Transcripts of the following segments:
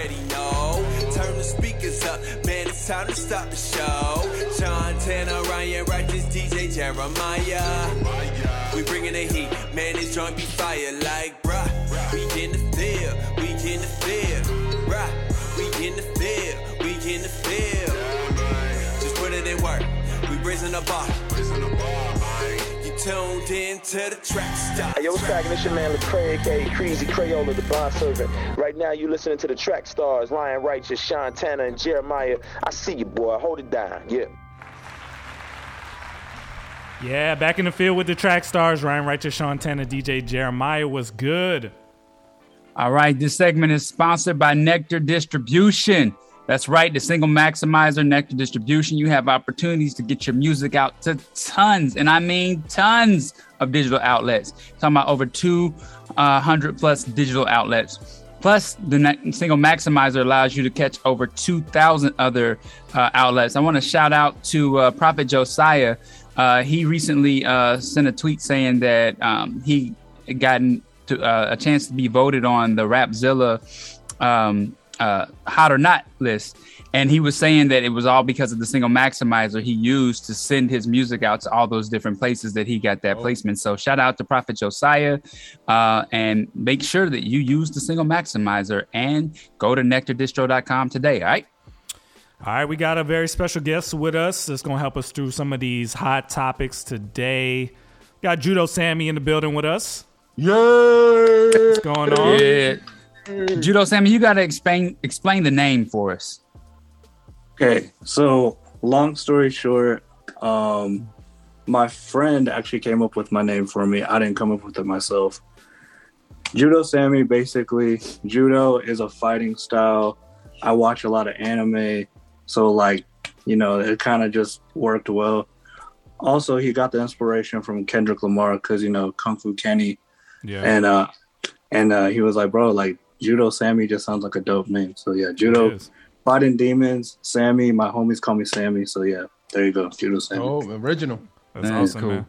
already know. Turn the speakers up, man, it's time to stop the show. Sean Tanner, Ryan Righteous, DJ Jeremiah. We bringing the heat, man, this joint be fire like, bruh. We in the field, we in the field, bruh. We in the field, we in the field. Just put it in work, we raising the bar. You tuned in to the track stop. Hey, yo, what's cracking? It's your man Lecrae, aka Crazy Crayola, the bond servant. Right now, you listening to the track stars, Ryan Righteous, Sean Tanner, and Jeremiah. I see you, boy. Hold it down. Yeah. Yeah, back in the field with the track stars, Ryan Righteous, Sean Tanner, DJ Jeremiah was good. All right, this segment is sponsored by Nectar Distribution. That's right, the single maximizer, Nectar Distribution. You have opportunities to get your music out to tons, and I mean tons of digital outlets. talking about over 200 plus digital outlets. Plus, the single maximizer allows you to catch over 2,000 other uh, outlets. I want to shout out to uh, Prophet Josiah. Uh, he recently uh, sent a tweet saying that um, he gotten to, uh, a chance to be voted on the Rapzilla um, uh, hot or not list. And he was saying that it was all because of the single maximizer he used to send his music out to all those different places that he got that placement. So shout out to Prophet Josiah uh, and make sure that you use the single maximizer and go to nectardistro.com today. All right. All right, we got a very special guest with us that's going to help us through some of these hot topics today. Got Judo Sammy in the building with us. Yeah. What's going on? Yeah. Judo Sammy, you got to explain explain the name for us. Okay, so long story short, um, my friend actually came up with my name for me. I didn't come up with it myself. Judo Sammy, basically, judo is a fighting style. I watch a lot of anime, so like, you know, it kind of just worked well. Also, he got the inspiration from Kendrick Lamar because you know Kung Fu Kenny, Yeah. and uh, and uh, he was like, bro, like Judo Sammy just sounds like a dope name. So yeah, Judo fighting demons. Sammy, my homies call me Sammy. So yeah, there you go, Judo Sammy. Oh, original. That's That is awesome, cool. man.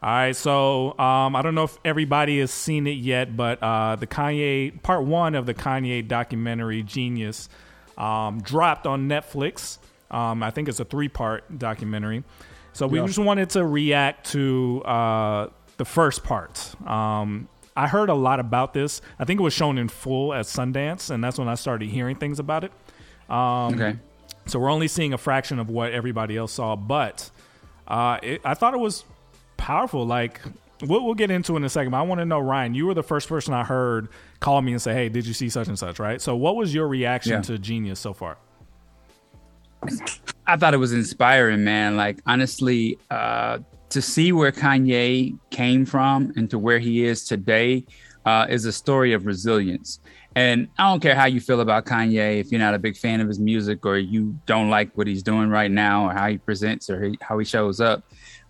All right, so um, I don't know if everybody has seen it yet, but uh, the Kanye part one of the Kanye documentary Genius um, dropped on Netflix. Um, I think it's a three part documentary. So we Yeah. just wanted to react to uh, the first part. Um, I heard a lot about this. I think it was shown in full at Sundance, and that's when I started hearing things about it. Um, Okay. So we're only seeing a fraction of what everybody else saw, but uh, it, I thought it was powerful. Like we'll, we'll get into it in a second. But I want to know, Ryan, you were the first person I heard call me and say, "Hey, did you see such and such?" Right. So what was your reaction Yeah. to Genius so far? I thought it was inspiring, man. Like honestly, uh, to see where Kanye came from and to where he is today uh, is a story of resilience. And I don't care how you feel about Kanye, if you're not a big fan of his music or you don't like what he's doing right now or how he presents or he, how he shows up,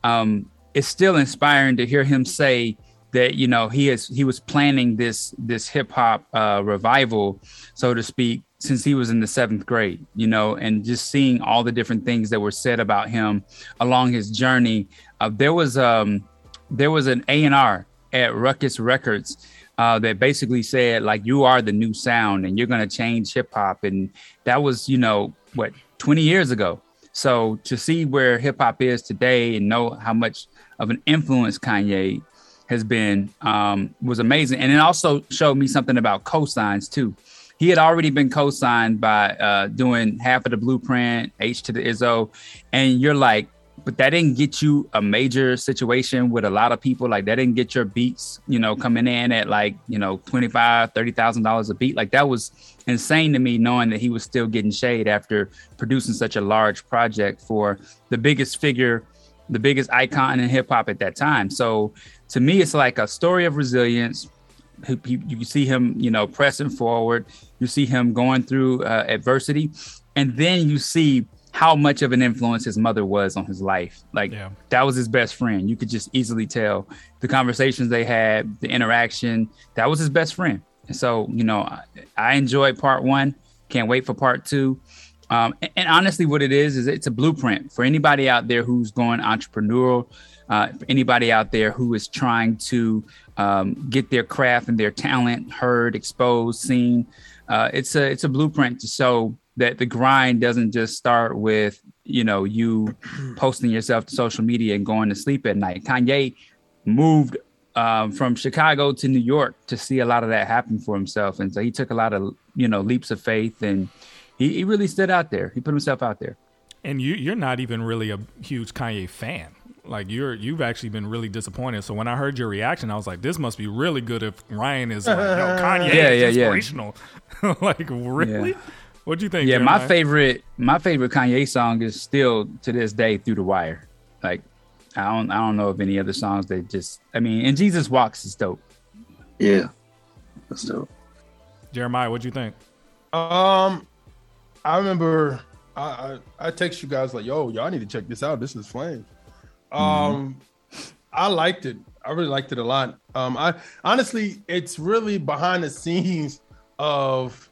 um, it's still inspiring to hear him say that you know he has he was planning this this hip hop uh, revival, so to speak, since he was in the seventh grade. You know, and just seeing all the different things that were said about him along his journey. Uh, there was um there was an A and R at Rawkus Records uh, that basically said like you are the new sound and you're going to change hip hop, and that was you know what 20 years ago. So to see where hip hop is today and know how much of an influence Kanye has been um, was amazing, and it also showed me something about cosigns too. He had already been co-signed by uh, doing half of the Blueprint, H to the Izzo, and you're like, but that didn't get you a major situation with a lot of people. Like that didn't get your beats, you know, coming in at like you know twenty five, thirty thousand dollars a beat. Like that was insane to me, knowing that he was still getting shade after producing such a large project for the biggest figure, the biggest icon in hip hop at that time. So to me, it's like a story of resilience. You see him, you know, pressing forward. You see him going through uh, adversity, and then you see how much of an influence his mother was on his life. Like Yeah. that was his best friend. You could just easily tell the conversations they had, the interaction. That was his best friend. And so, you know, I, I enjoyed part one. Can't wait for part two. Um, and, and honestly, what it is is it's a blueprint for anybody out there who's going entrepreneurial. Uh, anybody out there who is trying to um, get their craft and their talent heard, exposed, seen. uh, it's a it's a blueprint to show that the grind doesn't just start with you know you posting yourself to social media and going to sleep at night. Kanye moved um, from Chicago to New York to see a lot of that happen for himself, and so he took a lot of you know leaps of faith, and he, he really stood out there. He put himself out there. And you you're not even really a huge Kanye fan. Like you're you've actually been really disappointed. So when I heard your reaction, I was like, this must be really good if Ryan is like, no, Kanye Yeah, yeah, yeah. inspirational. like really? Yeah. What'd you think? Yeah, my favorite my favorite Kanye song is still to this day "Through the Wire." Like I don't I don't know of any other songs that just I mean, and Jesus Walks is dope. Yeah, that's dope. Jeremiah, what do you think? Um, I remember I, I I text you guys like, "Yo, y'all need to check this out. This is flame." Um, I liked it. I really liked it a lot. Um, I honestly, it's really behind the scenes of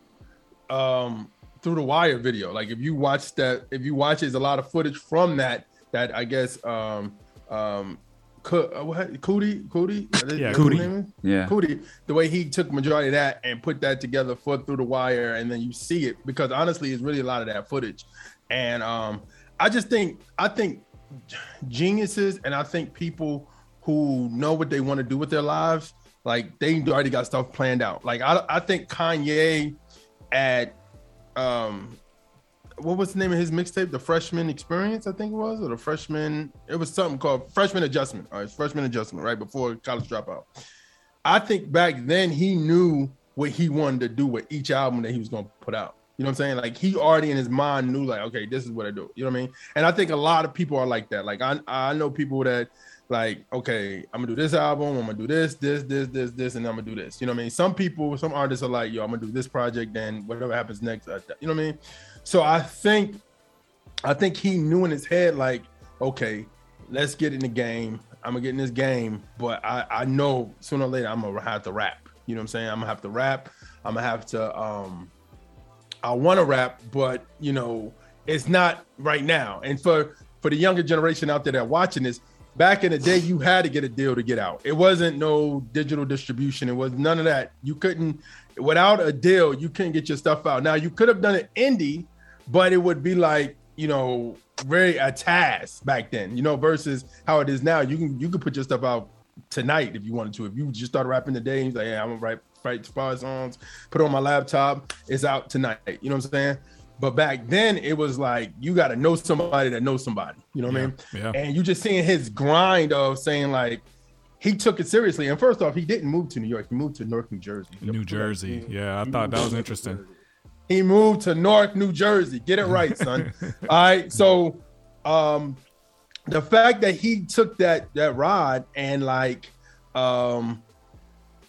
um through the wire video. Like if you watch that, if you watch, there's a lot of footage from that. That I guess um um. Co- uh, what Coodie Coodie Yeah, That's Coodie. Yeah. Coodie, the way he took majority of that and put that together for through the wire, and then you see it because honestly, it's really a lot of that footage. And um, I just think I think geniuses and I think people who know what they want to do with their lives, like they already got stuff planned out. Like I, I think Kanye at um what was the name of his mixtape? The Freshman Experience, I think it was, or the Freshman. It was something called Freshman Adjustment. All right, Freshman Adjustment, right before college dropout. I think back then he knew what he wanted to do with each album that he was going to put out. You know what I'm saying? Like he already in his mind knew, like, okay, this is what I do. You know what I mean? And I think a lot of people are like that. Like I, I know people that, like, okay, I'm gonna do this album, I'm gonna do this, this, this, this, this, and I'm gonna do this. You know what I mean? Some people, some artists are like, yo, I'm gonna do this project, then whatever happens next, uh, you know what I mean? So I think, I think he knew in his head, like, okay, let's get in the game. I'm gonna get in this game, but I, I know sooner or later I'm gonna have to rap. You know what I'm saying? I'm gonna have to rap. I'm gonna have to um I want to rap, but you know, it's not right now. And for for the younger generation out there that watching this, back in the day, you had to get a deal to get out. It wasn't no digital distribution. It was none of that. You couldn't without a deal, you couldn't get your stuff out. Now you could have done it indie, but it would be like you know very a task back then. You know, versus how it is now. You can you can put your stuff out tonight if you wanted to. If you just started rapping today, and you're like, yeah, I'm gonna write write five songs, put it on my laptop, it's out tonight. You know what I'm saying? But back then it was like you got to know somebody that knows somebody. You know what I mean? yeah. And you just seeing his grind of saying like he took it seriously. And first off, he didn't move to New York. He moved to North New Jersey. New Jersey. Yeah, I He thought that was interesting. He moved to North New Jersey. Get it right, son. All right. So um the fact that he took that that rod and like um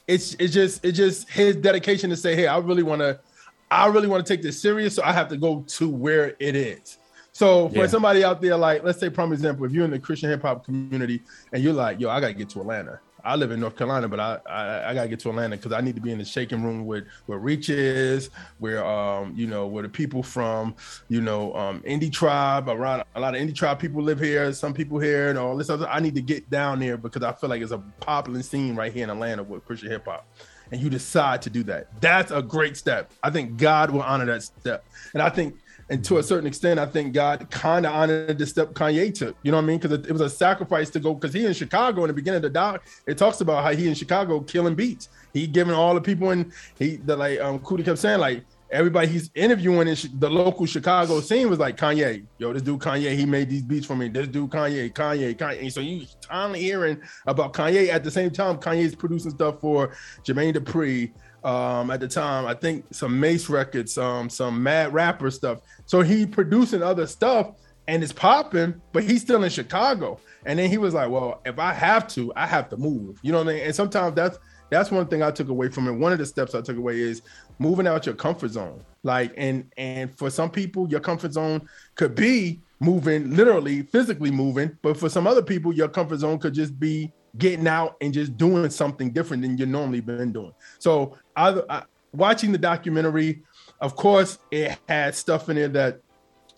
it's it's just it's just his dedication to say, hey, I really want to I really want to take this serious, so I have to go to where it is. So for Yeah. somebody out there, like let's say, prime example, if you're in the Christian hip hop community and you're like, yo, I gotta get to Atlanta. I live in North Carolina, but I I, I gotta get to Atlanta because I need to be in the shaking room with where Reach is, where um you know where the people from you know um Indie Tribe around a lot of Indie Tribe people live here, some people here, and all this other. I need to get down there because I feel like it's a popular scene right here in Atlanta with Christian hip hop and you decide to do that. That's a great step. I think God will honor that step. And I think, and to a certain extent, I think God kind of honored the step Kanye took. You know what I mean? Because it, was a sacrifice to go, because he in Chicago in the beginning of the doc, it talks about how he in Chicago killing beats. He giving all the people in, he, the like, um, Coodie kept saying, like, everybody he's interviewing in the local Chicago scene was like Kanye. Yo, this dude Kanye, he made these beats for me. This dude Kanye, Kanye, Kanye. And so you constantly hearing about Kanye at the same time. Kanye's producing stuff for Jermaine Dupri. Um, at the time, I think some Mase records, um, some Mad Rapper stuff. So he producing other stuff and it's popping, but he's still in Chicago. And then he was like, "Well, if I have to, I have to move." You know what I mean? And sometimes that's that's one thing I took away from it. One of the steps I took away is moving out your comfort zone. Like, and and for some people, your comfort zone could be moving, literally, physically moving. But for some other people, your comfort zone could just be getting out and just doing something different than you normally been doing. So, I, I watching the documentary, of course, it had stuff in there that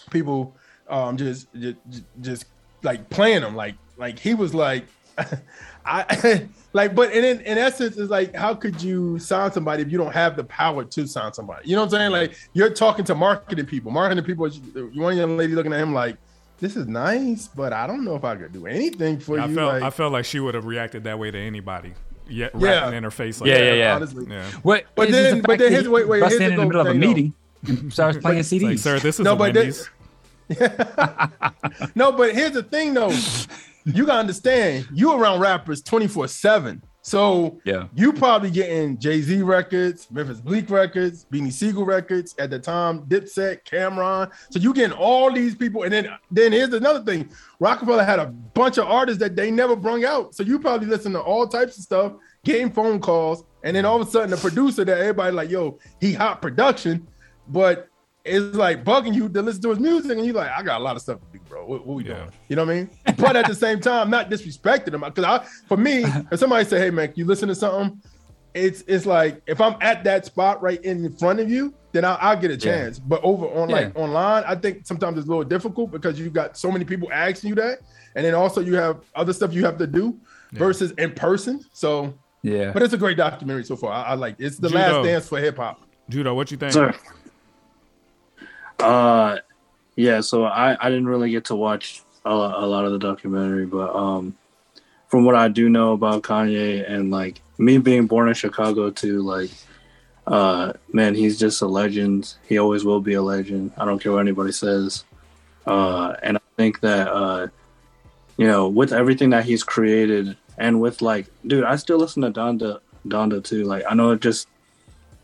people um just just, just like playing them like like he was like I like, but in in essence, it's like, how could you sign somebody if you don't have the power to sign somebody? You know what I'm saying? Like, you're talking to marketing people. Marketing people, you one young lady looking at him like, "This is nice, but I don't know if I could do anything for I you." felt like, I felt like she would have reacted that way to anybody. Yeah, Yeah. rapping in her face. Like Yeah, that. yeah, yeah. honestly. yeah. What? But is the then- fact but then that here's- wait, wait, busts here's in the in the middle of a thing, though. meeting and starts playing CDs. Like, sir, this is No, a but Wendy's. No, but here's the thing though. You gotta understand, you around rappers 24-7. So Yeah. you probably getting Jay-Z records, Memphis Bleek records, Beanie Sigel records at the time, Dipset, Cam'ron. So you getting all these people. And then then here's another thing. Roc-A-Fella had a bunch of artists that they never brung out. So you probably listen to all types of stuff, getting phone calls, and then all of a sudden the producer that everybody like, yo, he hot production, but it's like bugging you to listen to his music, and you're like, I got a lot of stuff to do, bro. What, what we Yeah. doing? You know what I mean? But at the same time, not disrespecting him, because I, for me, if somebody say, "Hey, man, you listen to something," it's it's like if I'm at that spot right in front of you, then I'll, I'll get a chance. But over on like online, I think sometimes it's a little difficult because you've got so many people asking you that, and then also you have other stuff you have to do versus in person. So, Yeah. but it's a great documentary so far. I, I like it. it's the Judo. last dance for hip hop. Judo, what you think? Sir. Uh, yeah. So I I didn't really get to watch a, a lot of the documentary, but um, from what I do know about Kanye and like me being born in Chicago too, like, uh, man, he's just a legend. He always will be a legend. I don't care what anybody says. Uh, and I think that uh, you know, with everything that he's created, and with like, dude, I still listen to Donda Donda too. Like, I know it just.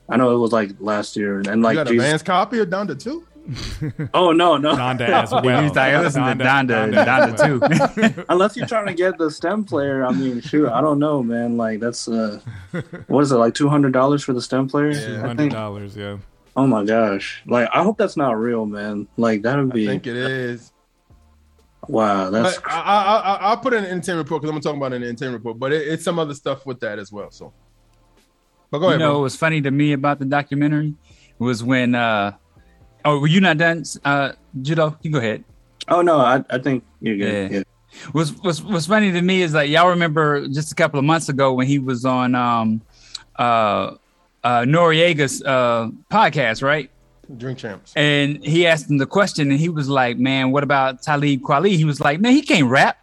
I know it was like last year, and You like got a Jesus- man's copy of Donda too? Oh no, no. Donda as well. He's like, I listen to Donda, Donda, as too. Unless you're trying to get the stem player, I mean, shoot, I don't know, man. Like that's uh, what is it like two hundred dollars for the stem player? Yeah. I Hundred think. dollars, yeah. Oh my gosh, like I hope that's not real, man. Like that would be. I think it is. wow. That's But I, I, I, I'll put it in the entertainment report because I'm gonna talk about an in the entertainment report. But it, it's some other stuff with that as well. So, but go ahead. you know, bro. what was funny to me about the documentary was when. uh Oh, were you not done, uh, Judo? You go ahead. oh no, I, I think you're good. Yeah. Yeah. What's, what's what's funny to me is like y'all remember just a couple of months ago when he was on um uh uh Noreaga's uh podcast, right? Drink champs. And he asked him the question and he was like, Man, what about Talib Kweli? He was like, Man, he can't rap.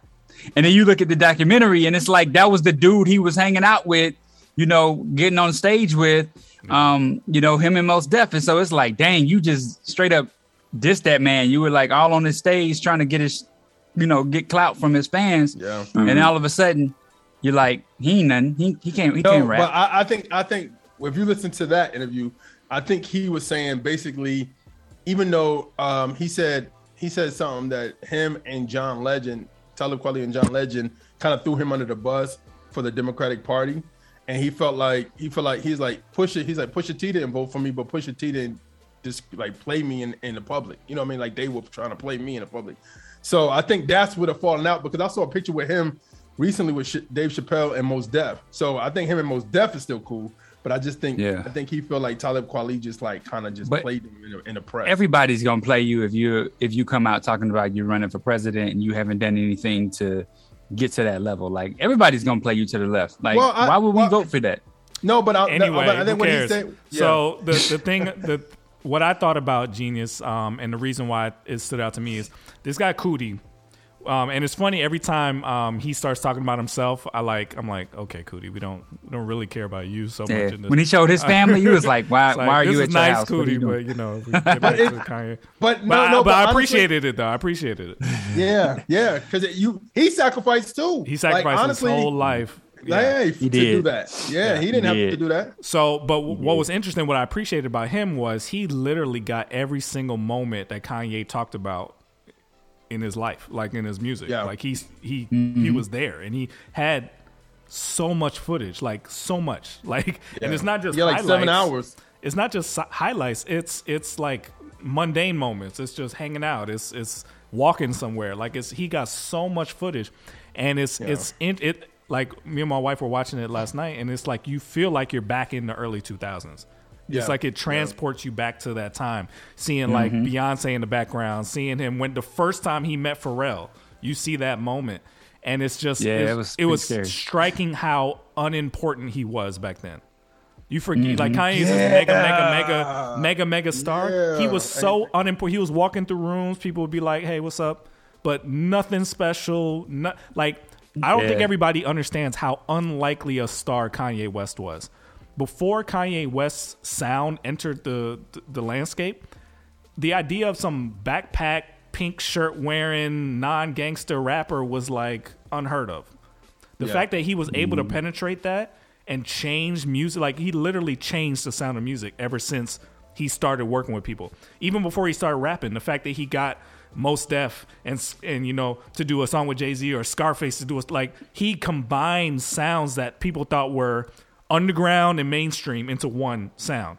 And then you look at the documentary and it's like that was the dude he was hanging out with, you know, getting on stage with, um, you know, him and Mos Def. And so it's like, dang, you just straight up dissed that man. You were like all on his stage trying to get his, you know, get clout from his fans. Yeah. And all of a sudden, you're like, he ain't nothing. He, he can't he No, can't rap. but I, I think I think if you listen to that interview, I think he was saying basically, even though um, he said he said something that him and John Legend, Talib Kweli and John Legend, kind of threw him under the bus for the Democratic Party, and he felt like he felt like he's like push it. He's like Pusha T didn't vote for me, but Pusha T didn't just like play me in, in the public. You know what I mean? Like they were trying to play me in the public. So I think that's would have fallen out because I saw a picture with him recently with Dave Chappelle and Mos Def. So I think him and Mos Def is still cool, but I just think Yeah. I think he felt like Talib Kweli just like kind of just But played him in the, in the press. everybody's gonna play you if you if you come out talking about you running for president and you haven't done anything to get to that level. Like everybody's gonna play you to the left. Like Well, I- why would we well- vote for that? no, but I, Anyway, but I think who when he cares? said yeah. So the the thing the what I thought about Genius, um, and the reason why it stood out to me is this guy Coodie. Um, and it's funny every time um, he starts talking about himself. I like I'm like, okay, Coodie, we don't we don't really care about you so Yeah. much. In this. When he showed his family, he was like, "Why? It's like, why are this you is at your nice, house? Coodie, you but you know, we get back to Kanye. but But, no, I, no, but, I honestly- appreciated it though. I appreciated it. Yeah, yeah, because you he sacrificed too. He sacrificed like, honestly, his whole life. Yeah. Hey, He to do that. Yeah, he he didn't have did. to do that. So, but what was interesting, what I appreciated about him was he literally got every single moment that Kanye talked about in his life, like in his music. Yeah. Like he's he Mm-hmm. he was there, and he had so much footage, like so much, like, and it's not just Yeah, like seven hours. It's not just highlights. It's it's like mundane moments. It's just hanging out. It's it's walking somewhere. Like it's he got so much footage, and it's it's in it. Like me and my wife were watching it last night, and it's like you feel like you're back in the early 2000s. Yeah. It's like it transports you back to that time. Seeing like Beyonce in the background, seeing him when the first time he met Pharrell, you see that moment, and it's just Yeah, it's- it was it was scary. striking how unimportant he was back then. You forget, Mm-hmm. like Kanye's this mega, mega, mega, mega, mega star. He was so unimportant. He was walking through rooms. People would be like, "Hey, what's up?" But nothing special. Not like I don't think everybody understands how unlikely a star Kanye West was. Before Kanye West's sound entered the the, the landscape, the idea of some backpack, pink shirt wearing, non gangster rapper was like unheard of. The Yeah. fact that he was able to mm. penetrate that and change music, like he literally changed the sound of music ever since he started working with people. Even before he started rapping, the fact that he got Mos Def and and you know to do a song with Jay Z or Scarface to do a like he combined sounds that people thought were underground and mainstream into one sound.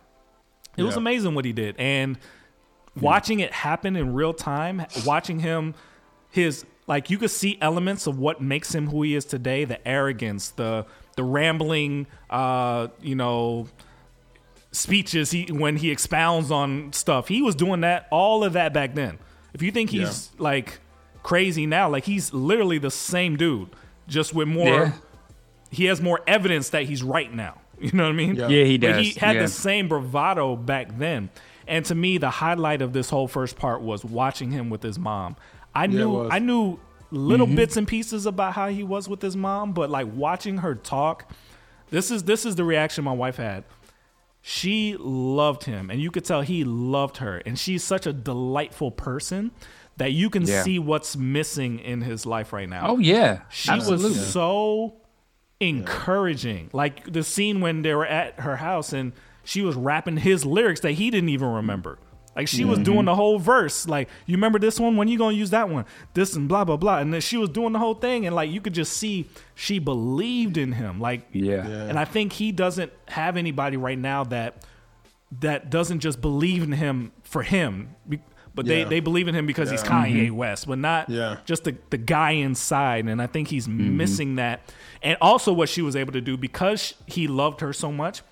It was amazing what he did, and watching it happen in real time, watching him, his like you could see elements of what makes him who he is today: the arrogance, the the rambling, uh, you know, speeches he when he expounds on stuff. He was doing that, all of that back then. If you think he's like crazy now, like he's literally the same dude, just with more. Yeah. He has more evidence that he's right now. You know what I mean? Yeah. Yeah, he But does. he had yeah. the same bravado back then. And to me, the highlight of this whole first part was watching him with his mom. I it knew. I knew little Mm-hmm. bits and pieces about how he was with his mom, but like watching her talk, this is this is the reaction my wife had. She loved him, and you could tell he loved her. And she's such a delightful person that you can Yeah. see what's missing in his life right now. Oh yeah, She absolutely. was so encouraging. Like the scene when they were at her house and she was rapping his lyrics that he didn't even remember. Like she was doing mm-hmm. the whole verse. Like, you remember this one? When you gonna use that one? This and blah blah blah. And then she was doing the whole thing, and like you could just see she believed in him. Like, Yeah. And I think he doesn't have anybody right now that that doesn't just believe in him for him, be- but they, Yeah. they believe in him because he's Yeah. Kanye mm-hmm. West, but not Yeah. just the, the guy inside. And I think he's mm-hmm. missing that. And also, what she was able to do because he loved her so much,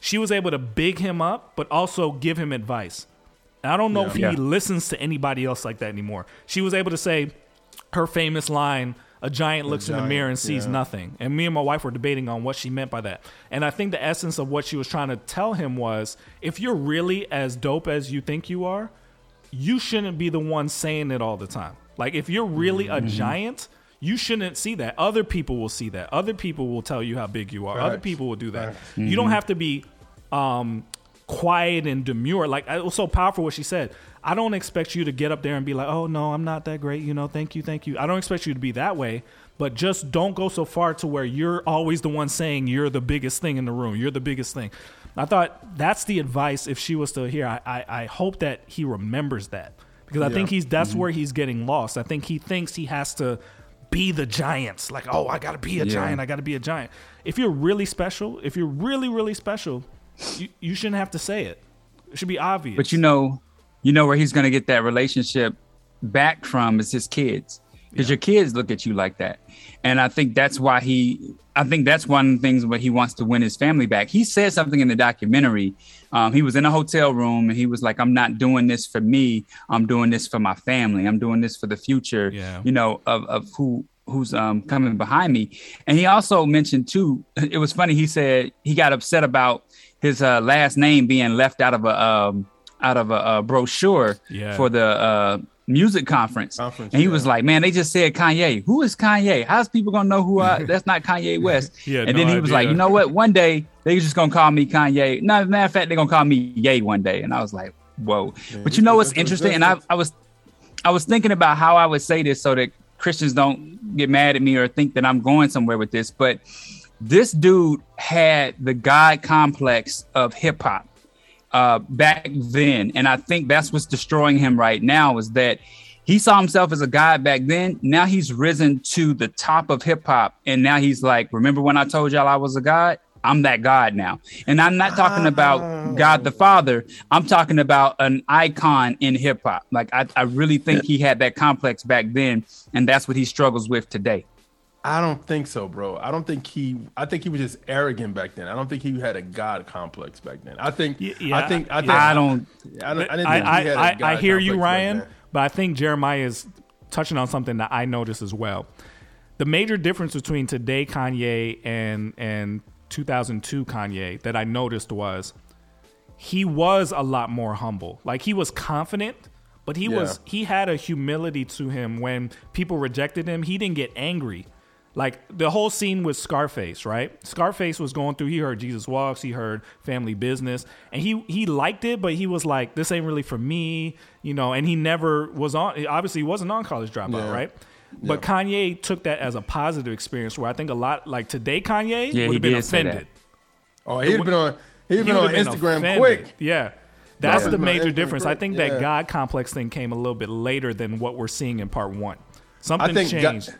she was able to big him up, but also give him advice. And I don't know if he Yeah. listens to anybody else like that anymore. She was able to say her famous line, a giant looks in the mirror and sees yeah. nothing. And me and my wife were debating on what she meant by that. And I think the essence of what she was trying to tell him was if you're really as dope as you think you are, you shouldn't be the one saying it all the time. Like if you're really a giant, you shouldn't see that. Other people will see that. Other people will tell you how big you are. Other people will do that. You don't have to be um, quiet and demure. Like it was so powerful what she said. I don't expect you to get up there and be like, "Oh no, I'm not that great." You know, thank you, thank you. I don't expect you to be that way, but just don't go so far to where you're always the one saying you're the biggest thing in the room. You're the biggest thing. I thought that's the advice. If she was still here, I I, I hope that he remembers that because I Yeah. think he's that's mm-hmm. where he's getting lost. I think he thinks he has to be the giants. Like, oh, I got to be a Yeah. giant. I got to be a giant. If you're really special, if you're really really special, you, you shouldn't have to say it. It should be obvious. But you know, you know where he's going to get that relationship back from is his kids, because your kids look at you like that, and I think that's why he. I think that's one of the things where he wants to win his family back. He said something in the documentary. Um, he was in a hotel room and he was like, "I'm not doing this for me. I'm doing this for my family. I'm doing this for the future. Yeah. You know, of of who who's um coming behind me." And he also mentioned too. It was funny. He said he got upset about his uh, last name being left out of a um, out of a, uh brochure Yeah. for the uh, music conference. Conference, and he was like, "Man, they just said Kanye. Who is Kanye? How's people gonna know who I? That's not Kanye West." And no then he was idea. like, "You know what? One day they just gonna call me Kanye. No, matter of fact, they're gonna call me Ye one day." And I was like, "Whoa!" but you know what's interesting? And I, I was I was thinking about how I would say this so that Christians don't get mad at me or think that I'm going somewhere with this. But this dude had the God complex of hip hop uh, back then, and I think that's what's destroying him right now. Is that he saw himself as a god back then. Now he's risen to the top of hip hop, and now he's like, "Remember when I told y'all I was a god? I'm that God now." And I'm not talking about God the Father. I'm talking about an icon in hip hop. Like I, I really think he had that complex back then, and that's what he struggles with today. I don't think so, bro. I don't think he. I think he was just arrogant back then. I don't think he had a god complex back then. I think. Yeah, I think. I think. I don't. I, don't, I didn't I, think he I, had a I, I God hear you, Ryan, but I think Jeremiah is touching on something that I noticed as well. the major difference between today Kanye and and 2002 Kanye that I noticed was he was a lot more humble. Like he was confident, but he Yeah. was he had a humility to him when people rejected him. He didn't get angry. Like the whole scene with Scarface, right? Scarface was going through. He heard Jesus Walks. He heard Family Business, and he he liked it, but he was like, "This ain't really for me," you know. And he never was on. Obviously, he wasn't on College Dropout, Yeah. right? But Kanye took that as a positive experience. Where I think a lot, like today, Kanye Yeah, would he have been did say that. offended. Oh, he'd been on. He'd He been on would've been Instagram offended. quick. Yeah. That's Yeah. the major Instagram difference. I think yeah. that God complex thing came a little bit later than what we're seeing in part one. Something I think God- changed.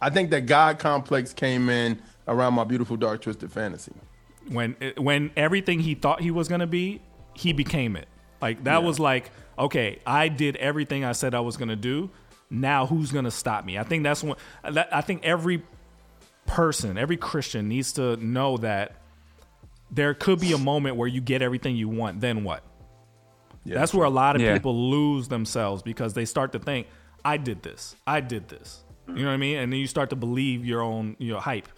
I think that God complex came in around my beautiful dark twisted fantasy. when eh, when everything he thought he was going to be, he became it. Like that was like, okay, I did everything I said I was going to do. Now who's going to stop me? I think that's what I think every person, every Christian needs to know that there could be a moment where you get everything you want, then what? That's where a lot of Yeah. people lose themselves because they start to think, I did this. I did this. You know what I mean? And then you start to believe your own you know, hype.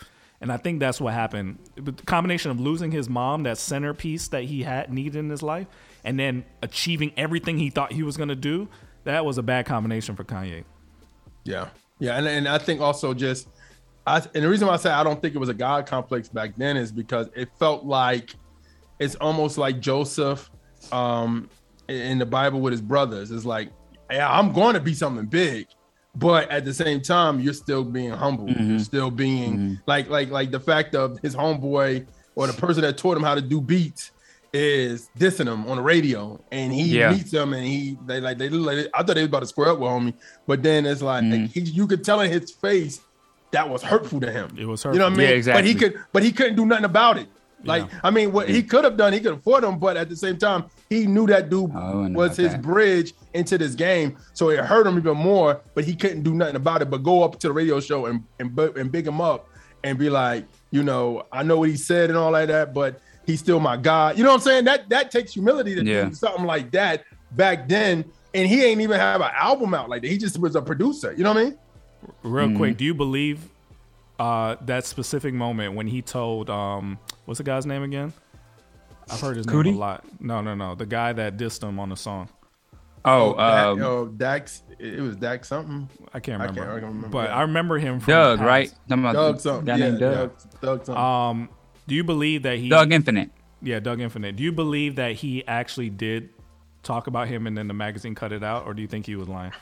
And I think that's what happened. But the combination of losing his mom, that centerpiece that he had needed in his life, and then achieving everything he thought he was going to do, that was a bad combination for Kanye. Yeah, yeah, and and I think also just, I and the reason why I say I don't think it was a God complex back then is because it felt like it's almost like Joseph, um, in the Bible with his brothers. It's like, yeah, I'm going to be something big, but at the same time, you're still being humble. You're still being like like like the fact of his homeboy or the person that taught him how to do beats is dissing him on the radio, and he Yeah. meets him, and he they like they look like I thought they was about to square up with homie, but then it's like Mm-hmm. he, you could tell in his face that was hurtful to him. It was hurtful. You know what I mean? Yeah, exactly. But he could, but he couldn't do nothing about it. Like I mean, what he could have done, he could afford him, but at the same time, he knew that dude Oh, I was his that. bridge into this game, so it hurt him even more. But he couldn't do nothing about it. But go up to the radio show and and, and big him up and be like, you know, I know what he said and all like that, but he's still my God. You know what I'm saying? That that takes humility to Yeah. do something like that back then. And he ain't even have an album out like that. He just was a producer. You know what I mean? Real Mm-hmm. quick, do you believe uh, that specific moment when he told um, what's the guy's name again? I've heard his name a lot. No, no, no. The guy that dissed him on the song. Oh, Dak- um, oh, Dax. It was Dax something. I can't I remember. can't- I can't remember, But yeah. I remember him from Doug, right? About Doug something. guy yeah, named Doug. Doug, Doug something. Um, do you believe that he? Dug Infinite. Yeah, Dug Infinite. Do you believe that he actually did talk about him and then the magazine cut it out, or do you think he was lying?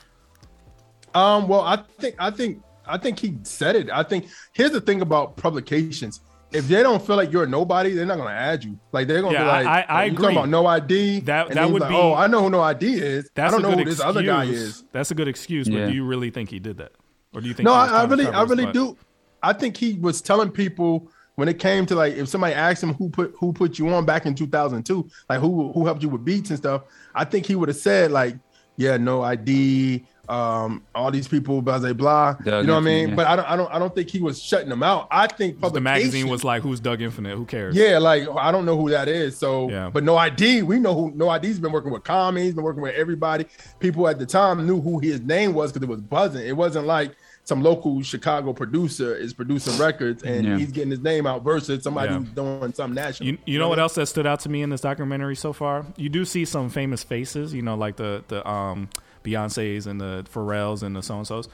Um, well, I think I think I think he said it. I think here's the thing about publications. If they don't feel like you're a nobody, they're not gonna add you. Like they're gonna Yeah, be like, I- I you agree. talking about no ID. That- and that then would like, be- Oh, I know who no ID is. That's I don't a know good who this excuse. other guy is. That's a good excuse, Yeah. but do you really think he did that, or do you think? No, I, I really, I really butt? do. I think he was telling people when it came to like if somebody asked him who put who put you on back in 2002, like who who helped you with beats and stuff. I think he would have said like, yeah, no ID, um, all these people, blah blah blah. Doug you know what I mean? yeah. But I don't, I don't, I don't think he was shutting them out. I think The magazine was like, "Who's Dug Infinite? Who cares?" yeah, like I don't know who that is. So, Yeah. but no ID, we know who no ID's been working with Common, he's been working with everybody. People at the time knew who his name was because it was buzzing. It wasn't like some local Chicago producer is producing records and Yeah. he's getting his name out versus somebody Yeah. who's doing something national. You, you know what else that stood out to me in this documentary so far? You do see some famous faces, you know, like the the um Beyonces and the Pharrells and the so and so's.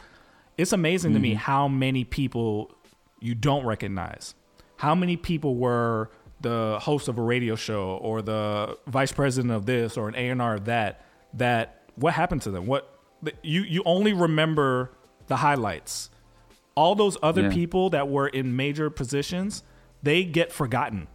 It's amazing to me Mm-hmm. how many people you don't recognize. How many people were the host of a radio show or the vice president of this or an A and R of that? That what happened to them? What you you only remember the highlights all those other Yeah. people that were in major positions, they get forgotten.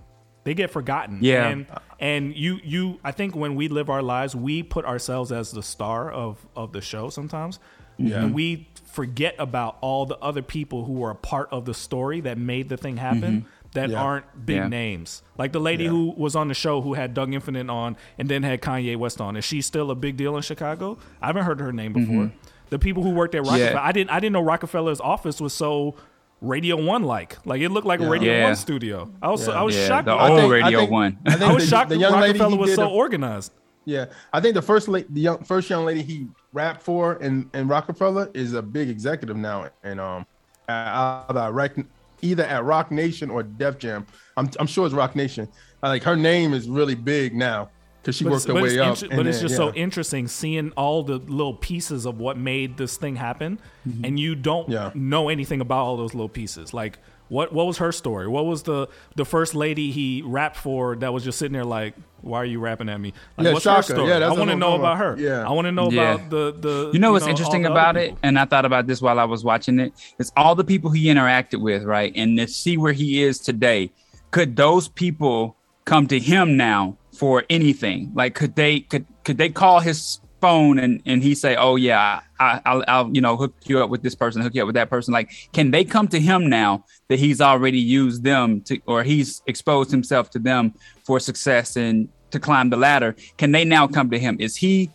They get forgotten. Yeah. And and you you I think when we live our lives, we put ourselves as the star of of the show sometimes. Yeah. And we forget about all the other people who were a part of the story that made the thing happen mm-hmm. that Yeah. aren't big Yeah. names. Like the lady Yeah. who was on the show who had Dug Infinite on and then had Kanye West on. Is she still a big deal in Chicago? I haven't heard her name before. Mm-hmm. The people who worked at Roc-A-Fella. I didn't I didn't know Roc-A-Fella's office was so Radio One like. Like it looked like a Radio Yeah. One studio. I was I was Yeah, shocked. the I, old think- Radio One. I, think I was the, shocked the that young Roc-A-Fella he was so a- organized. Yeah, I think the first la- the young first young lady he rapped for in, in Roc-A-Fella is a big executive now, and um, at either at Rock, either at Roc Nation or Def Jam. I'm I'm sure it's Roc Nation. Like her name is really big now because she But worked it's, her but way it's up. inter- and but it's then- just so interesting seeing all the little pieces of what made this thing happen, and you don't Mm-hmm. Yeah. know anything about all those little pieces. Like what what was her story? What was the the first lady he rapped for that was just sitting there like, why are you rapping at me? Like, Yeah, what's Shaka. her story? Yeah, that's I want to know about about. her. Yeah. I want to know Yeah. about the the. You know what's all interesting about it, people. and I thought about this while I was watching it. It's all the people he interacted with, right? And to see where he is today, could those people come to him now for anything? Like, could they could could they call his phone and and he say, "Oh yeah, I, I'll, I'll you know hook you up with this person, hook you up with that person"? Like, can they come to him now that he's already used them to, or he's exposed himself to them for success and to climb the ladder? Can they now come to him? Is he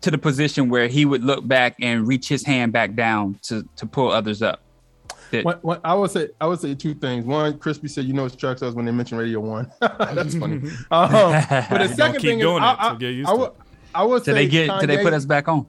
to the position where he would look back and reach his hand back down to to pull others up. That- What, what, I would say I would say two things. One, Crispy said, "You know, it's trucks us when they mentioned Radio One." That's funny. Um, but the second keep thing is, doing I, it, so I, get used I to would, it. I would did say they get? Did they put us back on?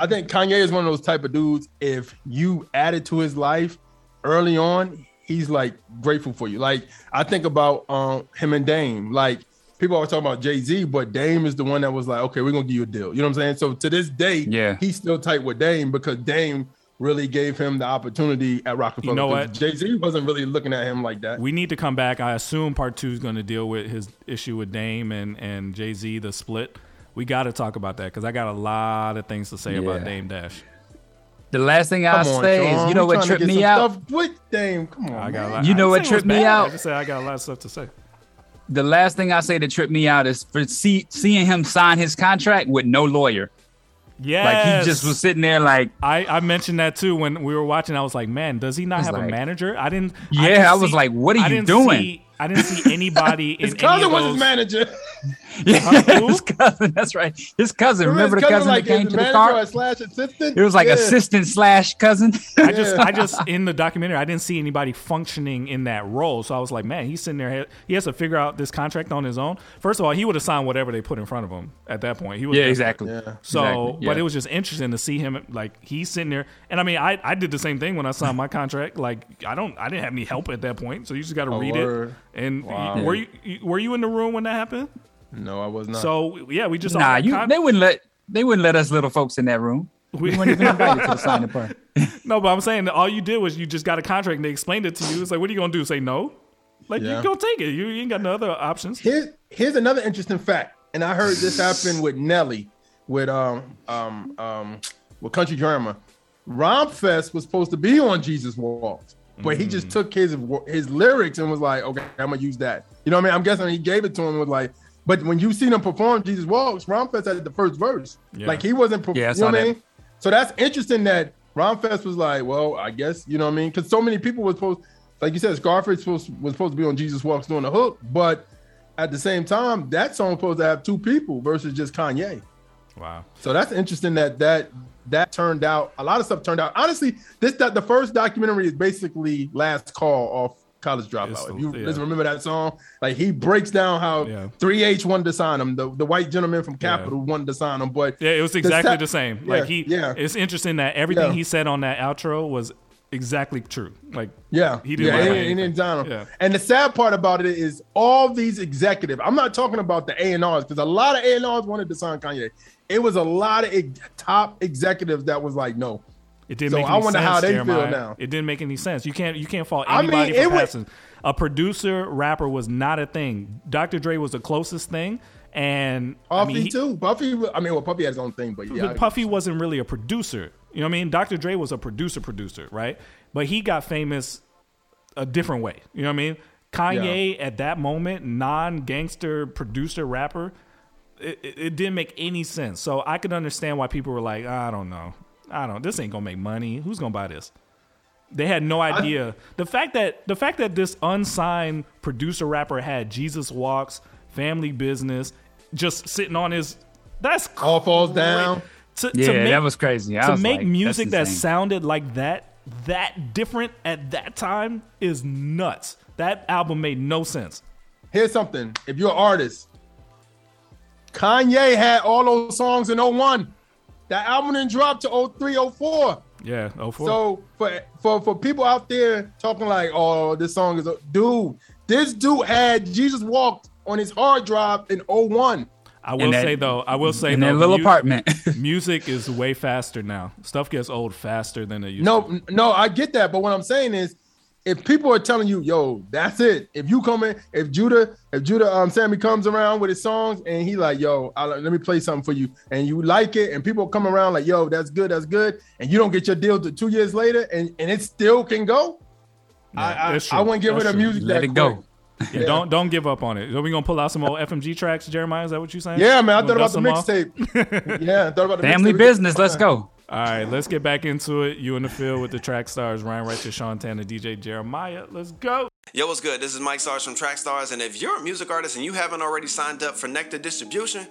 I think Kanye is one of those type of dudes. If you added to his life early on, he's like grateful for you. Like I think about um him and Dame. Like people always talk about Jay Z, but Dame is the one that was like, okay, we're gonna give you a deal. You know what I'm saying? So to this day, Yeah. he's still tight with Dame because Dame really gave him the opportunity at Roc-A-Fella. You know what? Jay Z wasn't really looking at him like that. We need to come back. I assume part two is going to deal with his issue with Dame and, and Jay Z, the split. We got to talk about that because I got a lot of things to say about Dame Dash. The last thing I'll Come on, say Sean. is, you know We what trying tripped me out? Stuff with Dame. Come on, I got man. lot. You know I what didn't say it was tripped me out? I just said I got a lot of stuff to say. The last thing I say that tripped me out is for see, seeing him sign his contract with no lawyer. Yes. Like he just was sitting there, like, I, I mentioned that too when we were watching. I was like, man, does he not was have a manager? I didn't. Yeah, didn't I was like, what are I you didn't doing? see- I didn't see anybody in His any cousin of was those. his manager. yeah, who? his cousin. That's right, his cousin. Remember, his the cousin like that came to the car? slash assistant. It was like Yeah. assistant slash cousin. I just, I just in the documentary, I didn't see anybody functioning in that role. So I was like, man, he's sitting there. He has to figure out this contract on his own. First of all, he would have signed whatever they put in front of him at that point. He was yeah, exactly. Yeah. So, Exactly, but it was just interesting to see him like he's sitting there, and I mean, I, I did the same thing when I signed my contract. Like, I don't, I didn't have any help at that point, so you just got to Oh, read word. it. And Wow. were you were you in the room when that happened? No, I was not. So yeah, we just Nah, you con- they wouldn't let they wouldn't let us little folks in that room. we- We weren't even invited to the signing party. no, but I'm saying that all you did was you just got a contract and they explained it to you. It's like, what are you gonna do? Say no? Like Yeah. you go take it. You, you ain't got no other options. Here's here's another interesting fact, and I heard this happen with Nelly, with um um um with Country Grammar. Rhymefest was supposed to be on Jesus Walks, but he Mm. just took his his lyrics and was like, okay, I'm gonna use that. You know what I mean? I'm guessing he gave it to him and was like, but when you seen him perform Jesus Walks, Rhymefest had the first verse. Yeah. Like he wasn't, perf- Yeah, I you know what I mean? So that's interesting that Rhymefest was like, well, I guess you know what I mean, because so many people were supposed, like you said, Scarface supposed, was supposed to be on Jesus Walks doing the hook, but at the same time, that song was supposed to have two people versus just Kanye. Wow. So that's interesting that that that turned out. A lot of stuff turned out. Honestly, this that the first documentary is basically Last Call off College Dropout. the- If you yeah. remember that song, like he breaks down how Yeah. 3H wanted to sign him, the, the white gentleman from Capitol wanted to sign him, but Yeah, it was exactly sa- the same. Like he, yeah. It's interesting that everything Yeah. he said on that outro was exactly true. Like Yeah, He didn't yeah, lie he, about he anything. didn't sign him. Yeah. And the sad part about it is all these executive. I'm not talking about the A and R's because a lot of A and R's wanted to sign Kanye. It was a lot of top executives that was like, no. It didn't So make any sense. I wonder sense, how they feel now. It didn't make any sense. You can't you can't fault anybody I mean, for passing. A producer rapper was not a thing. Dr. Dre was the closest thing, and I Puffy mean, he- too. Puffy. I mean, well, Puffy had his own thing, but yeah, Puffy wasn't really a producer. You know what I mean? Dr. Dre was a producer producer, right? But he got famous a different way. You know what I mean? Kanye at that moment, non-gangster producer rapper, it, it didn't make any sense. So I could understand why people were like, I don't know. I don't know, this ain't gonna make money. Who's gonna buy this? They had no idea. the fact that the fact that this unsigned producer rapper had Jesus Walks, Family Business, just sitting on his that's All falls cra- down. To, to Yeah, make, that was crazy. I to was make like, music that sounded like that, that different at that time is nuts. That album made no sense. Here's something. If you're an artist, Kanye had all those songs in 01. That album didn't drop to 03, 04. Yeah, 04. So for for for people out there talking like, oh, this song is a dude, this dude had Jesus walked on his hard drive in 01. I will that- say though, I will say in though, that little mu- apartment. music is way faster now. Stuff gets old faster than it used. No, n- no, I get that, but what I'm saying is, if people are telling you, "Yo, that's it," if you come in, if Judah, if Judah, um, Sammy comes around with his songs and he like, "Yo, I, let me play something for you," and you like it, and people come around like, "Yo, that's good, that's good," and you don't get your deal to two years later, and and it still can go. I I, I wouldn't get rid That's of true. music. Let that it go. quick. Yeah, Don't don't give up on it. Are we gonna pull out some old FMG tracks, Jeremiah? Is that what you're saying? Yeah, man, I thought about the dust them off? mixtape. yeah, I thought about the Family mixtape. business. Let's go. All right, let's get back into it. You in the field with the track stars, Ryan Righteous, Sean Tanner, DJ Jeremiah. Let's go. Yo, what's good? This is Mike Stars from Track Stars, and if you're a music artist and you haven't already signed up for Nectar Distribution,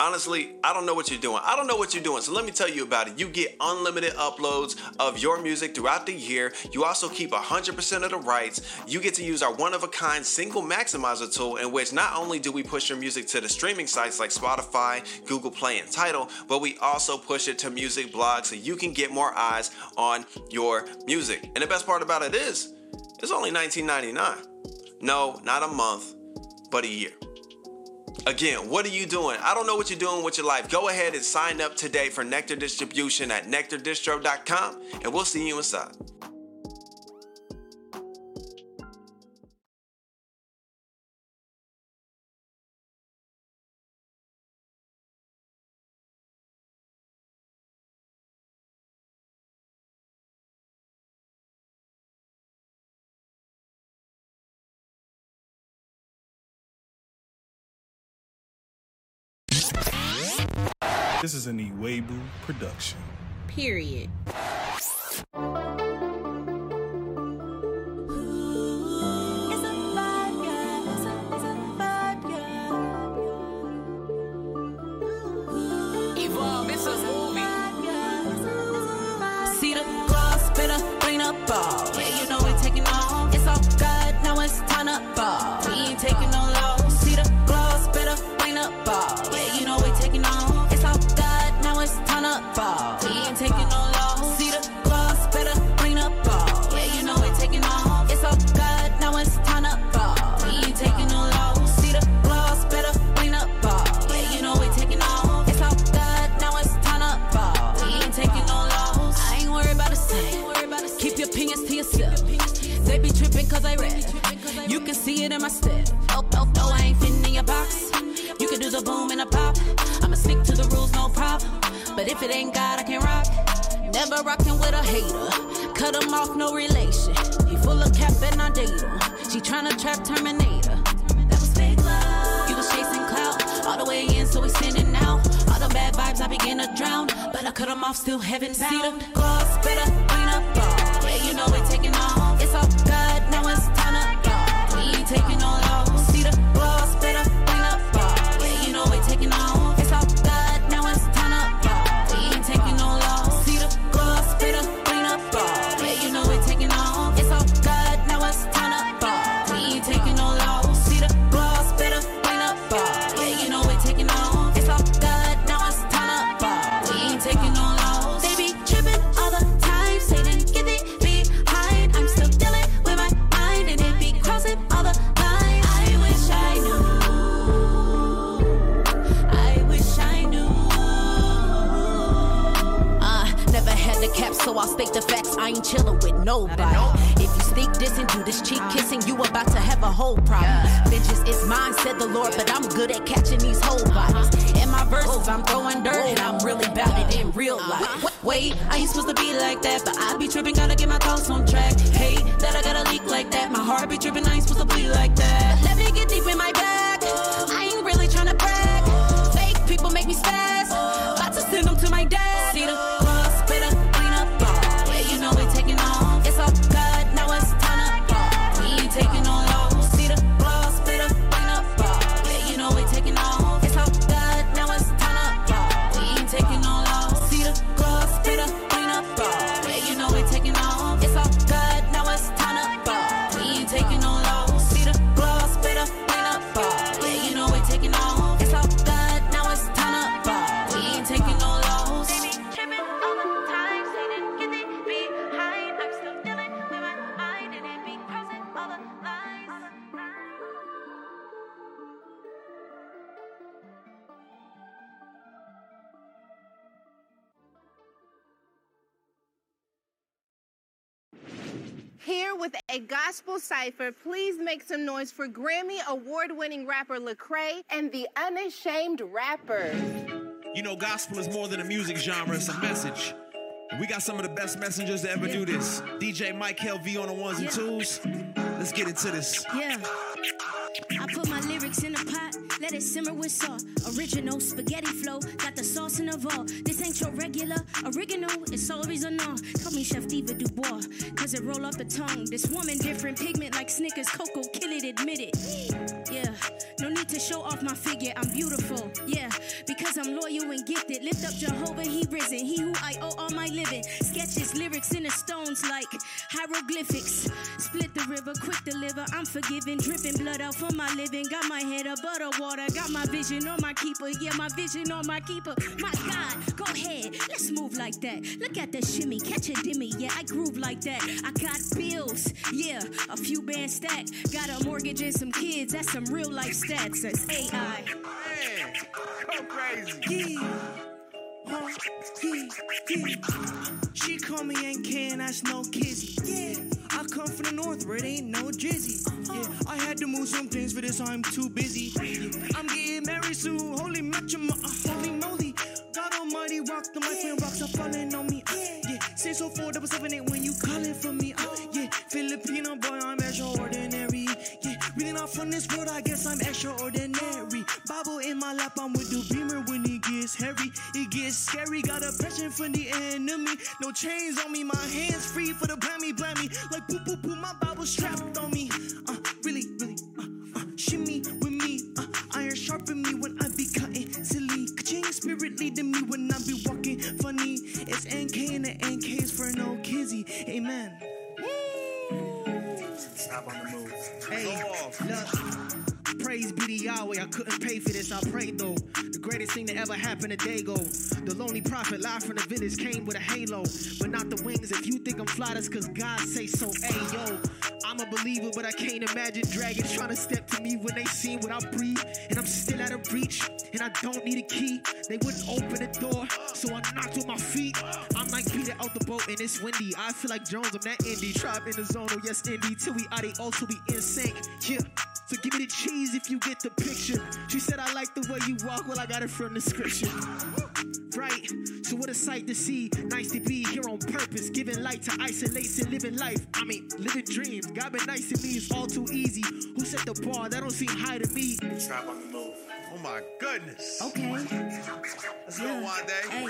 honestly, I don't know what you're doing. I don't know what you're doing, so let me tell you about it. You get unlimited uploads of your music throughout the year. You also keep 100% of the rights. You get to use our one of a kind single maximizer tool, in which not only do we push your music to the streaming sites like Spotify, Google Play, and Tidal, but we also push it to music blogs so you can get more eyes on your music. And the best part about it is, it's only $19.99. No, not a month, but a year. Again, what are you doing? I don't know what you're doing with your life. Go ahead and sign up today for Nectar Distribution at nectardistro.com, and we'll see you inside. This is an Iwebu production. Period. If it ain't God, I can rock. Never rocking with a hater. Cut him off, no relation. He full of cap and I date him. She tryna trap Terminator. That was fake love. You was chasing clout. All the way in, so we sending out. All the bad vibes, I begin to drown. But I cut them off, still heaven bound. See the gloss, better clean up. Nobody. If you sneak this and do this cheek kissing, you about to have a whole problem. Bitches, it's mine, said the Lord, but I'm good at catching these whole bodies. In my verses, I'm throwing dirt, and I'm really bout it in real life. Wait, I ain't supposed to be like that, but I be tripping, gotta get my thoughts on track. Hey, that I gotta leak like that. My heart be tripping, I ain't supposed to be like that. A gospel cipher, please make some noise for Grammy award winning rapper Lecrae and the unashamed rapper. You know, gospel is more than a music genre, it's a message. We got some of the best messengers to ever do this. DJ Mike Hell V on the ones and twos. Let's get into this. Yeah. I put my lyrics in a pot, let it simmer with salt. Original spaghetti flow, got the sauce in the vault. This ain't your regular oregano, it's always on. Call me Chef Diva Dubois, cause it roll off the tongue. This woman different, pigment like Snickers, cocoa, kill it, admit it. Yeah, need to show off my figure, I'm beautiful. Yeah, because I'm loyal and gifted. Lift up Jehovah, he risen, he who I owe all my living. Sketches, lyrics in the stones like hieroglyphics. Split the river, quick deliver, I'm forgiven. Dripping blood out for my living. Got my head above the water, got my vision on my keeper. Yeah, my vision on my keeper. My God, go ahead, let's move like that. Look at that shimmy, catch a dimmy. Yeah, I groove like that. I got bills, yeah, a few bands stacked. Got a mortgage and some kids, that's some real life stats. That's AI. Man, go crazy. Huh? Yeah, yeah. She call me Aunt and that's no kizzy. Yeah. I come from the north where it ain't no drizzy. Yeah, I had to move some things for this, I'm too busy. Yeah, I'm getting married soon, holy matrimony, holy moly. God almighty rock the mic when rocks are falling on me. Uh, yeah, say so four double seven eight when you calling for me. Uh, yeah, Filipino boy, I'm extraordinary. Really not from this world, I guess I'm extraordinary. Bible in my lap, I'm with the beamer when it gets heavy. It gets scary, got a passion from the enemy. No chains on me, my hands free for the blammy blammy. Like poo poo poo, my Bible strapped on me. Uh, really, really, uh, uh, shimmy with me. Uh, iron sharpen me when I be cutting silly. Ka-ching spirit leading me when I be walking funny. It's NK and the NK's for no kizzy. Amen. Stop on the move. Hey, look. Praise be to Yahweh. I couldn't pay for this. I prayed though. The greatest thing that ever happened a day ago. The lonely prophet, live from the village, came with a halo, but not the wings. If you think I'm fly, that's cause God say so. Hey yo, I'm a believer, but I can't imagine dragons trying to step to me when they see what I breathe, and I'm still out of reach, and I don't need a key. They wouldn't open the door, so I knocked with my feet. I'm like Peter out the boat, and it's windy. I feel like Jones. I'm that indie tribe in the zone. Oh yes, indie. Till we are the all, till we in sync. Yeah. So give me the cheese if you get the picture. She said I like the way you walk. Well, I got it from the scripture. Right, so what a sight to see. Nice to be here on purpose, giving light to isolates and living life. I mean, living dreams. God been nice to me, it's all too easy. Who set the bar? That don't seem high to me. Trap on the move. My goodness. Okay. Let's go one day. Hey,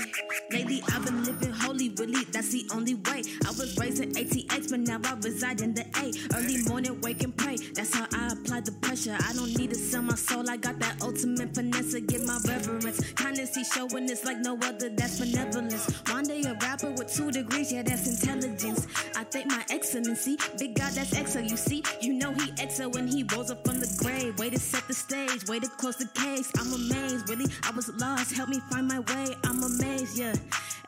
lately I've been living holy, really, that's the only way. I was raised in ATX, but now I reside in the A. Early morning, wake and pray, that's how I apply the pressure. I don't need to sell my soul, I got that ultimate finesse to get my reverence. Kindness, he showing this like no other, that's benevolence. One day a rapper with two degrees, yeah, that's intelligence. I thank my excellency, big God, that's exo, you see. You know he exo when he rolls up way to close the case. I'm amazed, really, I was lost, help me find my way. I'm amazed, yeah.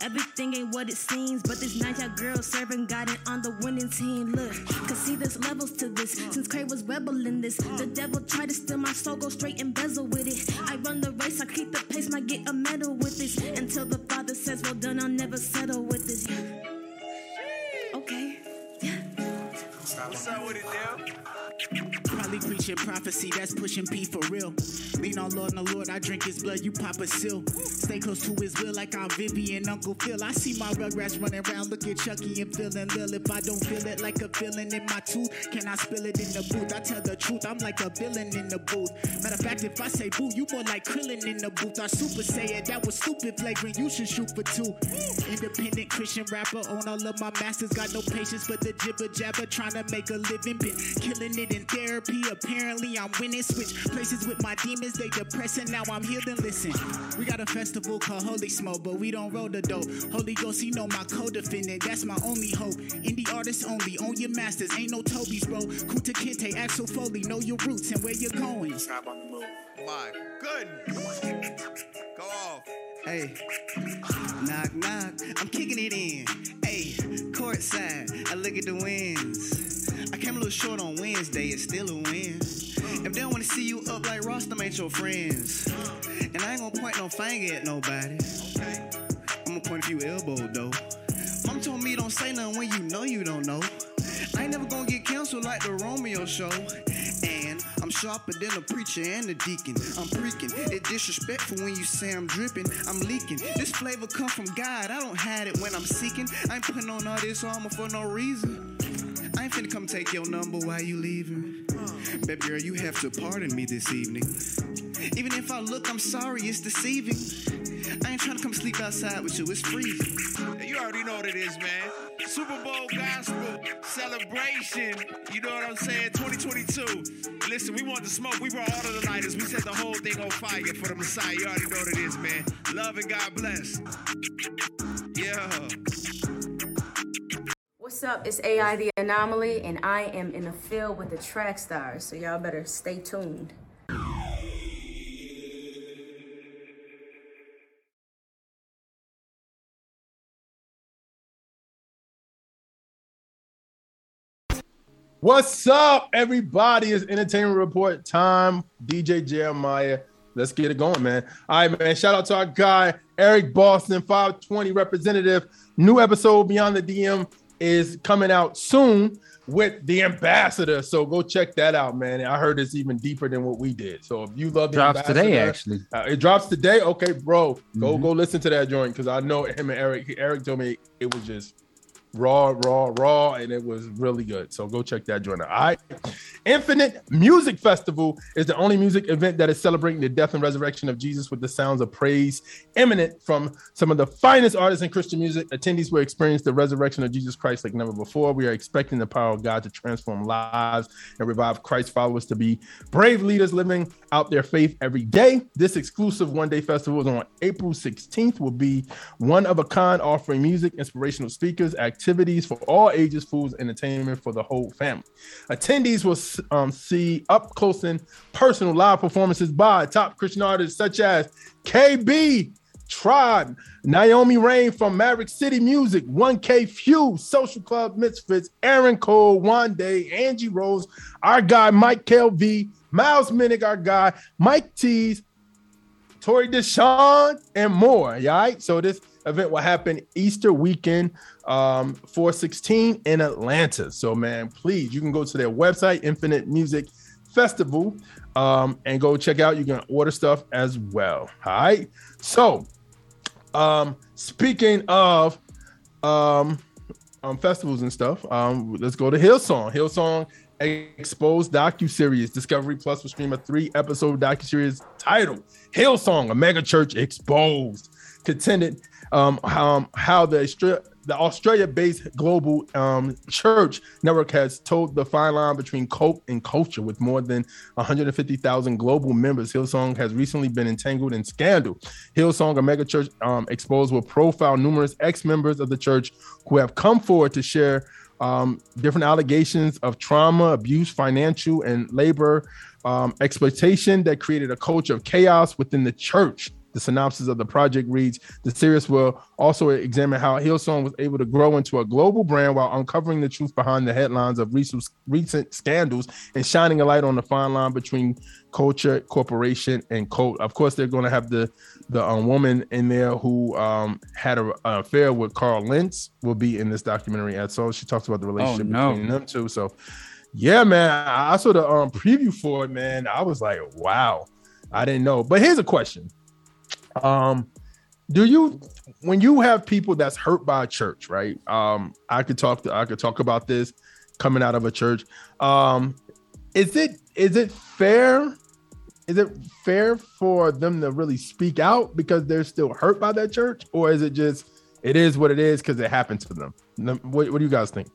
Everything ain't what it seems, but this night y'all girls serving God and on the winning team. Look, cause see there's levels to this. Since Cray was rebelling this, the devil tried to steal my soul, go straight and bezel with it. I run the race, I keep the pace, might get a medal with this. Until the father says, well done, I'll never settle with this. Okay. What's up with it, Dale? Preaching prophecy, that's pushing P for real. Lean on Lord and the Lord, I drink his blood, you pop a seal. Stay close to his will like I'm Vivian, Uncle Phil. I see my rugrats running around, look at Chucky and feeling Lil. If I don't feel it like a feeling in my tooth, can I spill it in the booth? I tell the truth, I'm like a villain in the booth. Matter of fact, if I say boo, you more like Krillin in the booth. I super say it, that was stupid flagrant, you should shoot for two. Independent Christian rapper, on all of my masters, got no patience but the jibber jabber, trying to make a living, been killing it in therapy. Apparently, I'm winning. Switch places with my demons, they depressing. Now I'm healed and listen. We got a festival called Holy Smoke, but we don't roll the dope. Holy Ghost, he know my co-defendant, that's my only hope. Indie artists only, own your masters, ain't no Toby's, bro. Kunta Kinte, Axel Foley, know your roots and where you're going. Trap on Go off. Hey, knock knock, I'm kicking it in. Hey, courtside, I look at the wins. I came a little short on Wednesday, it's still a win. If they don't wanna see you up like Ross, them ain't your friends. And I ain't gonna point no finger at nobody. I'm gonna point a few elbows though. Mom told me don't say nothing when you know you don't know. I ain't never gonna get canceled like the Romeo show. And I'm sharper than a preacher and a deacon. I'm freaking. It's disrespectful when you say I'm dripping. I'm leaking. This flavor come from God. I don't hide it when I'm seeking. I ain't putting on all this armor for no reason. I ain't finna come take your number while you leaving. Baby girl, you have to pardon me this evening. Even if I look, I'm sorry, it's deceiving. I ain't trying to come sleep outside with you, it's freezing. You already know what it is, man. Super Bowl gospel celebration. You know what I'm saying? 2022. Listen, we want the smoke. We brought all of the lighters. We set the whole thing on fire for the Messiah. You already know what it is, man. Love and God bless. Yeah. What's up? It's AI the Anomaly, and I am in the field with the track stars, so y'all better stay tuned. What's up, everybody? It's entertainment report time. DJ Jeremiah. Let's get it going, man. All right, man. Shout out to our guy, Eric Boston, 520 representative. New episode Beyond the DM is coming out soon with the ambassador. So go check that out, man. I heard it's even deeper than what we did. So if you love the Drops today, actually. uh, it drops today. Okay, bro, go Mhm. go listen to that joint because I know him and Eric. Eric told me it was just raw, raw, raw, and it was really good. So go check that joint out. All right. Infinite Music Festival is the only music event that is celebrating the death and resurrection of Jesus with the sounds of praise eminent from some of the finest artists in Christian music. Attendees will experience the resurrection of Jesus Christ like never before. We are expecting the power of God to transform lives and revive Christ followers to be brave leaders living out their faith every day. This exclusive one day festival is on April 16th, will be one of a kind, offering music, inspirational speakers, activities for all ages, foods, entertainment for the whole family. Attendees will um, see up close and personal live performances by top Christian artists such as KB, Tribe, Naomi Raine from Maverick City Music, 1K Phew, Social Club Misfits, Aaron Cole, Wande, Angie Rose, our guy Mike KLV, Miles Minnick, our guy Mike Tees, Torey D'Shaun, and more. All right. So this event will happen Easter weekend, um, 416 in Atlanta. So, man, please, you can go to their website, Infinite Music Festival, um, and go check out. You can order stuff as well. All right. So, um, speaking of um, um festivals and stuff, um, let's go to Hillsong. Hillsong Exposed docu series. Discovery Plus will stream a three episode docu series titled Hillsong: A Mega Church Exposed. Contended um, how, how the Austra- the Australia-based global um, church network has told the fine line between cult and culture. With more than 150,000 global members, Hillsong has recently been entangled in scandal. Hillsong, a mega church um, exposed, will profile numerous ex-members of the church who have come forward to share um, different allegations of trauma, abuse, financial, and labor um, exploitation that created a culture of chaos within the church. The synopsis of the project reads The series will also examine how Hillsong was able to grow into a global brand while uncovering the truth behind the headlines of recent, recent scandals and shining a light on the fine line between culture, corporation, and cult. Of course, they're going to have the the um, woman in there who um, had a, an affair with Carl Lentz will be in this documentary as well. She talks about the relationship no. between them two. So, yeah, man, I I saw the um, preview for it, man. I was like, wow, I didn't know. But here's a question: Um, do you when you have people that's hurt by a church, right? Um, I could talk to I could talk about this coming out of a church. Um, is it is it fair? Is it fair for them to really speak out because they're still hurt by that church, or is it just it is what it is because it happened to them? What, what do you guys think?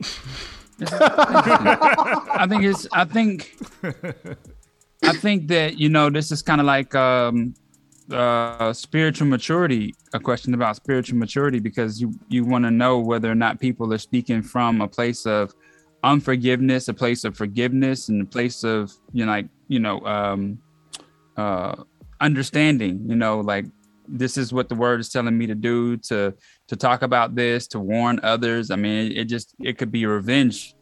I think it's. I think. I think that you know this is kind of like um, uh, spiritual maturity. A question about spiritual maturity because you you want to know whether or not people are speaking from a place of unforgiveness, a place of forgiveness, and a place of you know like you know um, uh, understanding. You know, like this is what the word is telling me to do to to talk about this to warn others. I mean, it, it just it could be a revenge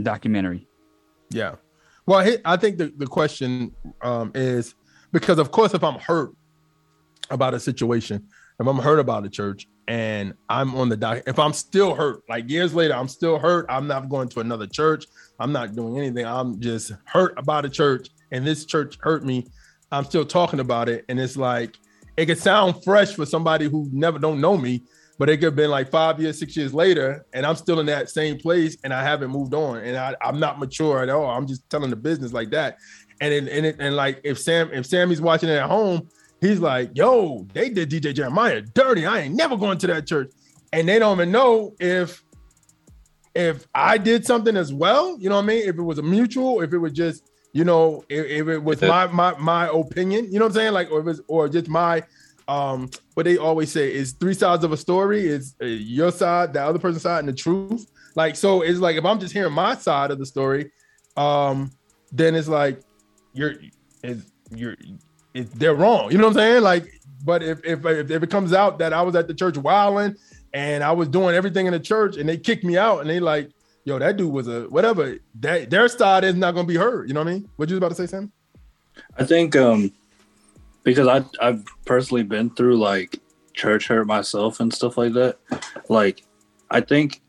documentary. Yeah. Well, I think the, the question um, is because, of course, if I'm hurt about a situation, if I'm hurt about a church and I'm on the doc, if I'm still hurt, like years later, I'm still hurt. I'm not going to another church. I'm not doing anything. I'm just hurt about a church, and this church hurt me. I'm still talking about it, and it's like it could sound fresh for somebody who never don't know me, but it could have been like five years, six years later, and I'm still in that same place, and I haven't moved on, and I, I'm not mature at all. I'm just telling the business like that, and it, and it, and like if Sam if Sammy's watching it at home, he's like, "Yo, they did DJ Jeremiah dirty. I ain't never going to that church," and they don't even know if if I did something as well. You know what I mean? If it was a mutual, if it was just you know, if, if it was my my my opinion, you know what I'm saying? Like, or if it's or just my um what they always say is three sides of a story is uh, your side, the other person's side, and the truth. Like, so it's like if I'm just hearing my side of the story, um, then it's like you're is you're it, they're wrong. You know what I'm saying? Like, but if if if it comes out that I was at the church wilding and I was doing everything in the church and they kicked me out and they like, yo, that dude was a whatever. That their side is not gonna be heard. You know what I mean? What you about to say, Sam? I think um because I I've personally been through like church hurt myself and stuff like that. Like I think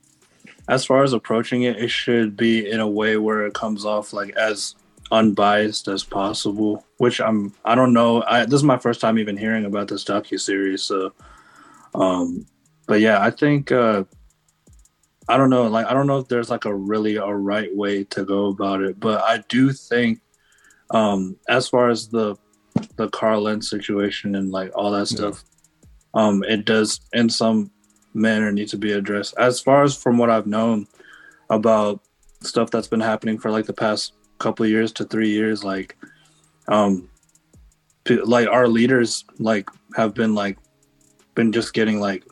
as far as approaching it, it should be in a way where it comes off like as unbiased as possible. Which I'm I don't know. I this is my first time even hearing about this docu series. So, um, but yeah, I think uh, I don't know. Like I don't know if there's like a really a right way to go about it, but I do think um, as far as the the Carl Lentz situation and like all that stuff, um, it does in some manner need to be addressed. As far as from what I've known about stuff that's been happening for like the past couple of years to three years, like, um, like our leaders like have been like been just getting like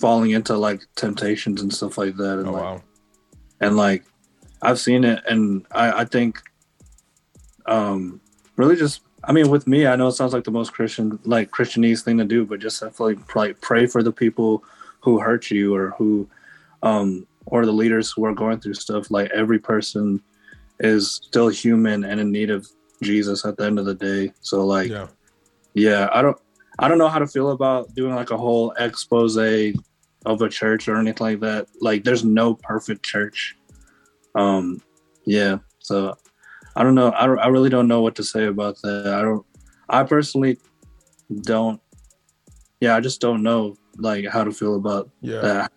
falling into like temptations and stuff like that, and Oh like wow. and like I've seen it, and I, I think, um, really just I mean, with me, I know it sounds like the most Christian, like Christianese thing to do, but just definitely pray, pray for the people who hurt you or who, um, or the leaders who are going through stuff. Like every person is still human and in need of Jesus at the end of the day. So like, Yeah. yeah, I don't, I don't know how to feel about doing like a whole expose of a church or anything like that. Like, there's no perfect church. Um, yeah. So I don't know. I, I really don't know what to say about that. I don't. I personally don't. Yeah, I just don't know like how to feel about Yeah. that.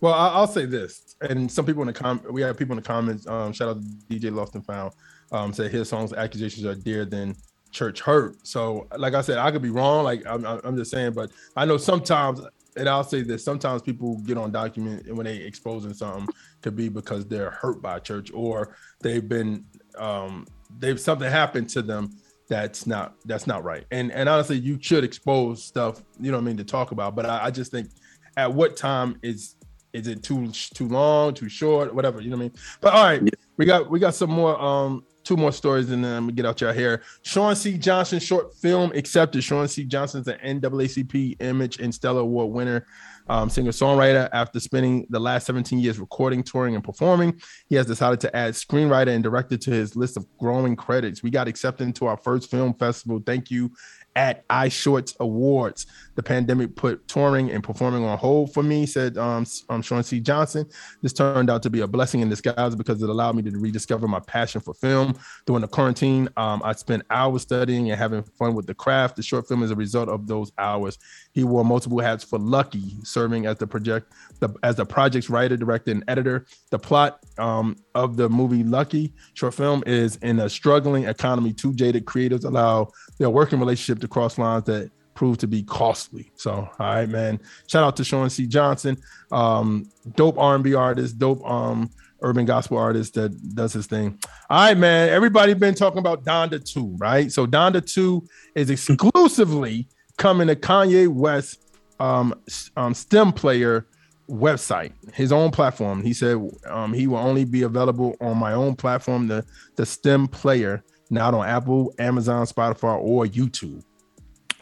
Well, I- I'll say this, and some people in the com, we have people in the comments. Um, shout out to DJ Lost and Found. Um, say his songs accusations are dearer than church hurt. So, like I said, I could be wrong. Like I'm, I'm just saying, but I know sometimes, and I'll say this: sometimes people get on document when they exposing something could be because they're hurt by church or they've been, um, they've something happened to them that's not that's not right. And and honestly, you should expose stuff. You know what I mean to talk about. But I, I just think at what time is is it too too long, too short, whatever, you know what I mean? But all right, we got we got some more um two more stories and then we get out your hair. Sean C. Johnson short film accepted. Sean C. Johnson's an NAACP Image and Stellar Award winner. Um, singer songwriter. After spending the last 17 years recording, touring, and performing, he has decided to add screenwriter and director to his list of growing credits. We got accepted into our first film festival. Thank you at iShorts Awards. The pandemic put touring and performing on hold for me, said um, um, Sean C. Johnson. This turned out to be a blessing in disguise because it allowed me to rediscover my passion for film. During the quarantine, um, I spent hours studying and having fun with the craft. The short film is a result of those hours. He wore multiple hats for Lucky, serving as the project the, as the project's writer, director, and editor. The plot um, of the movie Lucky short film is in a struggling economy, two jaded creatives allow their working relationship to cross lines that prove to be costly. So, all right, man. Shout out to Sean C. Johnson, um, dope R&B artist, dope um, urban gospel artist that does his thing. All right, man. Everybody been talking about Donda 2, right? So Donda 2 is exclusively coming to Kanye West um, um, STEM player website, his own platform. He said um, he will only be available on my own platform, the the STEM player, not on Apple, Amazon, Spotify, or YouTube.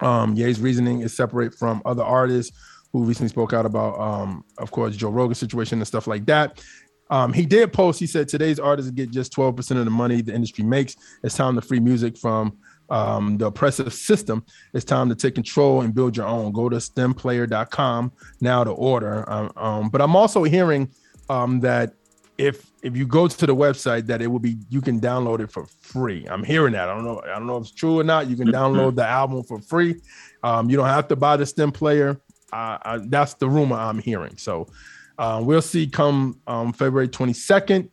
Um, Ye's reasoning is separate from other artists who recently spoke out about, um, of course, Joe Rogan situation and stuff like that. Um, he did post. He said today's artists get just twelve percent of the money the industry makes. It's time to free music from um, the oppressive system, it's time to take control and build your own. Go to stemplayer.com now to order. Um, um, but I'm also hearing um, that if if you go to the website, that it will be you can download it for free. I'm hearing that. I don't know. I don't know if it's true or not. You can download the album for free. Um, you don't have to buy the stem player. Uh, I, that's the rumor I'm hearing. So uh, we'll see come um, February 22nd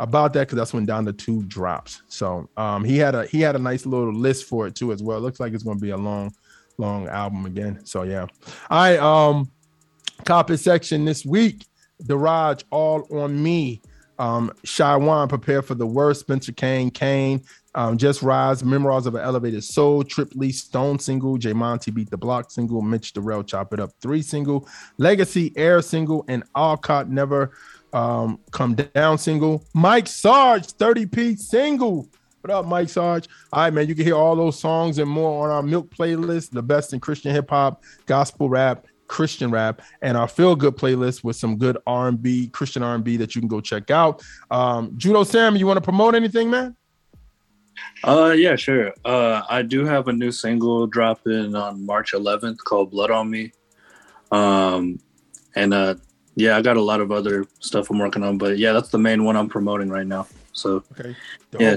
about that because that's when Donda 2 drops. So um, he had a he had a nice little list for it too as well. It looks like it's going to be a long, long album again. So yeah, I Um, copy section this week. Garage all on me. Um, Shy One prepare for the worst. Spencer Kane, Kane, um, Just Rise, Memoirs of an Elevated Soul, Trip Lee Stone single, J Monty Beat the Block single, Mitch Darrell Chop It Up three single, Legacy Air single, and Alcott Never um, Come Down single. Mike Sarge 30p single. What up, Mike Sarge? All right, man. You can hear all those songs and more on our Milk playlist, the best in Christian hip hop, gospel rap, Christian rap, and our feel good playlist with some good R and B, Christian R and B that you can go check out. Um, Judo Sam, you want to promote anything, man? Uh, yeah, sure. Uh, I do have a new single dropping on March 11th called "Blood on Me." Um, and uh, yeah, I got a lot of other stuff I'm working on, but yeah, that's the main one I'm promoting right now. So, okay, yeah,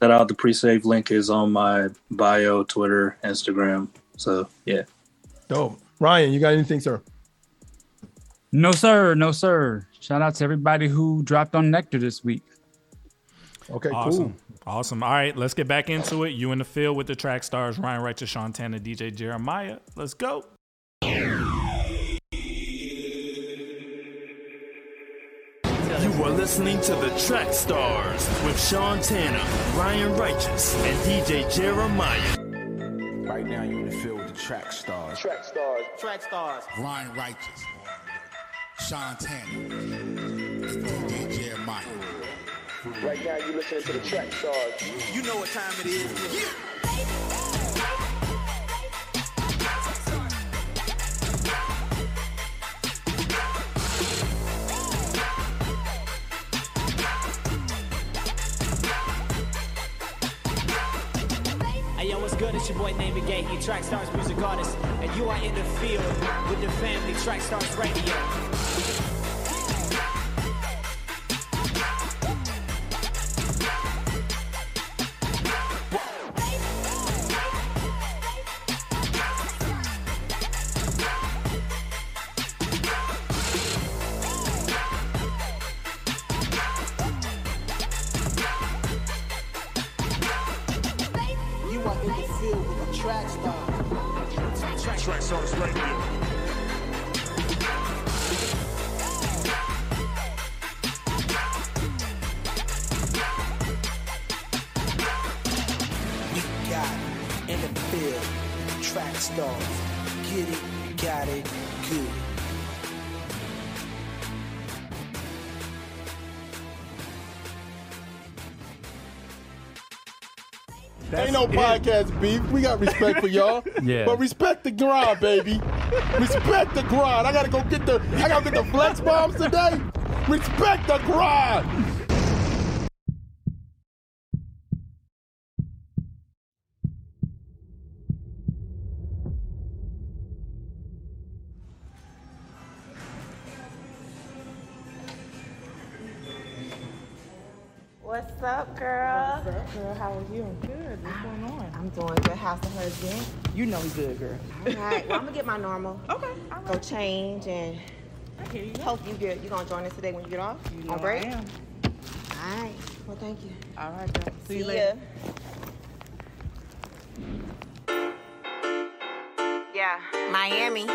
that out. The pre-save link is on my bio, Twitter, Instagram. So, yeah, dope. Ryan, you got anything, sir? No, sir. No, sir. Shout out to everybody who dropped on Nectar this week. Okay, awesome. cool. Awesome. All right, let's get back into it. You in the field with the track stars Ryan Righteous, Sean Tanner, DJ Jeremiah. Let's go. You are listening to the Track Stars with Sean Tanner, Ryan Righteous, and DJ Jeremiah. Right now, you're in the field with the Track Stars. Track Stars. Track Stars. Ryan Righteous. Sean Tanner. And DJ Jeremiah. Right now, you're listening to the Track Stars. You know what time it is. Hey good? It's your boy Name Gay, you Track Stars music artist, and you are in the field with the family Track Stars Radio. Ain't no podcast beef. We got respect for y'all. Yeah. But respect the grind, baby. Respect the grind. I gotta go get the I gotta get the flex bombs today. Respect the grind. What's up, girl? What's up, girl? How are you? What's ah, going on? I'm doing good. How's the husband? You know he's good, girl. All right. Well, I'm gonna get my normal. Okay. Go change and I hear you. hope you get. You gonna join us today when you get off? You know On break? I am. All right. Well, thank you. All right, girl. See, you See later. Yeah. Miami.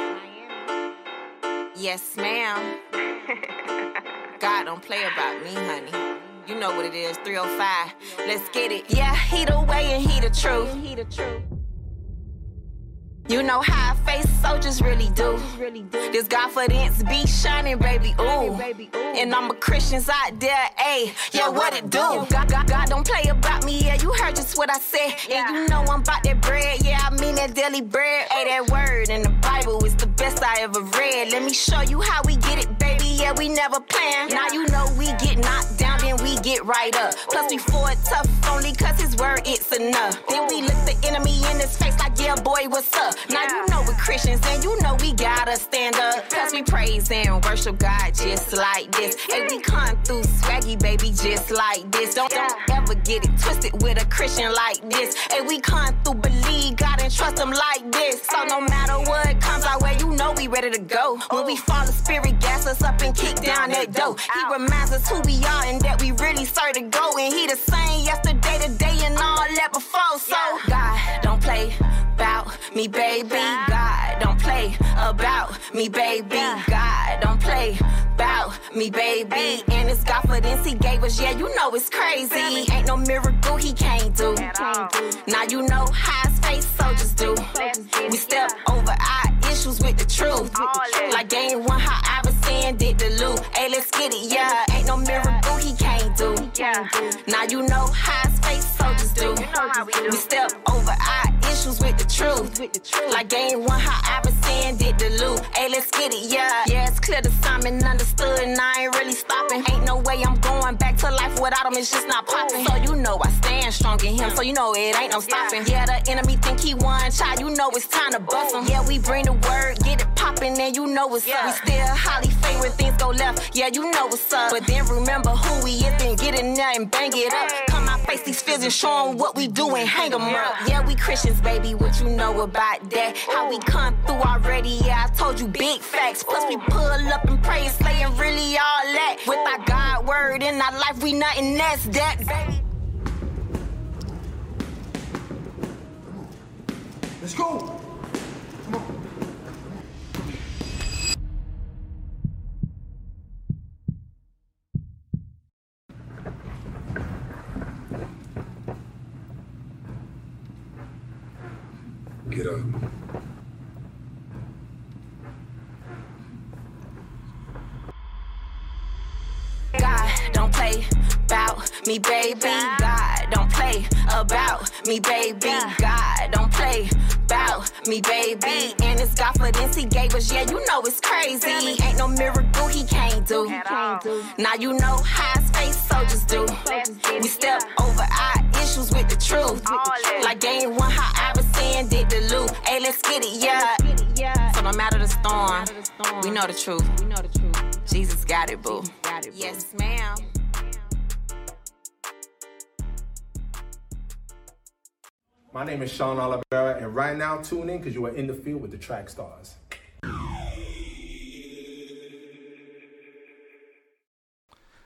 Yes, ma'am. God don't play about me, honey. You know what it is, 305. Let's get it. Yeah, he the way and he the truth. He the truth. You know how I face soldiers really do. This confidence be shining, baby. Ooh. And I'm a Christians out there, ayy. Yeah, what it do? God, God, God don't play about me. Yeah, you heard just what I said. And you know I'm about that bread. Yeah, I mean that daily bread. Hey, that word in the Bible is the best I ever read. Let me show you how we get it. Yeah, we never plan. Now you know we get knocked down, then we get right up. Plus we for it tough only cause his word it's enough. Then we look the enemy in his face like, yeah, boy, what's up? Now you know we're Christians and you know we gotta stand up. Cause we praise and worship God just like this. And we come through swaggy, baby, just like this. Don't, don't ever get it twisted with a Christian like this. And we come through believe God and trust him like this. So no matter what comes our way, you know we ready to go. When we fall, the spirit gas us up and kick down that door. He reminds us who we are and that we really serve to go. And he the same yesterday, today, and all that before. So God, don't play about me, baby. God, don't play about me, baby. God, don't play about me, baby. And it's confidence he gave us, yeah, you know it's crazy. Ain't no miracle he can't do. Now you know how space soldiers do. We step over our issues with the truth. Like game one, how Iverson did the loot. Hey, let's get it, yeah. Ain't no miracle he can't do. Now you know how space soldiers do. You know how we do. We step over issues with the truth. Like game one, how Iverson did the loot. Hey, let's get it, yeah. Yeah, it's clear to Simon understood, and I ain't really stopping. Ain't no way I'm going back to life without him, it's just not popping. So you know I stand strong in him, so you know it ain't no stopping. Yeah, the enemy think he won, child, you know it's time to bust him. Yeah, we bring the word, get it popping, and you know what's up. We still highly when things go left, yeah, you know what's up. But then remember who we is, then get in there and bang it up. Come out, face these fears and show 'em what we do and hang hang 'em up. Yeah, we Christians, baby, what you know about that? How we come through already, yeah, I told you big facts. Plus, we pull up and pray and slay and really all that. With our God word in our life, we nothing that's that, baby. Let's go. Get up. God, don't play about me, baby. God, don't play about me, baby. God, don't play about me, baby. And it's confidence he gave us, yeah, you know it's crazy. Ain't no miracle he can't do. Now you know how space soldiers do. We step over our issues with the truth. Like game one, how let's get it, yeah. So no matter the storm, we know the truth. Jesus got it, boo. Yes, ma'am. My name is Sean Oliveira, and right now, tune in because you are in the field with the track stars.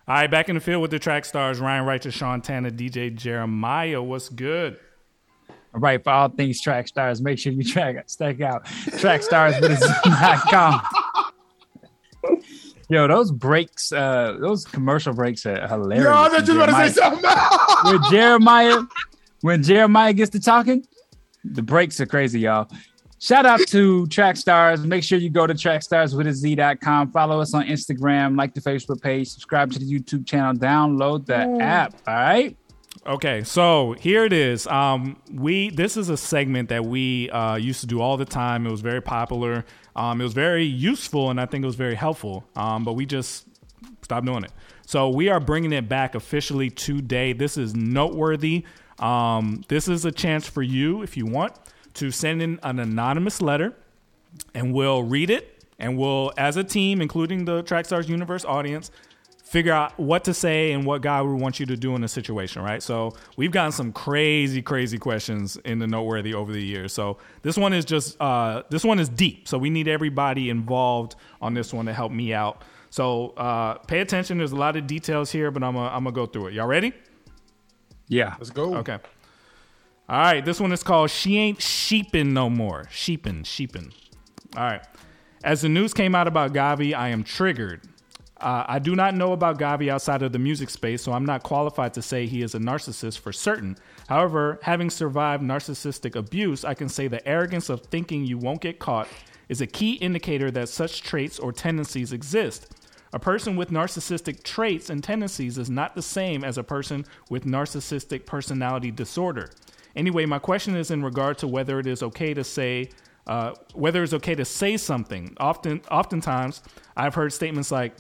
All right, back in the field with the track stars Ryan Righteous, Sean Tanner, DJ Jeremiah. What's good? All right, for all things track stars, make sure you track check out trackstars.com. Yo, those breaks, uh, those commercial breaks are hilarious. Yo, I thought you were gonna say something else. when Jeremiah, when Jeremiah gets to talking, the breaks are crazy, y'all. Shout out to Track Stars. Make sure you go to trackstarswithaz.com. Follow us on Instagram, like the Facebook page, subscribe to the YouTube channel, download the app. All right. Okay, so here it is. Um, we this is a segment that we uh, used to do all the time. It was very popular. Um, it was very useful, and I think it was very helpful. Um, but we just stopped doing it. So we are bringing it back officially today. This is noteworthy. Um, this is a chance for you, if you want, to send in an anonymous letter, and we'll read it, and we'll, as a team, including the Track Stars Universe audience, figure out what to say and what God would want you to do in a situation, right? So we've gotten some crazy, crazy questions in the noteworthy over the years. So this one is just uh, this one is deep. So we need everybody involved on this one to help me out. So uh, pay attention. There's a lot of details here, but I'm gonna I'm gonna go through it. Y'all ready? Yeah. Let's go. Okay. All right. This one is called "She Ain't Sheepin' No More." Sheepin', sheepin'. All right. As the news came out about Gawvi, I am triggered. Uh, I do not know about Gawvi outside of the music space, so I'm not qualified to say he is a narcissist for certain. However, having survived narcissistic abuse, I can say the arrogance of thinking you won't get caught is a key indicator that such traits or tendencies exist. A person with narcissistic traits and tendencies is not the same as a person with narcissistic personality disorder. Anyway, my question is in regard to whether it is okay to say, uh, whether it's okay to say something. Often, oftentimes, I've heard statements like,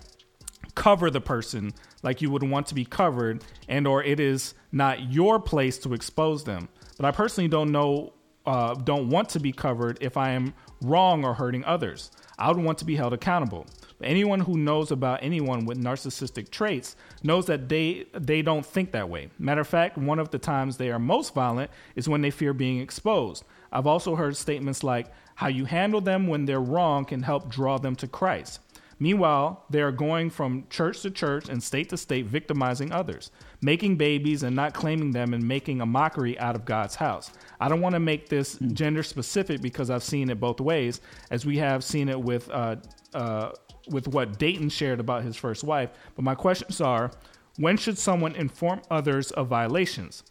cover the person like you would want to be covered and or it is not your place to expose them but i personally don't know uh, don't want to be covered if I am wrong or hurting others. I would want to be held accountable. Anyone who knows about anyone with narcissistic traits knows that they they don't think that way. Matter of fact, one of the times they are most violent is when they fear being exposed. I've also heard statements like how you handle them when they're wrong can help draw them to Christ. Meanwhile, they are going from church to church and state to state victimizing others, making babies and not claiming them and making a mockery out of God's house. I don't want to make this gender specific because I've seen it both ways, as we have seen it with uh, uh, with what Dayton shared about his first wife. But my questions are: When should someone inform others of violations?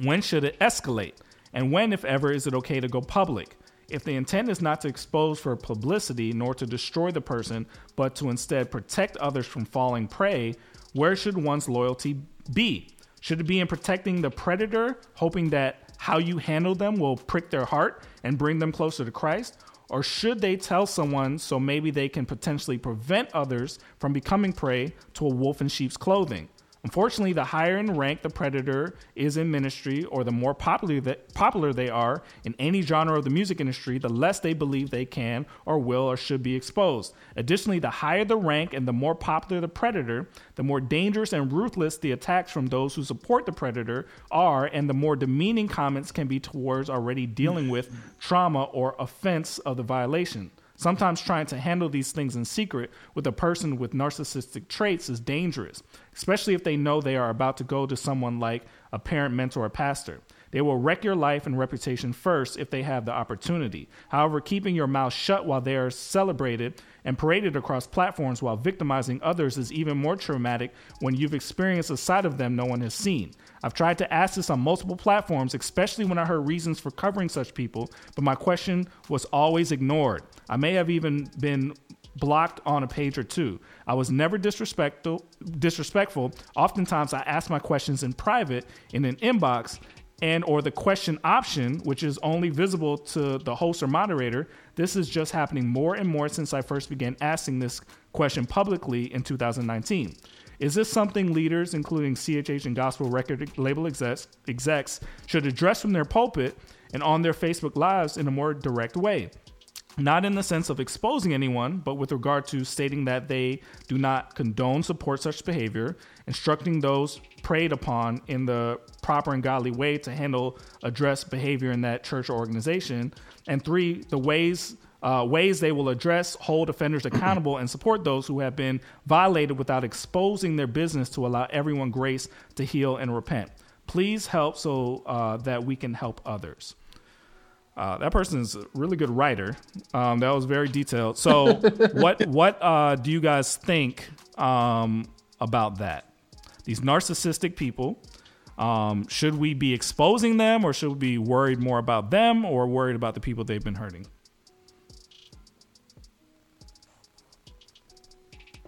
When should it escalate? And when, if ever, is it okay to go public? If the intent is not to expose for publicity nor to destroy the person, but to instead protect others from falling prey, where should one's loyalty be? Should it be in protecting the predator, hoping that how you handle them will prick their heart and bring them closer to Christ? Or should they tell someone so maybe they can potentially prevent others from becoming prey to a wolf in sheep's clothing? Unfortunately, the higher in rank the predator is in ministry, or the more popular that, popular they are in any genre of the music industry, the less they believe they can or will or should be exposed. Additionally, the higher the rank and the more popular the predator, the more dangerous and ruthless the attacks from those who support the predator are, and the more demeaning comments can be towards already dealing with trauma or offense of the violation. Sometimes trying to handle these things in secret with a person with narcissistic traits is dangerous, especially if they know they are about to go to someone like a parent, mentor, or pastor. They will wreck your life and reputation first if they have the opportunity. However, keeping your mouth shut while they are celebrated and paraded across platforms while victimizing others is even more traumatic when you've experienced a side of them no one has seen. I've tried to ask this on multiple platforms, especially when I heard reasons for covering such people, but my question was always ignored. I may have even been blocked on a page or two. I was never disrespectful. Disrespectful. Oftentimes, I asked my questions in private in an inbox, and or the question option, which is only visible to the host or moderator. This is just happening more and more since I first began asking this question publicly in 2019. Is this something leaders, including CHH and gospel record label execs, execs, should address from their pulpit and on their Facebook Lives in a more direct way? Not in the sense of exposing anyone, but with regard to stating that they do not condone, support such behavior, instructing those preyed upon in the proper and godly way to handle, address behavior in that church or organization, and three, the ways uh, ways they will address, hold offenders accountable, and support those who have been violated without exposing their business to allow everyone grace to heal and repent. Please help so uh, that we can help others. Uh, that person is a really good writer. Um, that was very detailed. So, what what uh, do you guys think um, about that? These narcissistic people. Um, should we be exposing them, or should we be worried more about them, or worried about the people they've been hurting?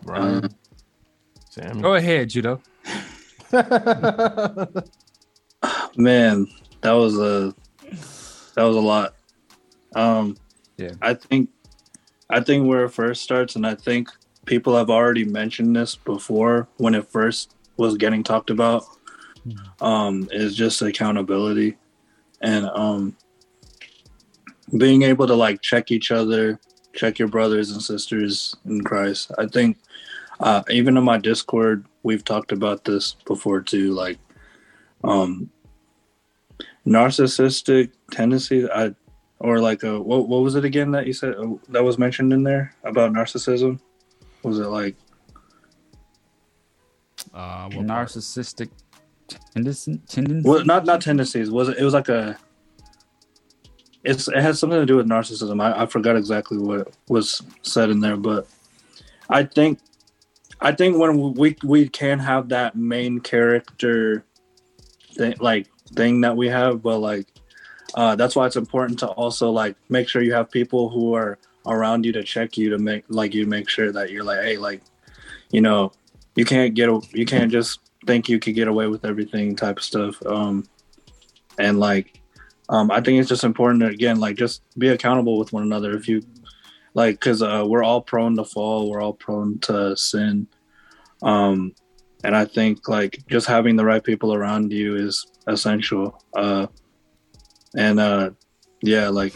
Brian, Sammy. Go ahead, Judo. Man, that was a that was a lot. Um, yeah, I think I think where it first starts, and I think people have already mentioned this before when it first was getting talked about, um, is just accountability and um, being able to like check each other, check your brothers and sisters in Christ. I think uh, even in my Discord, we've talked about this before too. Like, um, narcissistic tendencies. I or like a what what was it again that you said uh, that was mentioned in there about narcissism? Was it like uh, narcissistic tendency? tendency? well not not tendencies? Was it? It was like a. It's it has something to do with narcissism. I, I forgot exactly what was said in there, but I think I think when we we can have that main character thing like thing that we have, but like uh, that's why it's important to also like make sure you have people who are around you to check you to make like you make sure that you're like hey like you know you can't get you can't just think you could get away with everything type of stuff um and like um i think it's just important to again like just be accountable with one another if you like because uh we're all prone to fall we're all prone to sin um and i think like just having the right people around you is essential uh and uh yeah, like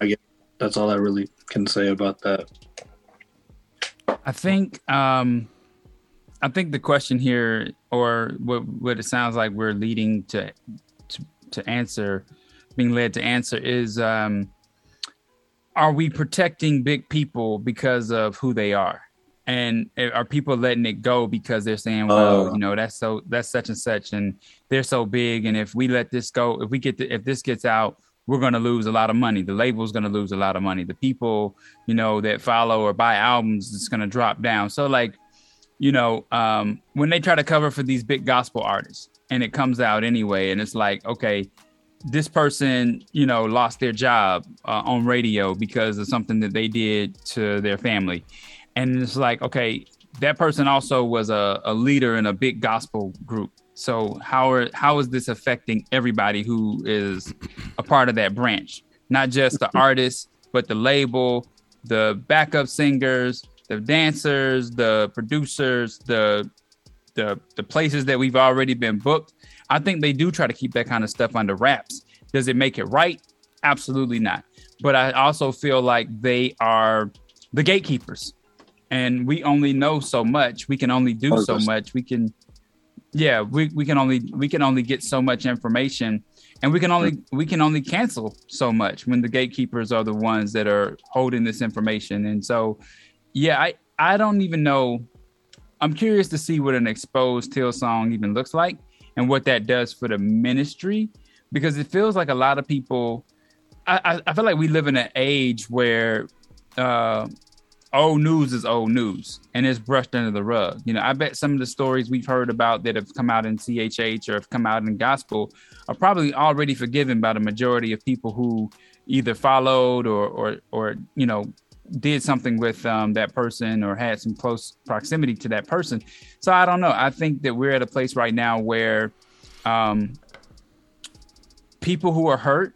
I guess that's all I really can say about that. I think um I think the question here or what what it sounds like we're leading to to, to answer being led to answer is um are we protecting big people because of who they are? And are people letting it go because they're saying, well, Uh. you know, that's so that's such and such and they're so big and if we let this go, if we get the, if this gets out, we're going to lose a lot of money. The label's going to lose a lot of money. The people, you know, that follow or buy albums it's going to drop down. So like, you know, um, when they try to cover for these big gospel artists and it comes out anyway, and it's like, okay, this person, you know, lost their job uh, on radio because of something that they did to their family. And it's like, okay, that person also was a, a leader in a big gospel group. So how are how is this affecting everybody who is a part of that branch? Not just the artists, but the label, the backup singers, the dancers, the producers, the the the places that we've already been booked. I think they do try to keep that kind of stuff under wraps. Does it make it right? Absolutely not. But I also feel like they are the gatekeepers. And we only know so much. We can only do so much. We can yeah, we, we can only we can only get so much information and we can only we can only cancel so much when the gatekeepers are the ones that are holding this information. And so yeah, I I don't even know I'm curious to see what an exposed Hillsong even looks like and what that does for the ministry because it feels like a lot of people. I, I, I feel like we live in an age where uh, old news is old news and it's brushed under the rug. You know, I bet some of the stories we've heard about that have come out in CHH or have come out in gospel are probably already forgiven by the majority of people who either followed or or or you know did something with um, that person or had some close proximity to that person. So I don't know. I think that we're at a place right now where um, people who are hurt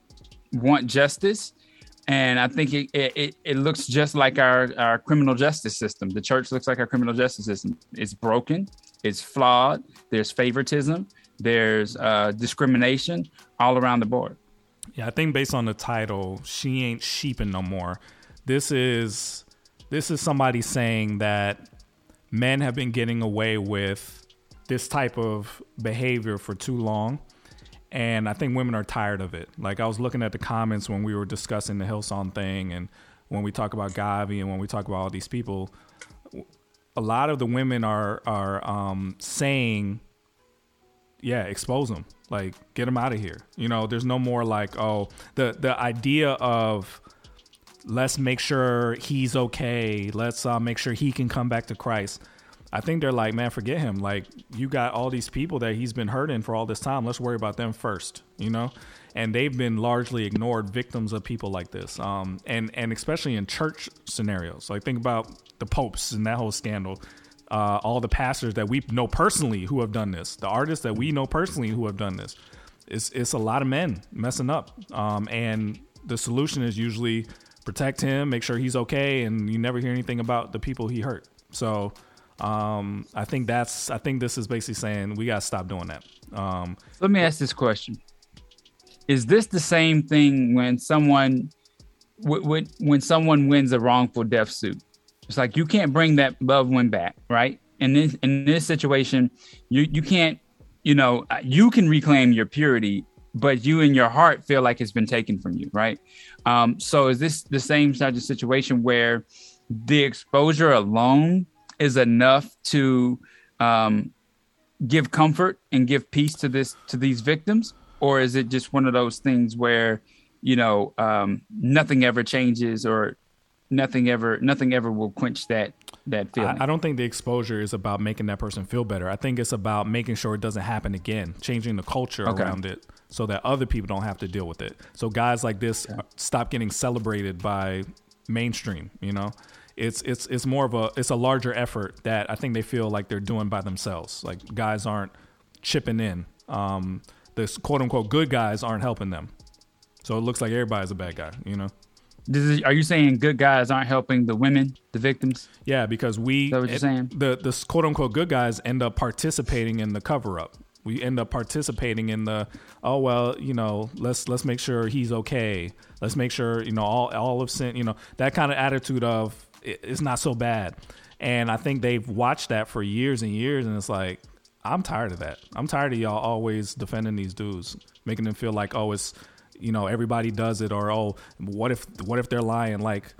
want justice. And I think it, it, it looks just like our, our criminal justice system. The church looks like our criminal justice system. It's broken, it's flawed, there's favoritism, there's uh, discrimination all around the board. Yeah, I think based on the title, she ain't sheeping no more. This is this is somebody saying that men have been getting away with this type of behavior for too long. And I think women are tired of it. Like I was looking at the comments when we were discussing the Hillsong thing and when we talk about Gawvi and when we talk about all these people, a lot of the women are are um, saying yeah, expose them. Like, get them out of here. You know, there's no more like, oh, the the idea of let's make sure he's okay. Let's uh, make sure he can come back to Christ. I think they're like, man, forget him. Like, you got all these people that he's been hurting for all this time. Let's worry about them first. You know, and they've been largely ignored, victims of people like this. Um, and and especially in church scenarios. Like, think about the popes and that whole scandal uh, all the pastors that we know personally who have done this, the artists that we know personally who have done this. It's it's a lot of men messing up, um, and the solution is usually protect him, make sure he's okay, and you never hear anything about the people he hurt. So um, I think that's I think this is basically saying we gotta stop doing that. Um, Let me ask this question: Is this the same thing when someone w- w- when someone wins a wrongful death suit? It's like you can't bring that loved one back, right? And in, in this situation, you you can't, you know, you can reclaim your purity, but you in your heart feel like it's been taken from you, right? Um, so is this the same type of situation where the exposure alone is enough to um, give comfort and give peace to this to these victims, or is it just one of those things where you know um, nothing ever changes or nothing ever nothing ever will quench that that feeling? I, I don't think the exposure is about making that person feel better. I think it's about making sure it doesn't happen again, changing the culture Okay. around it so that other people don't have to deal with it. So guys like this stop getting celebrated by mainstream, you know? It's it's it's more of a it's a larger effort that I think they feel like they're doing by themselves. Like guys aren't chipping in. Um the quote unquote good guys aren't helping them. So it looks like everybody's a bad guy, you know? This is, are you saying good guys aren't helping the women, the victims? Yeah, because we what you're it- saying? the the quote unquote good guys end up participating in the cover up. We end up participating in the oh well, you know, let's let's make sure he's okay. Let's make sure you know all all of sin, you know, that kind of attitude of it- it's not so bad. And I think they've watched that for years and years, and it's like I'm tired of that. I'm tired of y'all always defending these dudes, making them feel like oh it's you know everybody does it or oh what if what if they're lying like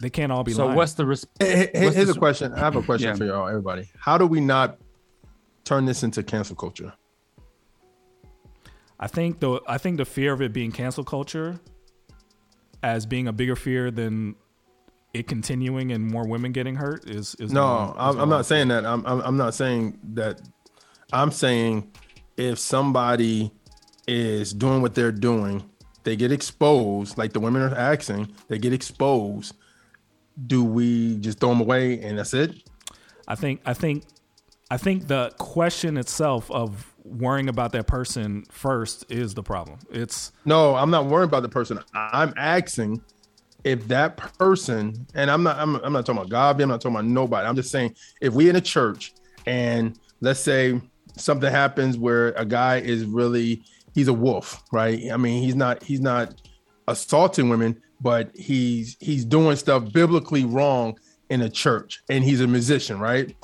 they can't all be So lying. what's the res- Hey, hey, what's here's the- a question. I have a question Yeah. for y'all, everybody. How do we not turn this into cancel culture? I think the I think the fear of it being cancel culture as being a bigger fear than it continuing and more women getting hurt is is No, wrong- is I'm, I'm not saying that. I'm, I'm I'm not saying that. I'm saying if somebody is doing what they're doing, they get exposed, like the women are asking, they get exposed. Do we just throw them away and that's it? I think I think I think the question itself of worrying about that person first is the problem. It's No, I'm not worrying about the person. I'm asking if that person, and I'm not, I'm, I'm not talking about God, I'm not talking about nobody. I'm just saying if we in a church and let's say something happens where a guy is really, he's a wolf, right? I mean, he's not, he's not assaulting women, but he's he's doing stuff biblically wrong in a church, and he's a musician, right?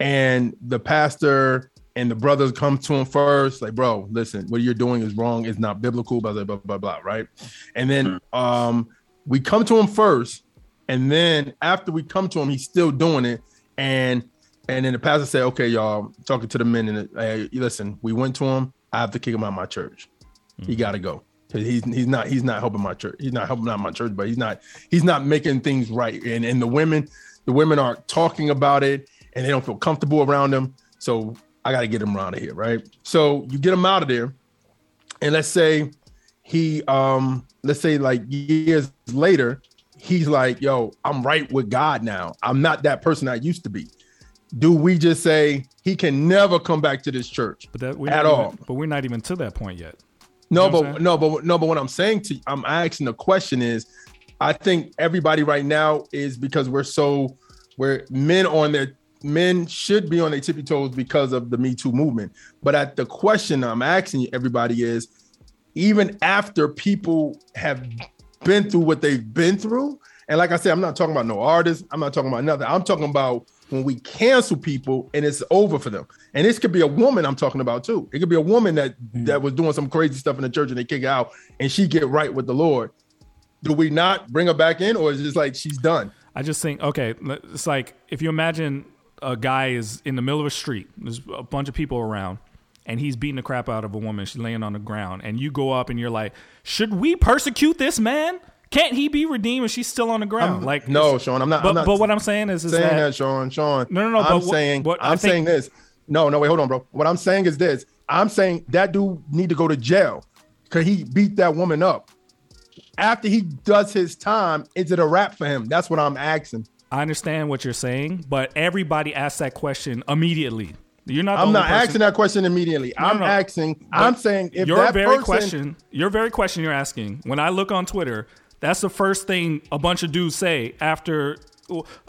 And the pastor and the brothers come to him first, like, bro, listen, what you're doing is wrong. It's not biblical, blah blah blah blah blah, right? And then um, we come to him first, and then after we come to him, he's still doing it, and and then the pastor said, okay, y'all, talking to the men, and hey, listen, we went to him. I have to kick him out of my church. He got to go. He's he's not he's not helping my church. He's not helping out my church, but he's not he's not making things right. And and the women the women are talking about it, and they don't feel comfortable around him. So I got to get him out of here, right? So you get him out of there, and let's say he um let's say like years later he's like yo i'm right with god now i'm not that person i used to be do we just say he can never come back to this church but that at all even- but we're not even to that point yet. no, You know but no, but no, but what I'm saying to you, I'm asking the question is, I think everybody right now is because we're so where men on their men should be on their tippy toes because of the Me Too movement. But at the question I'm asking everybody is, even after people have been through what they've been through, and like I said, I'm not talking about no artists, I'm not talking about nothing. I'm talking about when we cancel people and it's over for them. And this could be a woman I'm talking about too. It could be a woman that mm. that was doing some crazy stuff in the church and they kick her out and she get right with the Lord. Do we not bring her back in or is it just like she's done? I just think okay, it's like if you imagine a guy is in the middle of a street, there's a bunch of people around, and he's beating the crap out of a woman. She's laying on the ground, and you go up and you're like, "Should we persecute this man? Can't he be redeemed and she's still on the ground?" I'm- like no, Sean, I'm not. But, I'm not but what I'm saying is, is saying that, that, Sean, Sean. No, no, no, I'm but what- saying, what I I'm think- saying this. No, no, wait, hold on, bro. What I'm saying is this. I'm saying that dude need to go to jail because he beat that woman up. After he does his time, is it a wrap for him? That's what I'm asking. I understand what you're saying, but everybody asks that question immediately. You're not. I'm not person- asking that question immediately. No, I'm no. asking. I'm saying if your that very person, question, your very question you're asking, when I look on Twitter, that's the first thing a bunch of dudes say after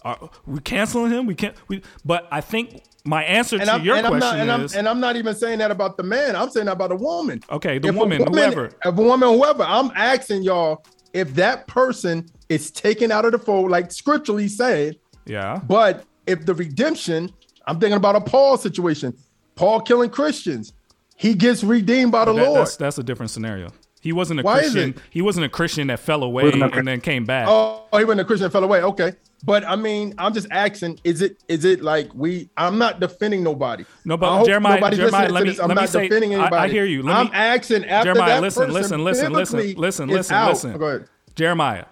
are we canceling him. We can't. We, but I think my answer and to I'm, your and I'm question not, and I'm, is and I'm not even saying that about the man. I'm saying that about a woman. okay. The If a woman, whoever. if a woman, whoever, I'm asking y'all if that person is taken out of the fold, like scripturally said. Yeah. But if the redemption, I'm thinking about a Paul situation. Paul killing Christians, he gets redeemed by the That- Lord. That's that's a different scenario. He wasn't a Why Christian. He wasn't a Christian that fell away Wasn't a- and then came back. Oh, oh he went to Christian and fell away. Okay. But I mean, I'm just asking, is it is it like we I'm not defending nobody. No, but Jeremiah, Jeremiah let me, I'm let me not say. defending I, anybody. I hear you. Let I'm me, asking after Jeremiah, that listen, person listen, listen, listen, biblically listen, listen, out. listen. Go ahead. Jeremiah,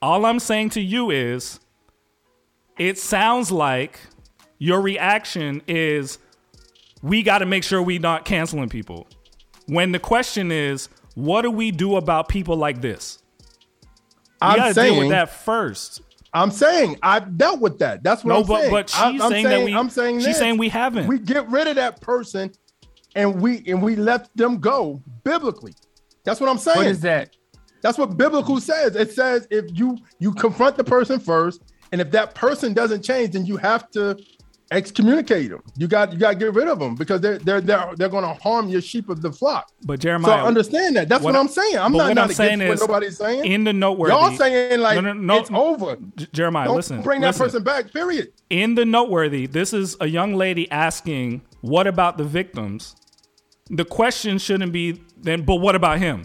all I'm saying to you is, it sounds like your reaction is, we got to make sure we not canceling people. When the question is, what do we do about people like this? You I'm gotta saying deal with that first. I'm saying I've dealt with that. That's what No, I'm but- saying. but she's I- I'm saying that we- I'm saying she's this. saying we haven't. We get rid of that person, and we and we let them go biblically. That's what I'm saying. What is that? That's what biblical says. It says if you you confront the person first, and if that person doesn't change, then you have to excommunicate them. You got you got to get rid of them because they're they're they're, they're going to harm your sheep of the flock. But So Jeremiah, I understand that. That's what, I'm saying. I'm not, what not I'm against saying what is, nobody's saying. in the noteworthy, Y'all saying like No, no, no, it's over. J- Jeremiah, Don't listen, bring that listen. person back. Period. In the noteworthy, this is a young lady asking, "What about the victims?" The question shouldn't be then, but what about him?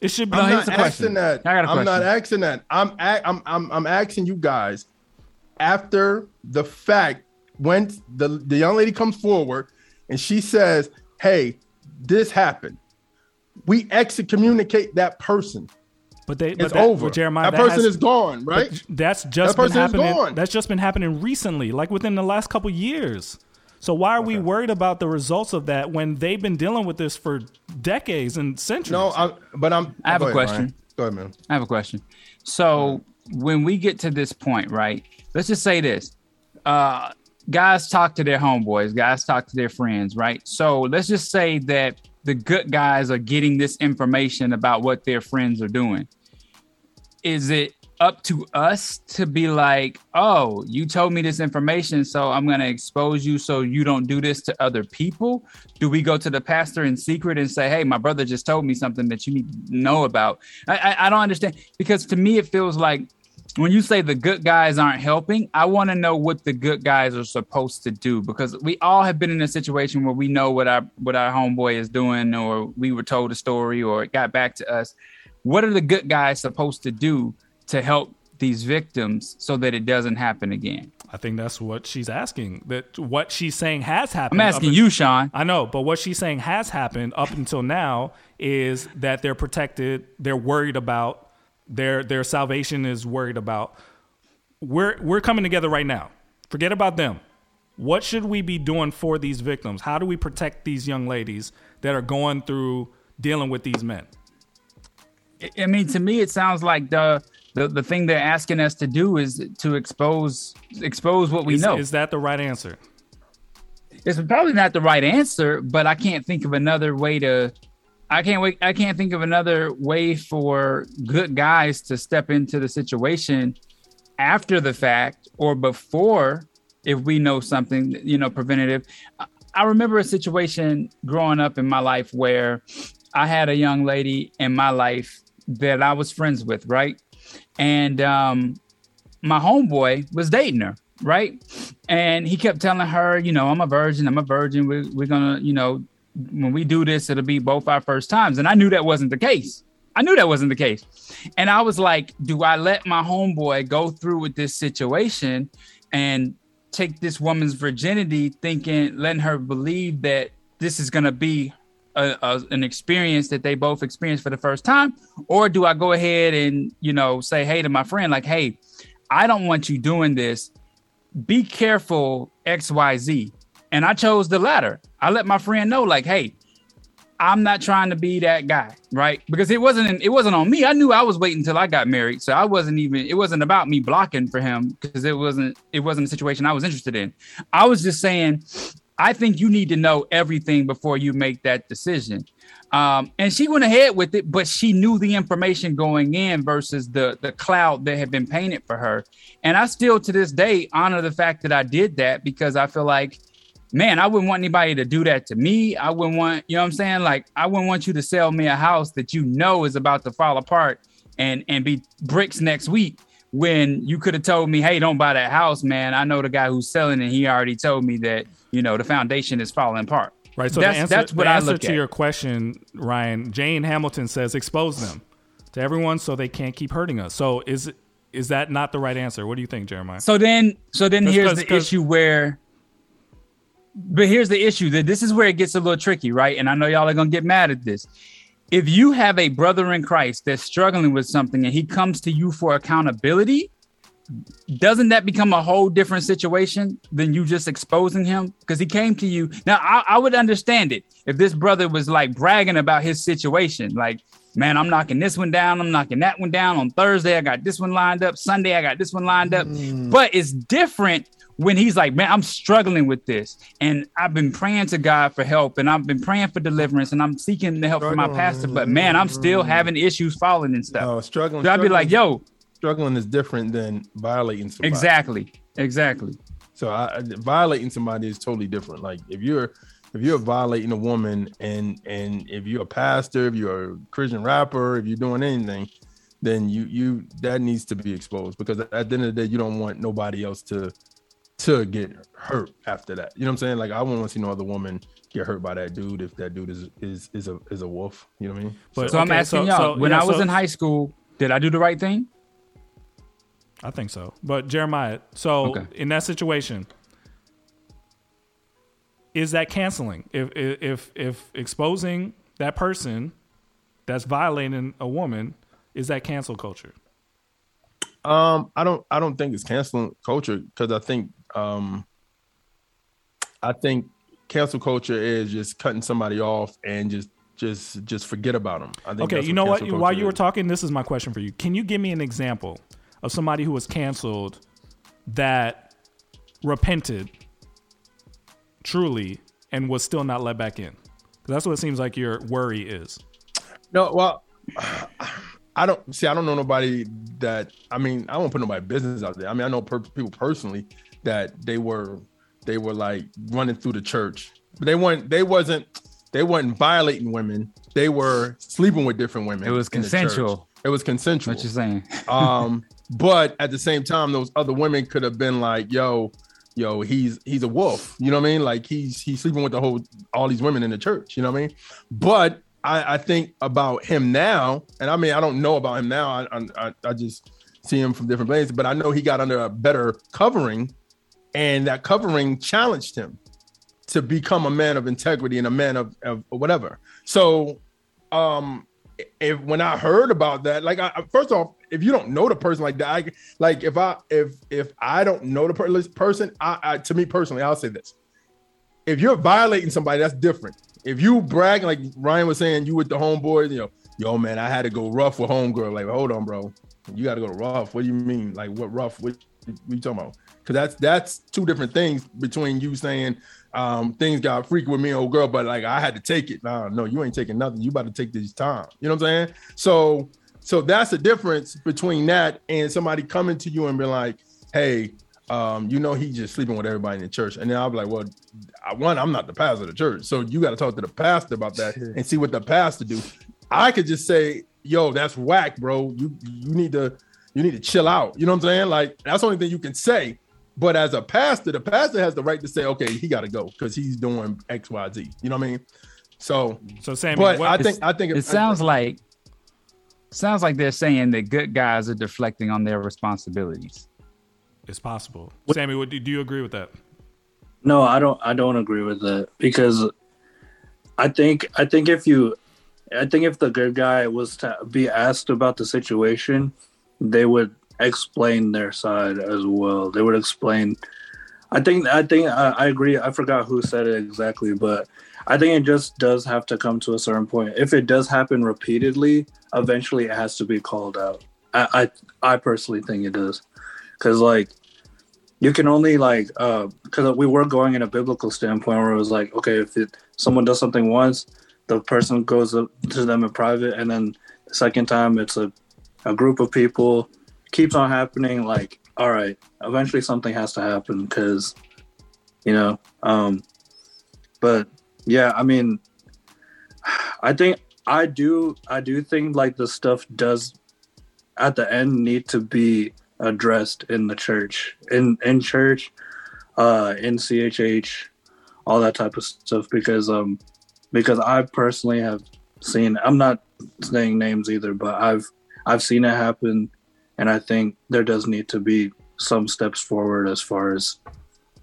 It should be. I'm not asking that. I got a I'm not asking that. I'm, a- I'm I'm I'm asking you guys after the fact when the the young lady comes forward and she says, "Hey, this happened." We excommunicate that person. But they, but It's that, over. but Jeremiah, That person has- is gone, right? That's just That been person is happening. gone. That's just been happening recently, like within the last couple years. So why are we worried about the results of that when they've been dealing with this for decades and centuries? No, I, but I'm. I have go a ahead, question. Ryan. Go ahead, man. I have a question. So when we get to this point, right? Let's just say this. Uh guys talk to their homeboys, guys talk to their friends, right? So let's just say that the good guys are getting this information about what their friends are doing. Is it up to us to be like, oh, you told me this information, so I'm going to expose you so you don't do this to other people? Do we go to the pastor in secret and say, hey, my brother just told me something that you need to know about? I, I, I don't understand because to me, it feels like when you say the good guys aren't helping, I want to know what the good guys are supposed to do because we all have been in a situation where we know what our what our homeboy is doing, or we were told a story, or it got back to us. What are the good guys supposed to do to help these victims so that it doesn't happen again? I think that's what she's asking. That what she's saying has happened. I'm asking up you, Sean. I know, but what she's saying has happened up until now is that they're protected. They're worried about their their salvation is worried about. We're we're coming together right now. Forget about them. What should we be doing for these victims? How do we protect these young ladies that are going through dealing with these men? I- mean, to me, it sounds like the the, the thing they're asking us to do is to expose expose what we is, know. Is that the right answer? It's probably not the right answer, but I can't think of another way to. I can't wait. I can't think of another way for good guys to step into the situation after the fact or before, if we know something, you know, preventative. I- remember a situation growing up in my life where I had a young lady in my life that I was friends with, right? And um, my homeboy was dating her, right? And he kept telling her, you know, I'm a virgin, I'm a virgin. We, we're gonna, you know, when we do this, it'll be both our first times. And I knew that wasn't the case. I knew that wasn't the case. And I was like, do I let my homeboy go through with this situation and take this woman's virginity, thinking, letting her believe that this is gonna be a, a, an experience that they both experienced for the first time, or do I go ahead and you know say, hey, to my friend, like, hey, I don't want you doing this. Be careful, X, Y, Z. And I chose the latter. I let my friend know, like, hey, I'm not trying to be that guy, right? Because it wasn't it wasn't on me. I knew I was waiting until I got married, so I wasn't even it wasn't about me blocking for him because it wasn't it wasn't a situation I was interested in. I was just saying, I think you need to know everything before you make that decision. Um, and she went ahead with it, but she knew the information going in versus the the cloud that had been painted for her. And I still to this day honor the fact that I did that because I feel like man, I wouldn't want anybody to do that to me. I wouldn't want, you know what I'm saying? Like, I wouldn't want you to sell me a house that you know is about to fall apart and and be bricks next week when you could have told me, hey, don't buy that house, man. I know the guy who's selling it. He already told me that, you know, the foundation is falling apart. Right. So that's, the answer, that's what I answer look to at. your question, Ryan, Jane Hamilton says expose them to everyone so they can't keep hurting us. So is is that not the right answer? What do you think, Jeremiah? So then, so then 'Cause- here's 'cause- the 'cause- issue where, but here's the issue that this is where it gets a little tricky, right? And I know y'all are gonna get mad at this. If you have a brother in Christ that's struggling with something and he comes to you for accountability, doesn't that become a whole different situation than you just exposing him? Because he came to you. Now, I, I would understand it if this brother was like bragging about his situation, like, man, I'm knocking this one down, I'm knocking that one down. On Thursday, I got this one lined up. Sunday, I got this one lined up. Mm. But it's different when he's like, man, I'm struggling with this. And I've been praying to God for help and I've been praying for deliverance and I'm seeking the help from my pastor. But man, I'm still mm-hmm. having issues falling and stuff. Oh, struggling. So I'd be like, yo, struggling is different than violating somebody. exactly, exactly. So I, violating somebody is totally different. Like if you're if you're violating a woman and and if you're a pastor, if you're a Christian rapper, if you're doing anything, then you you that needs to be exposed because at the end of the day, you don't want nobody else to to get hurt after that. You know what I'm saying? Like I wouldn't want to see no other woman get hurt by that dude if that dude is is is a is a wolf. You know what I mean? But so I'm asking y'all, when I was in high school, did I do the right thing? I think so. But Jeremiah, so Okay. in that situation, is that canceling? If if if, if exposing that person that's violating a woman, is that cancel culture? Um, I don't I don't think it's canceling culture because I think um I think cancel culture is just cutting somebody off and just just just forget about them. I think Okay, you know what? While you were is. talking, this is my question for you. Can you give me an example of somebody who was canceled that repented truly and was still not let back in? That's what it seems like your worry is. No, well, I don't see. I don't know nobody that. I mean, I won't put nobody business out there. I mean, I know per, people personally that they were they were like running through the church, but they weren't. They wasn't. They weren't violating women. They were sleeping with different women. It was in the church. consensual. It was consensual. What you saying? um, but at the same time, those other women could have been like, "Yo, yo, he's he's a wolf." You know what I mean? Like he's he's sleeping with the whole all these women in the church. You know what I mean? But I, I think about him now, and I mean, I don't know about him now. I I, I just see him from different places, but I know he got under a better covering, and that covering challenged him to become a man of integrity and a man of, of whatever. So, um, if when I heard about that, like, I, first off, if you don't know the person like that, I, like if I if if I don't know the per- person, I, I to me personally, I'll say this: if you're violating somebody, that's different. If you brag, like Ryan was saying, you with the homeboys, you know, yo man, I had to go rough with homegirl. Like, hold on, bro, you got to go rough. What do you mean? Like, what rough? What, what you talking about? Because that's that's two different things between you saying um, things got freaky with me and old girl, but like I had to take it. Nah, no, you ain't taking nothing. You about to take this time. You know what I'm saying? So so that's the difference between that and somebody coming to you and be like, hey, um, you know, he just sleeping with everybody in the church. And then I'll be like, well, I, one, I'm not the pastor of the church. So you got to talk to the pastor about that and see what the pastor do. I could just say, yo, that's whack, bro. You you need to you need to chill out. You know what I'm saying? Like that's the only thing you can say. But as a pastor, the pastor has the right to say, okay, he got to go because he's doing X, Y, Z. You know what I mean? So, so Sammy, but what- I think I think it sounds like sounds like they're saying that good guys are deflecting on their responsibilities. It's possible. Sammy, what, do do you agree with that? No, I don't. I don't agree with that because I think I think if you, I think if the good guy was to be asked about the situation, they would explain their side as well. They would explain. I think I think I, I agree. I forgot who said it exactly, but I think it just does have to come to a certain point. If it does happen repeatedly, eventually it has to be called out. I I, I personally think it does, because like you can only like uh because we were going in a biblical standpoint where it was like okay if it, someone does something once the person goes to them in private and then the second time it's a, a group of people keeps on happening like all right eventually something has to happen because you know um but yeah i mean i think i do i do think like the stuff does at the end need to be addressed in the church in in church uh in chh all that type of stuff because um because i personally have seen i'm not saying names either but i've i've seen it happen and i think there does need to be some steps forward as far as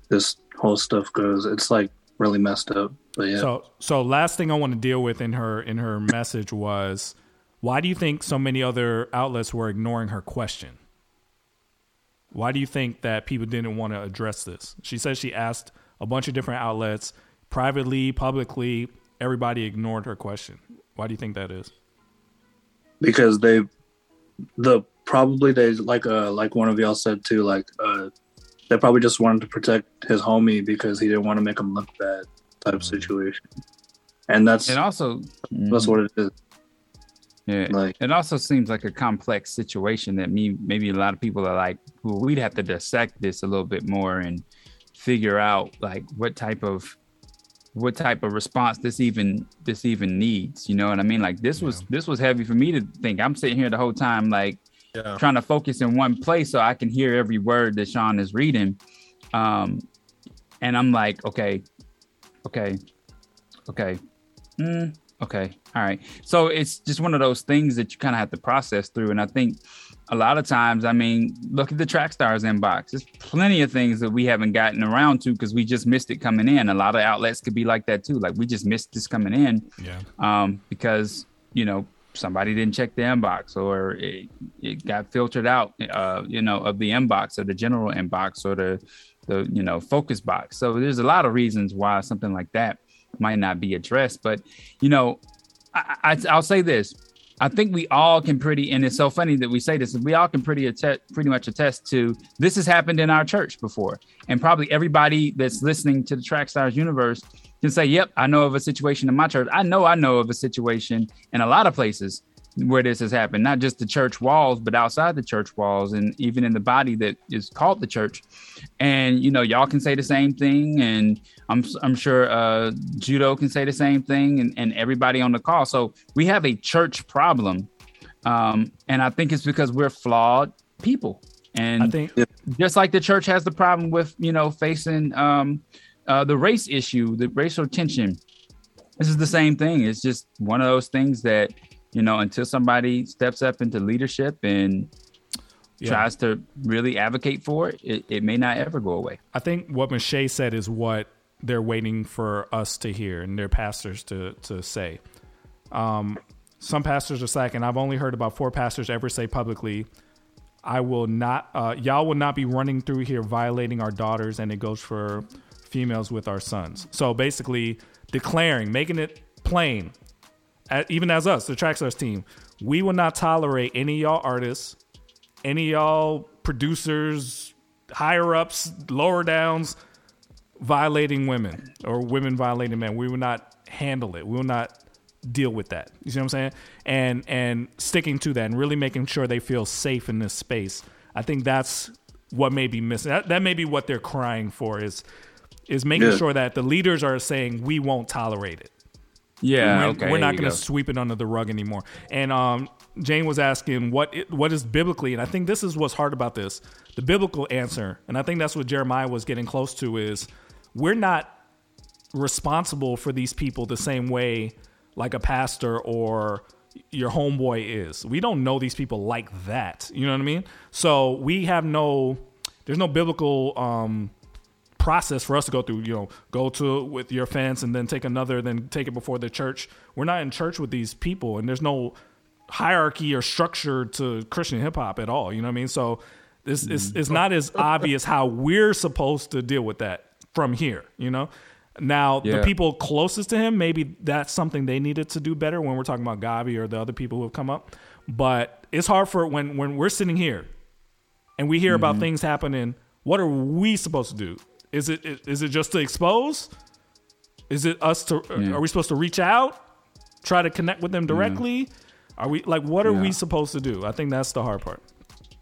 this whole stuff goes it's like really messed up but yeah So so last thing I want to deal with in her in her message was why do you think so many other outlets were ignoring her question? Why do you think that people didn't want to address this? She says she asked a bunch of different outlets, privately, publicly, everybody ignored her question. Why do you think that is? because they the probably they like uh like one of y'all said too like uh they probably just wanted to protect his homie because he didn't want to make him look bad type of situation. And that's And also, that's what it is. Yeah, like it also seems like a complex situation that me maybe a lot of people are like, well, we'd have to dissect this a little bit more and figure out like what type of what type of response this even this even needs you know what i mean? Like this was this was heavy for me to think. I'm sitting here the whole time like Yeah. trying to focus in one place so i can hear every word that sean is reading. Um and i'm like okay okay okay mm, okay all right. So it's just one of those things that you kind of have to process through. And i think a lot of times i mean look at the track stars inbox. There's plenty of things that we haven't gotten around to because we just missed it coming in. A lot of outlets could be like that too. Like we just missed this coming in. Yeah. um because you know somebody didn't check the inbox or it, it got filtered out uh you know of the inbox or the general inbox or the the you know focus box. So there's a lot of reasons why something like that might not be addressed. But you know I, I i'll say this I think we all can pretty, and it's so funny that we say this. We all can pretty attest, pretty much attest to this has happened in our church before, and probably everybody that's listening to the Track Stars universe can say, "Yep, I know of a situation in my church. I know I know of a situation in a lot of places where this has happened, not just the church walls, but outside the church walls, and even in the body that is called the church." And you know, y'all can say the same thing, and I'm I'm sure uh, Judo can say the same thing, and, and everybody on the call. So we have a church problem, um, and I think it's because we're flawed people. And I think just like the church has the problem with you know facing um, uh, the race issue, the racial tension. This is the same thing. It's just one of those things that you know until somebody steps up into leadership and Yeah. tries to really advocate for it, it, it may not ever go away. I think what Miche said is what they're waiting for us to hear and their pastors to to say. Um, some pastors are slacking. I've only heard about four pastors ever say publicly, "I will not. Uh, y'all will not be running through here violating our daughters." And it goes for females with our sons. So basically, declaring, making it plain, at, even as us, the Trackstars team, we will not tolerate any y'all artists any y'all producers, higher ups, lower downs violating women or women violating men. We will not handle it. We will not deal with that. You see what I'm saying? And and sticking to that and really making sure they feel safe in this space. I think that's what may be missing. That, that may be what they're crying for is is making Yeah. sure that the leaders are saying we won't tolerate it. Yeah, we're, okay, we're not going to sweep it under the rug anymore. And um, Jane was asking what it, what is biblically, and I think this is what's hard about this. The biblical answer, and I think that's what Jeremiah was getting close to, is we're not responsible for these people the same way like a pastor or your homeboy is. We don't know these people like that. You know what I mean? So we have no there's no biblical um process for us to go through, you know, go to with your fence and then take another, then take it before the church. We're not in church with these people and there's no hierarchy or structure to Christian hip hop at all. You know what I mean? So this is it's not as obvious how we're supposed to deal with that from here, you know? Now the people closest to him, maybe that's something they needed to do better when we're talking about Gawvi or the other people who have come up. But it's hard for when when we're sitting here and we hear about Mm-hmm. things happening. What are we supposed to do? Is it is it just to expose? Is it us to? Yeah. Are we supposed to reach out, try to connect with them directly? Are we like what are we supposed to do? I think that's the hard part.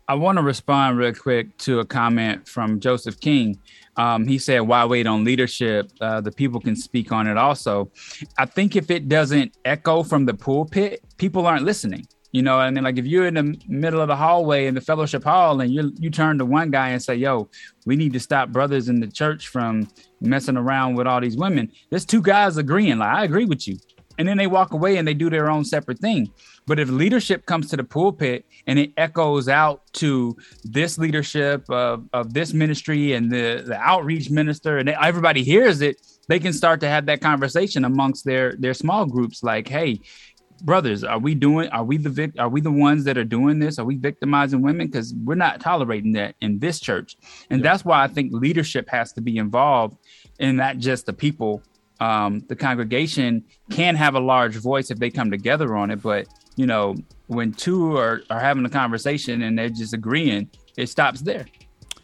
I want to respond real quick to a comment from Joseph King. Um, he said, "Why wait on leadership? Uh, the people can speak on it." Also, I think if it doesn't echo from the pulpit, people aren't listening. You know, I mean, like if you're in the middle of the hallway in the fellowship hall, and you you turn to one guy and say, "Yo, we need to stop brothers in the church from messing around with all these women." There's two guys agreeing, like I agree with you, and then they walk away and they do their own separate thing. But if leadership comes to the pulpit and it echoes out to this leadership of, of this ministry and the, the outreach minister, and everybody hears it, they can start to have that conversation amongst their their small groups. Like, hey, brothers, are we doing? Are we the vic? Are we the ones that are doing this? Are we victimizing women? Because we're not tolerating that in this church, and that's why I think leadership has to be involved, and not just the people um, the congregation can have a large voice if they come together on it. But you know, when two are, are having a conversation and they're just agreeing, it stops there.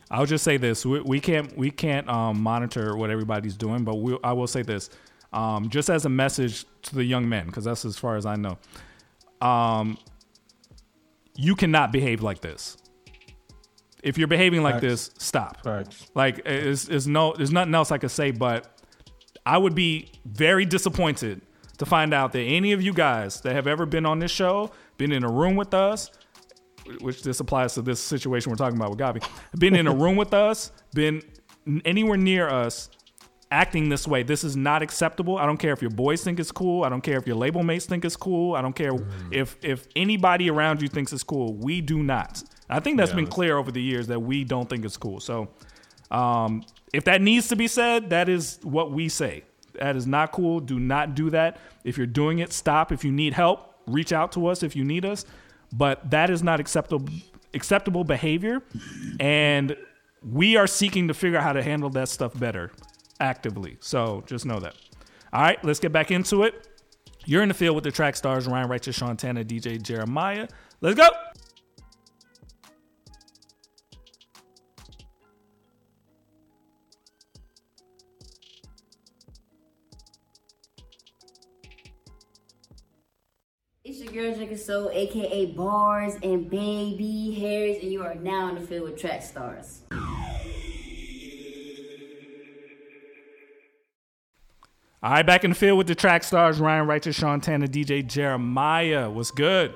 I'll just say this: we, we can't we can't um, monitor what everybody's doing, but we, I will say this, um, just as a message to the young men, because that's as far as I know. Um, you cannot behave like this. if you're behaving like this, stop. Like it's, it's no, there's nothing else I could say, but I would be very disappointed to find out that any of you guys that have ever been on this show, been in a room with us, which this applies to this situation we're talking about with Gawvi, been in a room with us, been anywhere near us, acting this way. This is not acceptable. I don't care if your boys think it's cool. I don't care if your label mates think it's cool. I don't care if if anybody around you thinks it's cool. We do not. I think that's Yeah, been clear over the years that we don't think it's cool. So, um, if that needs to be said, that is what we say. That is not cool. Do not do that. If you're doing it, stop. If you need help, reach out to us if you need us. But that is not acceptable acceptable behavior, and we are seeking to figure out how to handle that stuff better actively. So just know that. All right, let's get back into it. You're in the field with the track stars Ryan Righteous, Sean Tanner, DJ Jeremiah. Let's go. Girl Drinking Soul, aka Bars and Baby Hairs, and you are now in the field with Track Stars. All right, back in the field with the track stars Ryan Righteous, Sean Tanner, DJ Jeremiah. What's good?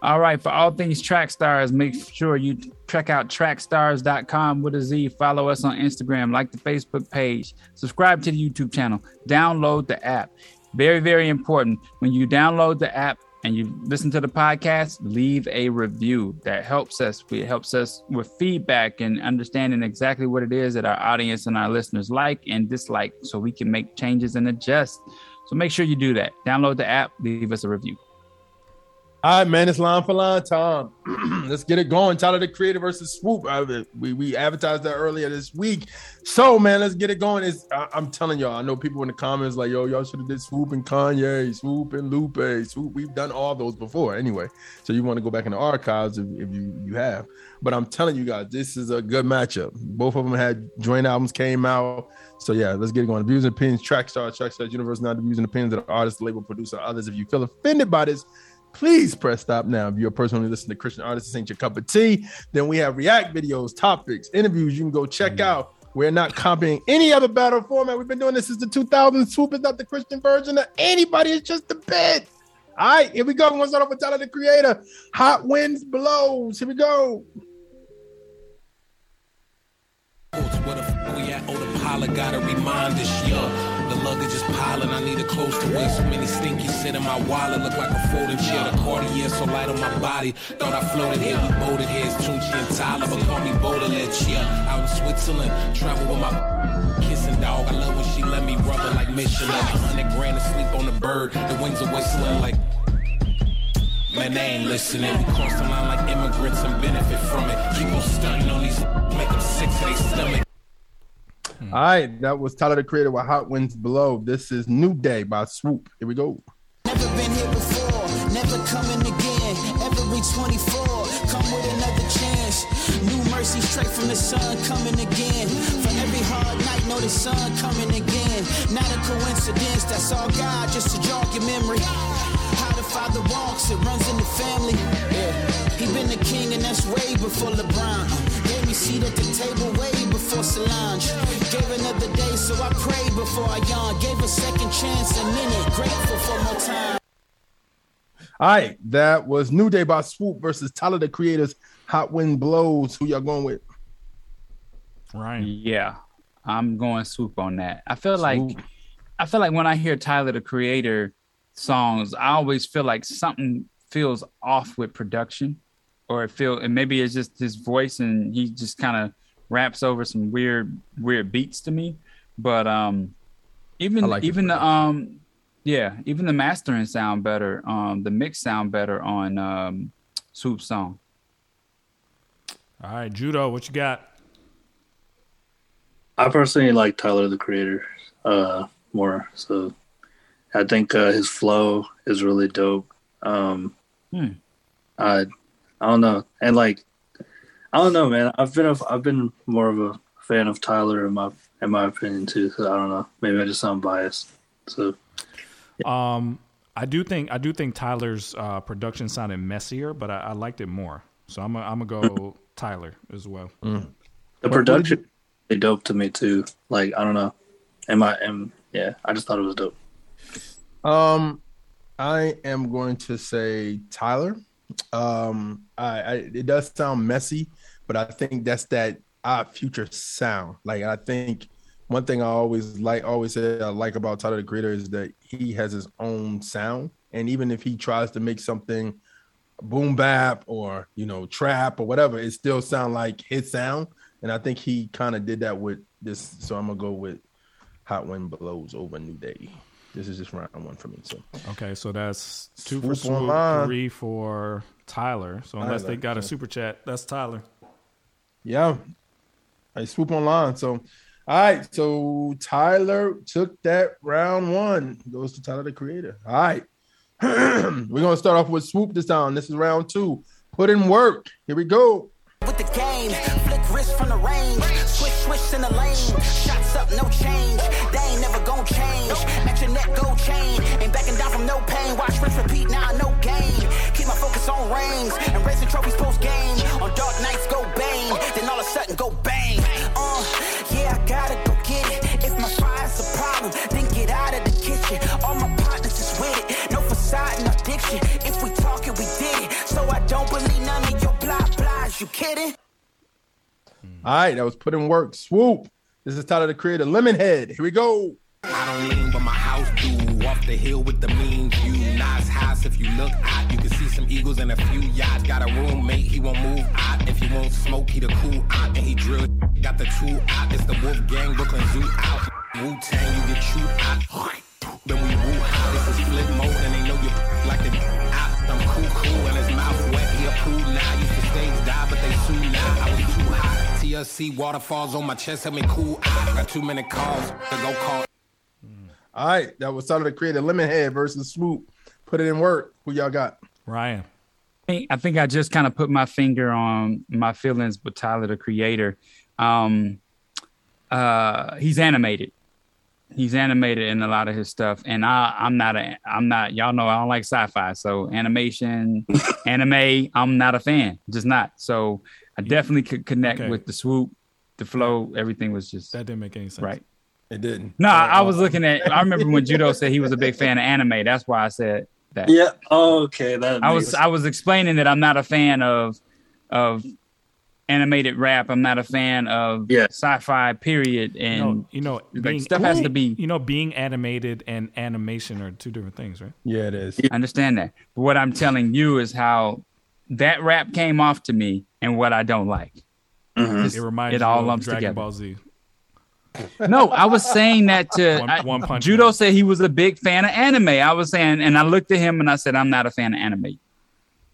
All right, for all things track stars, make sure you check out trackstarz.com with a Z. Follow us on Instagram, like the Facebook page, subscribe to the YouTube channel, download the app. Very, very important. When you download the app and you listen to the podcast, leave a review. That helps us. It helps us with feedback and understanding exactly what it is that our audience and our listeners like and dislike so we can make changes and adjust. So make sure you do that. Download the app, leave us a review. All right, man, it's line for line time. Let's get it going. Tyler the Creator versus Swoop. Uh, We we advertised that earlier this week. So, man, let's get it going. It's, I, I'm telling y'all, I know people in the comments like, yo, y'all should have did Swoop and Kanye, Swoop and Lupe, Swoop. We've done all those before anyway. So you want to go back in the archives if, if you you have. But I'm telling you guys, this is a good matchup. Both of them had joint albums came out. So yeah, let's get it going. Views and opinions, track star, track stars, universe, not the views and opinions of the artist, label, producer, others. If you feel offended by this, please press stop now. If you're a person who listens to Christian artists, this ain't your cup of tea. Then we have react videos, topics, interviews you can go check mm-hmm. out. We're not copying any other battle format. We've been doing this since the 2000s. Swoop is not the Christian version of anybody. It's just a bit. All right, here we go. We're gonna start off with Tyler the Creator. Hot winds blows. Here we go. Where the f- we at? Oh, the pilot gotta remind us, yo. Luggage is piling, I need a clothes to wear. So many stinkies sit in my wallet, look like a folding chair. The Cartier so light on my body. Thought I floated here, we boated here. It's Tunchi and Tyler, but call me Baudelaire. Out in Switzerland, travel with my kissing dog. I love when she let me rub her like Michelin. A hundred grand to sleep on the bird, the wings are whistling like. Man, they ain't listening. We cross the line like immigrants and benefit from it. Keep on stunting on these, make them sick to their stomach. Hmm. All right, that was Tyler the Creator with Hot Winds Below. This is New Day by Swoop. Here we go. Never been here before, never coming again. Every 24, come with another chance. New mercy straight from the sun coming again. For every hard night, know the sun coming again. Not a coincidence, that's all God, just to jog your memory. How the father walks, it runs in the family. Yeah, he been the king, and that's way before LeBron. Gave me seat at the table way before Solange. Gave another day, so I prayed before I yawn. Gave a second chance, a minute, grateful for more time. All right, that was New Day by Swoop versus Tyler the Creator's Hot Wind Blows. Who y'all going with? Ryan. Yeah, I'm going swoop on that. I feel like I feel like when I hear Tyler the Creator songs, I always feel like something feels off with production, or it feel and maybe it's just his voice and he just kind of raps over some weird weird beats to me. But um, even like even the um, yeah, even the mastering sound better. Um, the mix sound better on um, Swoop song. All right, Judo, what you got? I personally like Tyler the Creator uh, more. So I think uh, his flow is really dope. Um, Hmm. I I don't know, and like I don't know, man. I've been a, I've been more of a fan of Tyler in my in my opinion too. So I don't know. Maybe I just sound biased. So Um, I do think I do think Tyler's uh, production sounded messier, but I, I liked it more. So I'm gonna I'm gonna go Tyler as well. The What- what production they dope to me too. Like I don't know. Am I am yeah, I just thought it was dope. Um, I am going to say Tyler. Um, I, I it does sound messy, but I think that's that odd future sound. Like I think one thing I always like, always say I like about Tyler the Creator is that he has his own sound, and even if he tries to make something boom bap or you know trap or whatever, it still sound like his sound. And I think he kind of did that with this. So I'm gonna go with Hot Wind Blows over New Day. This is just round one for me. So Okay, so that's two for Swoop Swoop, online. three for Tyler. So unless Tyler, they got a super chat, that's Tyler. Yeah. I swoop online. So all right. So Tyler took that round one. Goes to Tyler the creator. All right. We're gonna start off with swoop this time. This is round two. Put in work. Here we go. with the game. Flick wrist from the range. Switch, switch in the lane. Shots up, no change. Watch rinse, repeat, now no gain. Keep my focus on rings. And trophies post game. On dark nights, go bang. Then all of a sudden, go bang. Uh, yeah, I gotta go get it. If my fire's a problem, then get out of the kitchen. All my partners is with it. No facade, no diction. If we we did it. So I don't believe none of your blah blahs. You kidding? All right, that was put in work. Swoop. This is Tyler the creator. Lemonhead. Here we go. I don't lean, but my house do. Off the hill with the mean view. Nice house. If you look out, you can see some eagles and a few yachts. Got a roommate, he won't move out. If he won't smoke, he the cool out. And he drill. Got the two out. It's the Wolf Gang, Brooklyn Zoo out. Wu Tang, you get chewed out. Then we woo out. This is flip mode, and they know you like the out. I'm cool, cool, and his mouth wet. He a pool now. Used to stage dive, but they sue now. I was too hot. TLC waterfalls on my chest, help me cool out. Got too many calls to go call. All right, that was Tyler the creator. Lemonhead versus Swoop. Put it in work. Who y'all got? Ryan. I think, I think I just kind of put my finger on my feelings with Tyler the Creator. Um, uh, he's animated. He's animated in a lot of his stuff, and I, I'm not a, I'm not. Y'all know I don't like sci-fi, so animation, anime, I'm not a fan. Just not. So I definitely could connect Okay. with the swoop, the flow. Everything was just That didn't make any sense. right. It didn't. No, I, I was uh, looking at. I remember when Judo said he was a big fan of anime. That's why I said that. Yeah. Oh, okay. That I makes was I was explaining that I'm not a fan of of animated rap. I'm not a fan of sci-fi period You and know, you know like being- stuff has to be You know, being animated and animation are two different things, right? Yeah, it is. I understand that. But what I'm telling you is how that rap came off to me and what I don't like. Just- It reminds it you all of lumps Dragon together. Ball Z. No, I was saying that to One- I- One Punch Judo said he was a big fan of anime. I was saying, and I looked at him and I said, I'm not a fan of anime.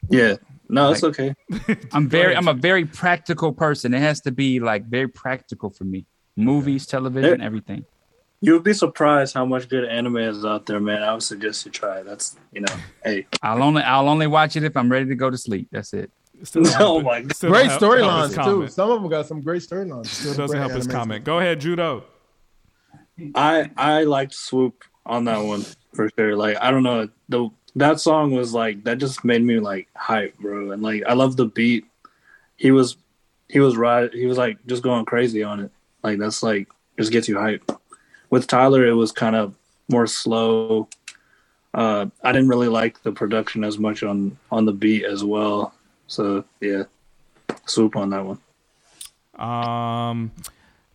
Yeah. No, it's Like- okay. I'm very, I'm a very practical person. It has to be like very practical for me. Movies, television, There- everything. You would be surprised how much good anime is out there, man. I would suggest you try. it. That's you know, hey. I'll only, I'll only watch it if I'm ready to go to sleep. That's it. Oh my god. Still Great help- help his storylines too. comment. Some of them got some great storylines. Still doesn't help his comment. Go ahead, Judo. I I liked Swoop on that one for sure. Like I don't know the that song was like that just made me like hype, bro. And like I love the beat. He was he was right. He was like just going crazy on it. Like that's like just gets you hype. With Tyler, it was kind of more slow. Uh, I didn't really like the production as much on on the beat as well. So yeah, Swoop on that one. Um,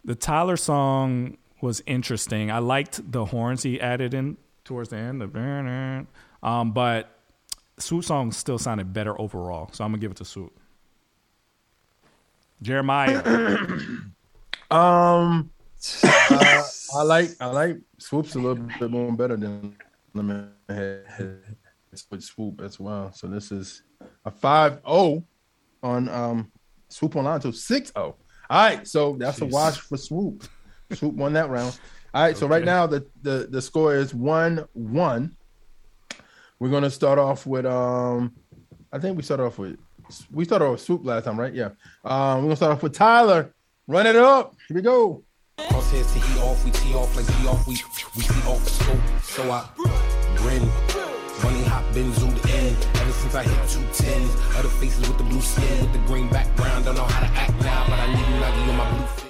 the Tyler song was interesting. I liked the horns he added in towards the end. The um, but Swoop song still sounded better overall. So I'm gonna give it to Swoop. Jeremiah. Um, uh, I like I like swoops a little bit more better than Lemonhead with swoop as well. So this is a 5-0 on um swoop online to 6-0. All right, so that's a Jeez. wash for swoop. Swoop won that round. All right, so right now the the the score is one one. We're gonna start off with um, I think we started off with we started off with swoop last time, right? Yeah. Um, we're gonna start off with Tyler. Run it up. Here we go. Crosshairs to he off, we tee off like he off, we we see off the scope. So I grin. Money hop been zoomed in. Ever since I hit 210. Other faces with the blue skin, with the green background. Don't know how to act now, but I need you nuggy on my blue fin.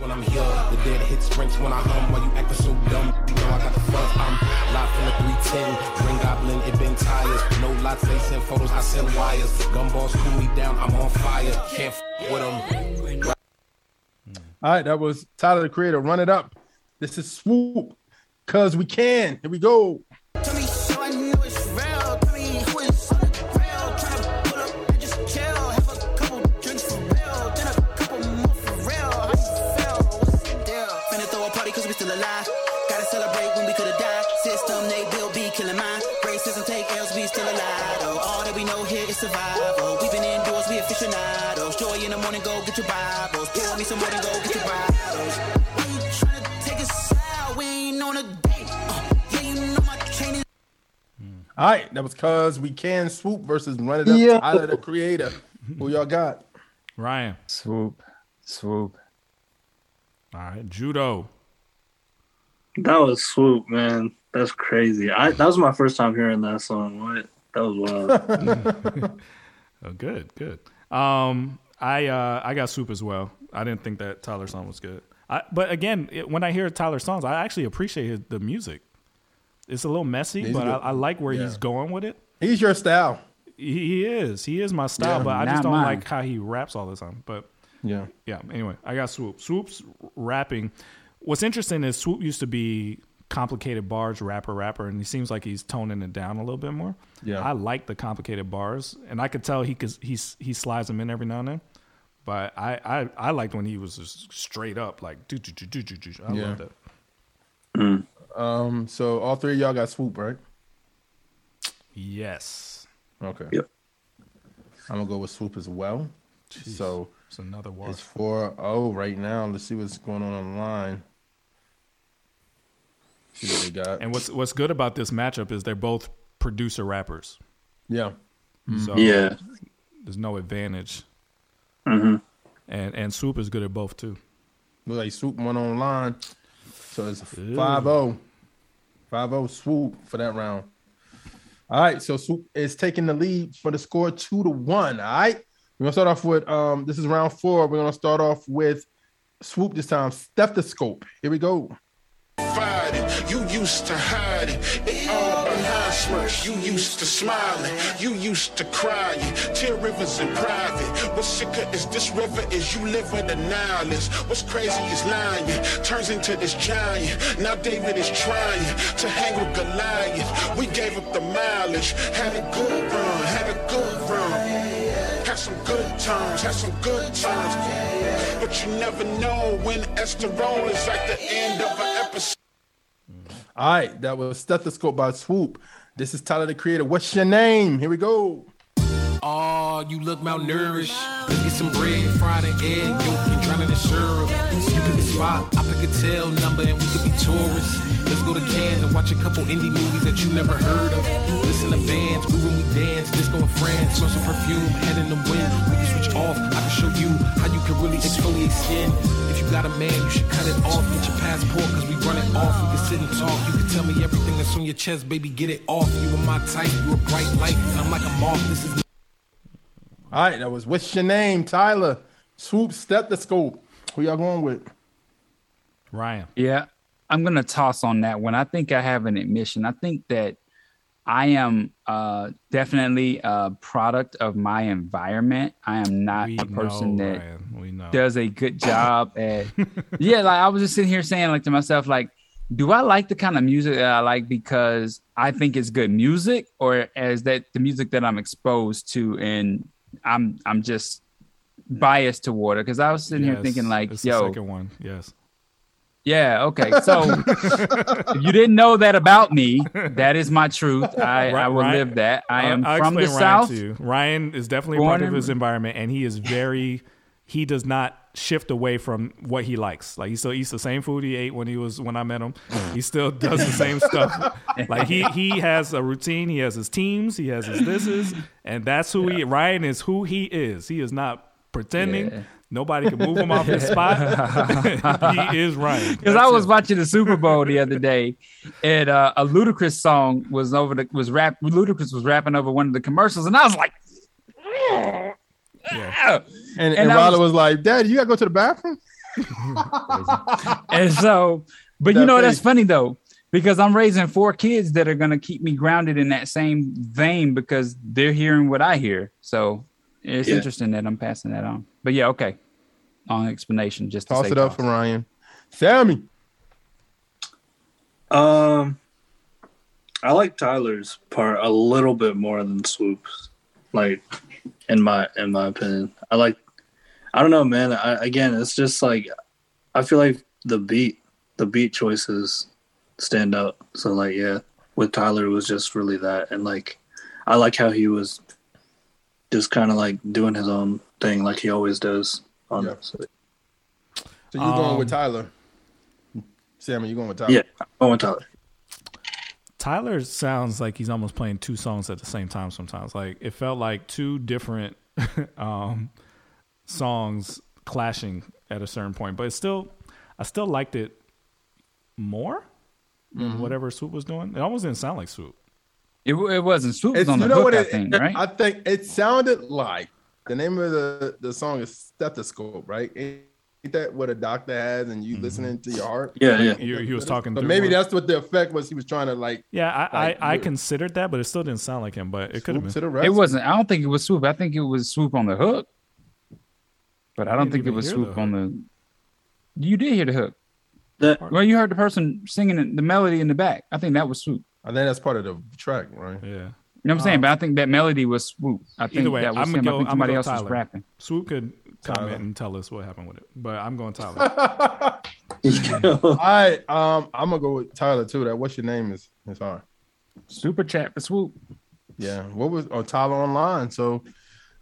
When I'm here, the dead hit sprints when I hum. While you acting so dumb, you know I got the fuzz. I'm live from the 310. Green Goblin, it been tires. No lot facing photos, I send wires. Gumballs cool me down, I'm on fire. Can't f with them. All right, that was Tyler the Creator. Run it up. This is Swoop. Cause we can. Here we go. All right, that was Cause We Can Swoop versus Run It Up. Yo. Tyler the Creator. Who y'all got? Ryan. Swoop. Swoop. All right. Judo. That was swoop, man. That's crazy. I that was my first time hearing that song. What? That was wild. Oh, good, good. Um, I uh, I got swoop as well. I didn't think that Tyler song was good. I, but again, it, when I hear Tyler songs, I actually appreciate his, the music. It's a little messy, He's but I. I like where Yeah. he's going with it. He's your style. He, he is. He is my style, Yeah. but I just don't mine. like how he raps all the time. But Yeah. yeah. Anyway, I got Swoop. Swoop's rapping. What's interesting is Swoop used to be complicated bars, rapper, rapper, and he seems like he's toning it down a little bit more. Yeah. I like the complicated bars, and I could tell he cause he's he slides them in every now and then. But I I, I liked when he was just straight up like do do do do do do. I Yeah. love that. Um, so all three of y'all got swoop, right? Yes. Okay. Yep. I'm gonna go with swoop as well. So It's another one. it's four oh right now. Let's see what's going on online. See what they got. And what's what's good about this matchup is they're both producer rappers. Yeah. So Yeah. there's no advantage. hmm And and Swoop is good at both too. Look like swoop went online. So it's Ew. 5-0. 5-0 swoop for that round. All right, so swoop is taking the lead for the score two to one. All right. We're gonna start off with um this is round four. We're gonna start off with swoop this time. Stethoscope. Here we go. You used to hiding. It smirks. You used to smiling. You used to crying. Tear rivers in private. What's sicker is this river is you live in the Nilings. What's crazy is lying. Turns into this giant. Now David is trying to hang with Goliath. We gave up the mileage. Had a good run. Had a good run. Had some good times. Had some good times. But you never know when Esther roll is at the end of an episode. All right, that was Stethoscope by Swoop. This is Tyler the Creator. What's your name? Here we go. Oh, you look malnourished. Let's get some bread, fried an egg, yolk, and drown it in syrup. You pick a spot, I pick a tail number, and we could be tourists. Let's go to Cannes and watch a couple indie movies that you never heard of. Listen to bands, groove when we dance, disco in France, smell some perfume, head in the wind. We can switch off, I can show you how you can really exfoliate skin. If you got a man, you should cut it off. Get your passport, cause we run it off. We can sit and talk. You can tell me everything that's on your chest, baby, get it off. You are my type, you a bright light, and I'm like a moth. This is All right, that was What's your name? Tyler. Swoop Stethoscope. Who y'all going with? Ryan. Yeah, I'm gonna toss on that one. I think I have an admission. I think that I am uh, definitely a product of my environment. I am not We a person know, that Ryan. Does a good job at. yeah, like I was just sitting here saying, like to myself, like, do I like the kind of music that I like because I think it's good music, or is that the music that I'm exposed to and I'm I'm just biased toward it? Because I was sitting here thinking, like, yo, second one. Yes. yeah, okay. So you didn't know that about me, that is my truth. I, I will Ryan- live that. I am I'll from the Ryan South. Ryan is definitely part of his environment, and he is very. He does not shift away from what he likes. Like he still eats the same food he ate when he was when I met him. He still does the same stuff. Like he he has a routine. He has his teams. He has his thises, and that's who he. Ryan is who he is. He is not pretending Yeah. Nobody can move him off his spot. he is Ryan. Because I was watching the Super Bowl the other day, and uh, a Ludacris song was over the was rap. Ludacris was rapping over one of the commercials, and I was like, And, And- and, and I was- was, like, Dad, you gotta go to the bathroom? and so, but That you know that's funny though because I'm raising four kids that are gonna keep me grounded in that same vein because they're hearing what I hear. So it's Yeah. interesting that I'm passing that on. But yeah, okay. Long explanation. Just to Toss say it up toss. for Ryan. Sammy. Um, I like Tyler's part a little bit more than Swoop's. Like, in my in my opinion, I like. I don't know, man. I, again, it's just like I feel like the beat, the beat choices stand out. So like, yeah, with Tyler, it was just really that, and like, I like how he was just kind of like doing his own thing, like he always does. On Yeah. so, So you going with Um, Tyler? Sammy, you going with Tyler? yeah, I'm going with Tyler. Tyler sounds like he's almost playing two songs at the same time sometimes. Like it felt like two different um, songs clashing at a certain point, but it's still, I still liked it more than Mhm. whatever Swoop was doing. It almost didn't sound like Swoop. It, it wasn't Swoop was on you the know hook, what I it, think, right? I think it sounded like the name of the, the song is Stethoscope, right? Ain't that what a doctor has and you Mm-hmm. listening to your heart? Yeah, yeah. You- he was talking But maybe that's what the effect was. He was trying to like. Yeah, I, Like, I, I considered that, but it still didn't sound like him. But it could have been. to the. It wasn't. I don't think it was Swoop. I think it was Swoop on the hook. But I don't think it was Swoop the on the. You did hear the hook. That Well, you heard the person singing the melody in the back. I think that was Swoop. I think that's part of the track, right? Yeah. You know what I'm saying? but I think that melody was Swoop. I think Either way, that was I'm him. gonna I go. think I'm somebody gonna else go was rapping. Swoop could comment Tyler. and tell us what happened with it, but I'm going Tyler. All right, um, I'm gonna go with Tyler too. That what's your name is is hard. Super chat for Swoop. Yeah, what was oh Tyler online? So,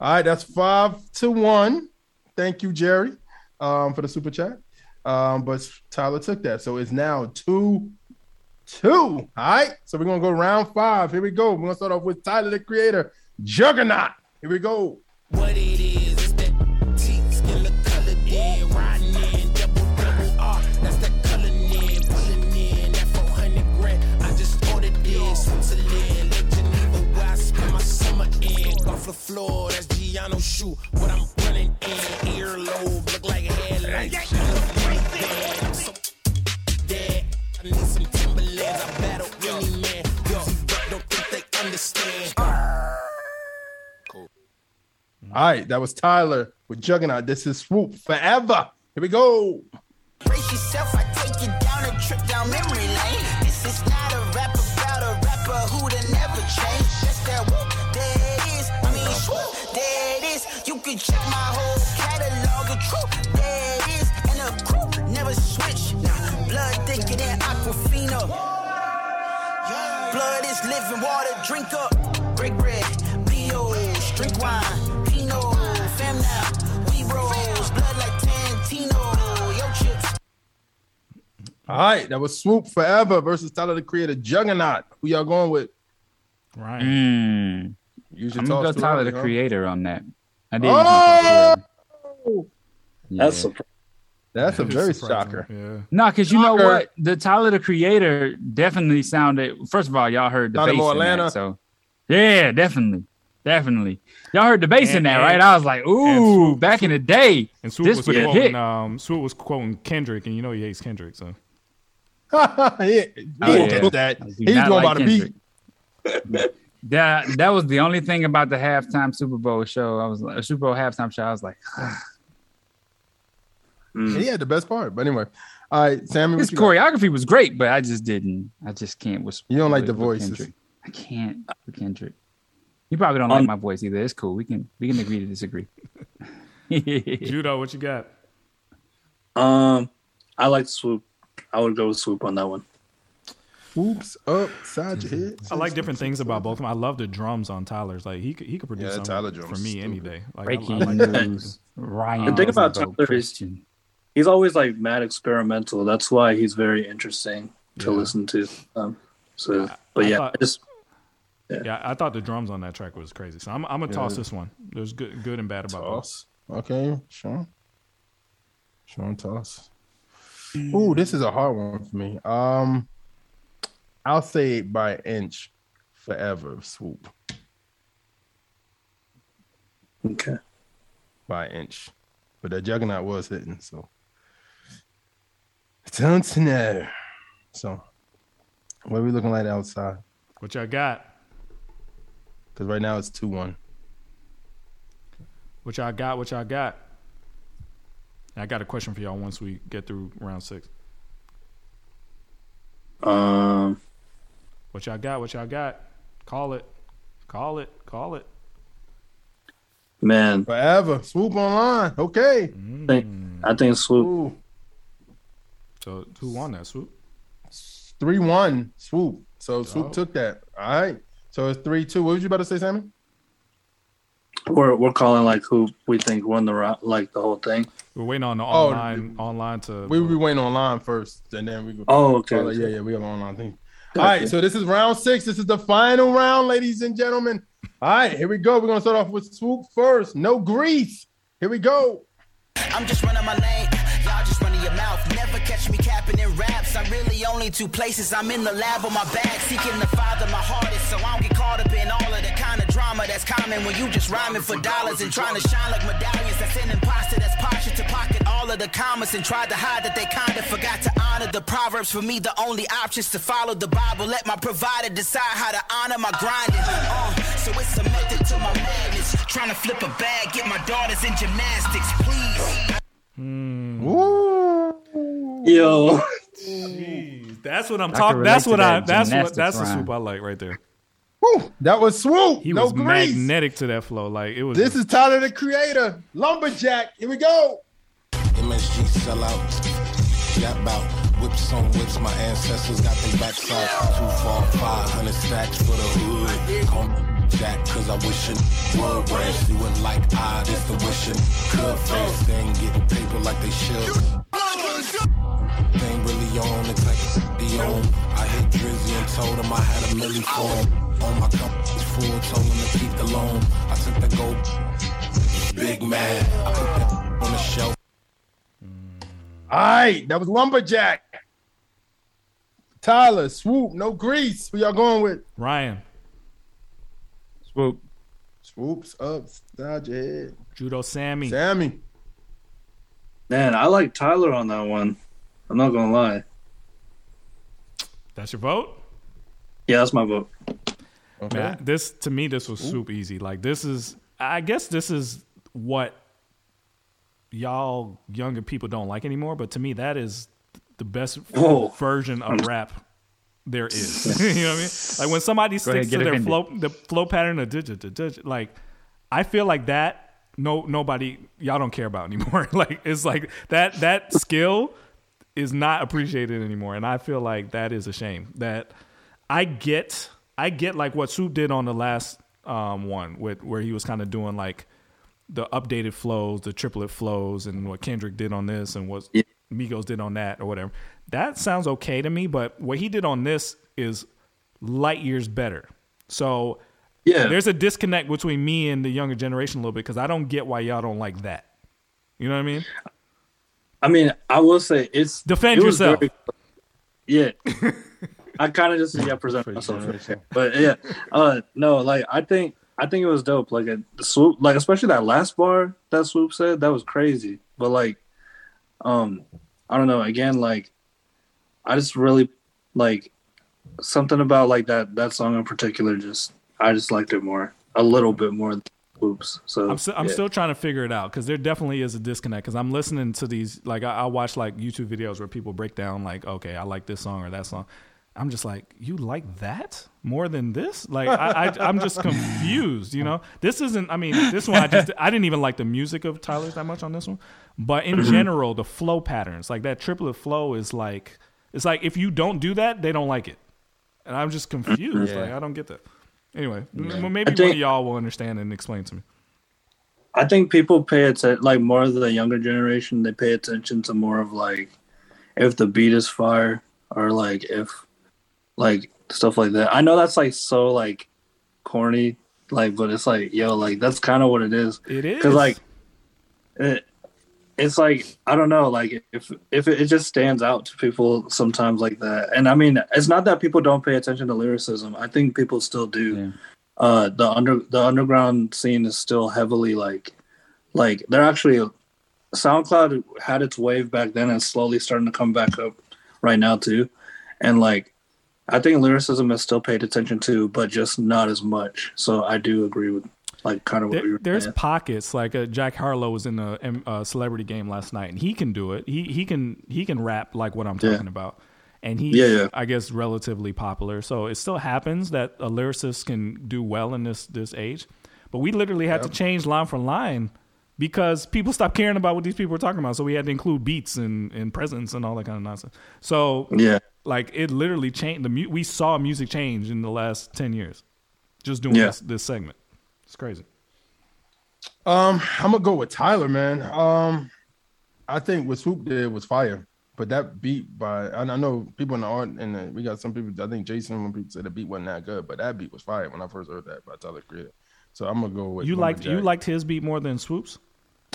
all right, that's five to one. Thank you, Jerry, um, for the super chat. Um, but Tyler took that, so it's now two two. All right, so we're gonna go round five. Here we go. We're gonna start off with Tyler, the creator, Juggernaut. Here we go. What it is, floor, that's Giano shoe. What I'm running in, earlobe, look like headlights. I'm so dead. I need some Timberlands. I battle any man. Yo, don't think they understand. All right, that was Tyler with Juggernaut. This is Swoop Forever. Here we go. Brace yourself, I take you down a trip down memory lane. You check my whole catalog of truth. There it is. And the crew never switch. Nah, blood thicker than Aquafina. Blood is living water, drink up. Break bread, B.O., drink wine, Pinot, fam now. We rolls, blood like Tarantino. Yo, chips. All right, that was Swoop Forever versus Tyler the Creator, Juggernaut. Who y'all going with? Right. Mm. Use your I'm gonna go Tyler the? Creator on that. I did. Oh! That's Yeah. surprising. That's a very surprising. shocker. Yeah. No, because you know what? The Tyler the Creator definitely sounded. First of all, y'all heard the Sounded bass more in that, so yeah, definitely, definitely. Y'all heard the bass in that, and- right? I was like, ooh, Swoop- back in the day, And Swoop this was would quoting, hit. um, Swoop was quoting Kendrick, and you know he hates Kendrick, so yeah, he Oh, didn't yeah. get that. He's going like by the Kendrick. beat. That that was the only thing about the halftime Super Bowl show. I was like, a Super Bowl halftime show. I was like, He had the best part. But anyway, all right, Sammy. his what you got? choreography was great, but I just didn't. I just can't. With, You don't like with- the with voices. Kendrick. I can't with Kendrick. You probably don't Um, like my voice either. It's cool. We can we can agree to disagree. Judo, what you got? Um, I like Swoop. I would go with Swoop on that one. Oops, upside your head. I like different things about both of them. I love the drums on Tyler's. Like he could he could produce Yeah, something Tyler for me is any day. Like, I- I Breaking like news. Ryan. The thing about Rosenberg, Tyler is- He's always like mad experimental. That's why he's very interesting to Yeah. listen to. Um, so, but I yeah, thought- I just Yeah, I thought the drums on that track was crazy. So I'm, I'm gonna toss this one. There's good good and bad about both. Toss. Okay, sure. Sean, tell us. Ooh, this is a hard one for me. Um, I'll say by an inch, forever swoop. Okay. By an inch, but the juggernaut was hitting, so it's on to know. So, what are we looking like outside? What y'all got? Because right now it's two one. What y'all got? What y'all got? I got a question for y'all once we get through round six. Um, What y'all got? What y'all got? Call it. Call it. Call it. man, Forever swoop online. Okay. I think, I think swoop. Ooh, So who won that swoop? three one swoop. So swoop Oh. took that. All right. So it's three two. What was you about to say, Sammy? We're we're calling like who we think won the round, like the whole thing. We're waiting on the Oh, online online to. We will be waiting online first, and then we go. Oh, okay, Oh, okay. yeah, yeah, we have an online thing. All right, so this is round six. This is the final round, ladies and gentlemen. All right, here we go. We're gonna start off with swoop first. No grease. Here we go. I'm just running my lane. Y'all just running your mouth. Never catch me capping in raps. I'm really only two places. I'm in the lab on my bag, seeking the father my hardest. So I don't get caught up in all of the kind of drama that's common when you just rhyming for dollars and trying to shine like medallions. That's an imposter that's partial to pocket all of the commas and tried to hide that they kinda forgot to honor the proverbs. For me, the only options to follow the Bible. Let my provider decide how to honor my grinding. Uh, so it's a method to my madness. Trying to flip a bag, get my daughters in gymnastics, please. Yo, Jeez, that's what I'm talking. That's to what I. That's what. gymnastics That's the swoop I like right there. Woo, that was swoop. He no was grease. magnetic to that flow. Like it was. This is Tyler the Creator, Lumberjack. Here we go. MSG sell out. Whips on whips. My ancestors got them backside. Two, four, five hundred stacks for the hood. Call me Jack, cause I wish it would race. You would like I, this the wishing. Could face, they ain't getting paper like they should. They ain't really on the like of be on. I hit Drizzy and told him I had a milli for him. On my company's full, told him to keep the loan. I took the gold. Big man, I put that on the shelf. All right, that was Lumberjack. Tyler, swoop, no grease. Who y'all going with? Ryan. Swoop. Swoops upside your head. Judo Sammy. Sammy. man, I like Tyler on that one. I'm not gonna lie. That's your vote. Yeah, that's my vote. Okay. Man, this to me, this was super easy. Like this is, I guess this is what y'all younger people don't like anymore. But to me, that is the best Whoa. version of rap there is. you know what I mean? Like when somebody Go ahead, sticks to their flow, the flow pattern of digit to digit, like I feel like that. No, nobody, y'all don't care about anymore. like it's like that that skill is not appreciated anymore, and I feel like that is a shame. That I get, I get like what Swoop did on the last um, one, with where he was kind of doing like the updated flows, the triplet flows, and what Kendrick did on this, and what Migos did on that, or whatever. That sounds okay to me, but what he did on this is light years better. So Yeah. there's a disconnect between me and the younger generation a little bit because I don't get why y'all don't like that. You know what I mean? I mean, I will say it's Defend it yourself. very- yeah, I kind of just yeah present myself, but yeah, uh, no, like I think I think it was dope. Like a swoop, like especially that last bar that swoop said that was crazy. But like, um, I don't know. Again, like I just really like something about like that that song in particular. Just I just liked it more, a little bit more Oops. So I'm, st- I'm yeah. still trying to figure it out because there definitely is a disconnect. Because I'm listening to these, like I, I watch like YouTube videos where people break down, like, okay, I like this song or that song. I'm just like, you like that more than this? Like, I, I, I'm just confused. You know, this isn't. I mean, this one I just I didn't even like the music of Tyler's that much on this one, but in mm-hmm. general, the flow patterns, like that triplet flow, is like it's like if you don't do that, they don't like it, and I'm just confused. Yeah. Like, I don't get that. Anyway, Yeah. maybe I one of y'all will understand and explain to me. I think people pay attention, like more of the younger generation, they pay attention to more of like if the beat is fire or like if like stuff like that. I know that's like so like corny, like, but it's like yo, like that's kind of what it is. It is because like it, it's like I don't know, like if if it, it just stands out to people sometimes like that. And I mean, it's not that people don't pay attention to lyricism. I think people still do. Uh, the under the underground scene is still heavily like like they're actually SoundCloud had its wave back then and slowly starting to come back up right now too. And like I think lyricism is still paid attention to, but just not as much. So I do agree with like kind of what There- were there's saying. pockets like uh, Jack Harlow was in a, um, a celebrity game last night, and he can do it. He he can he can rap like what I'm Yeah. talking about, and he's Yeah, yeah. I guess relatively popular. So it still happens that a lyricist can do well in this this age, but we literally had to change line for line because people stopped caring about what these people were talking about. So we had to include beats and and presence and all that kind of nonsense. So Yeah. like it literally changed. The mu- we saw music change in the last ten years, just doing Yeah. this this segment. It's crazy. Um, I'm gonna go with Tyler, man. Um, I think what Swoop did was fire, but that beat by and I know people in the art and the, we got some people. I think Jason when people said the beat wasn't that good, but that beat was fire when I first heard that by Tyler Creator. So I'm gonna go with You liked you liked his beat more than Swoops?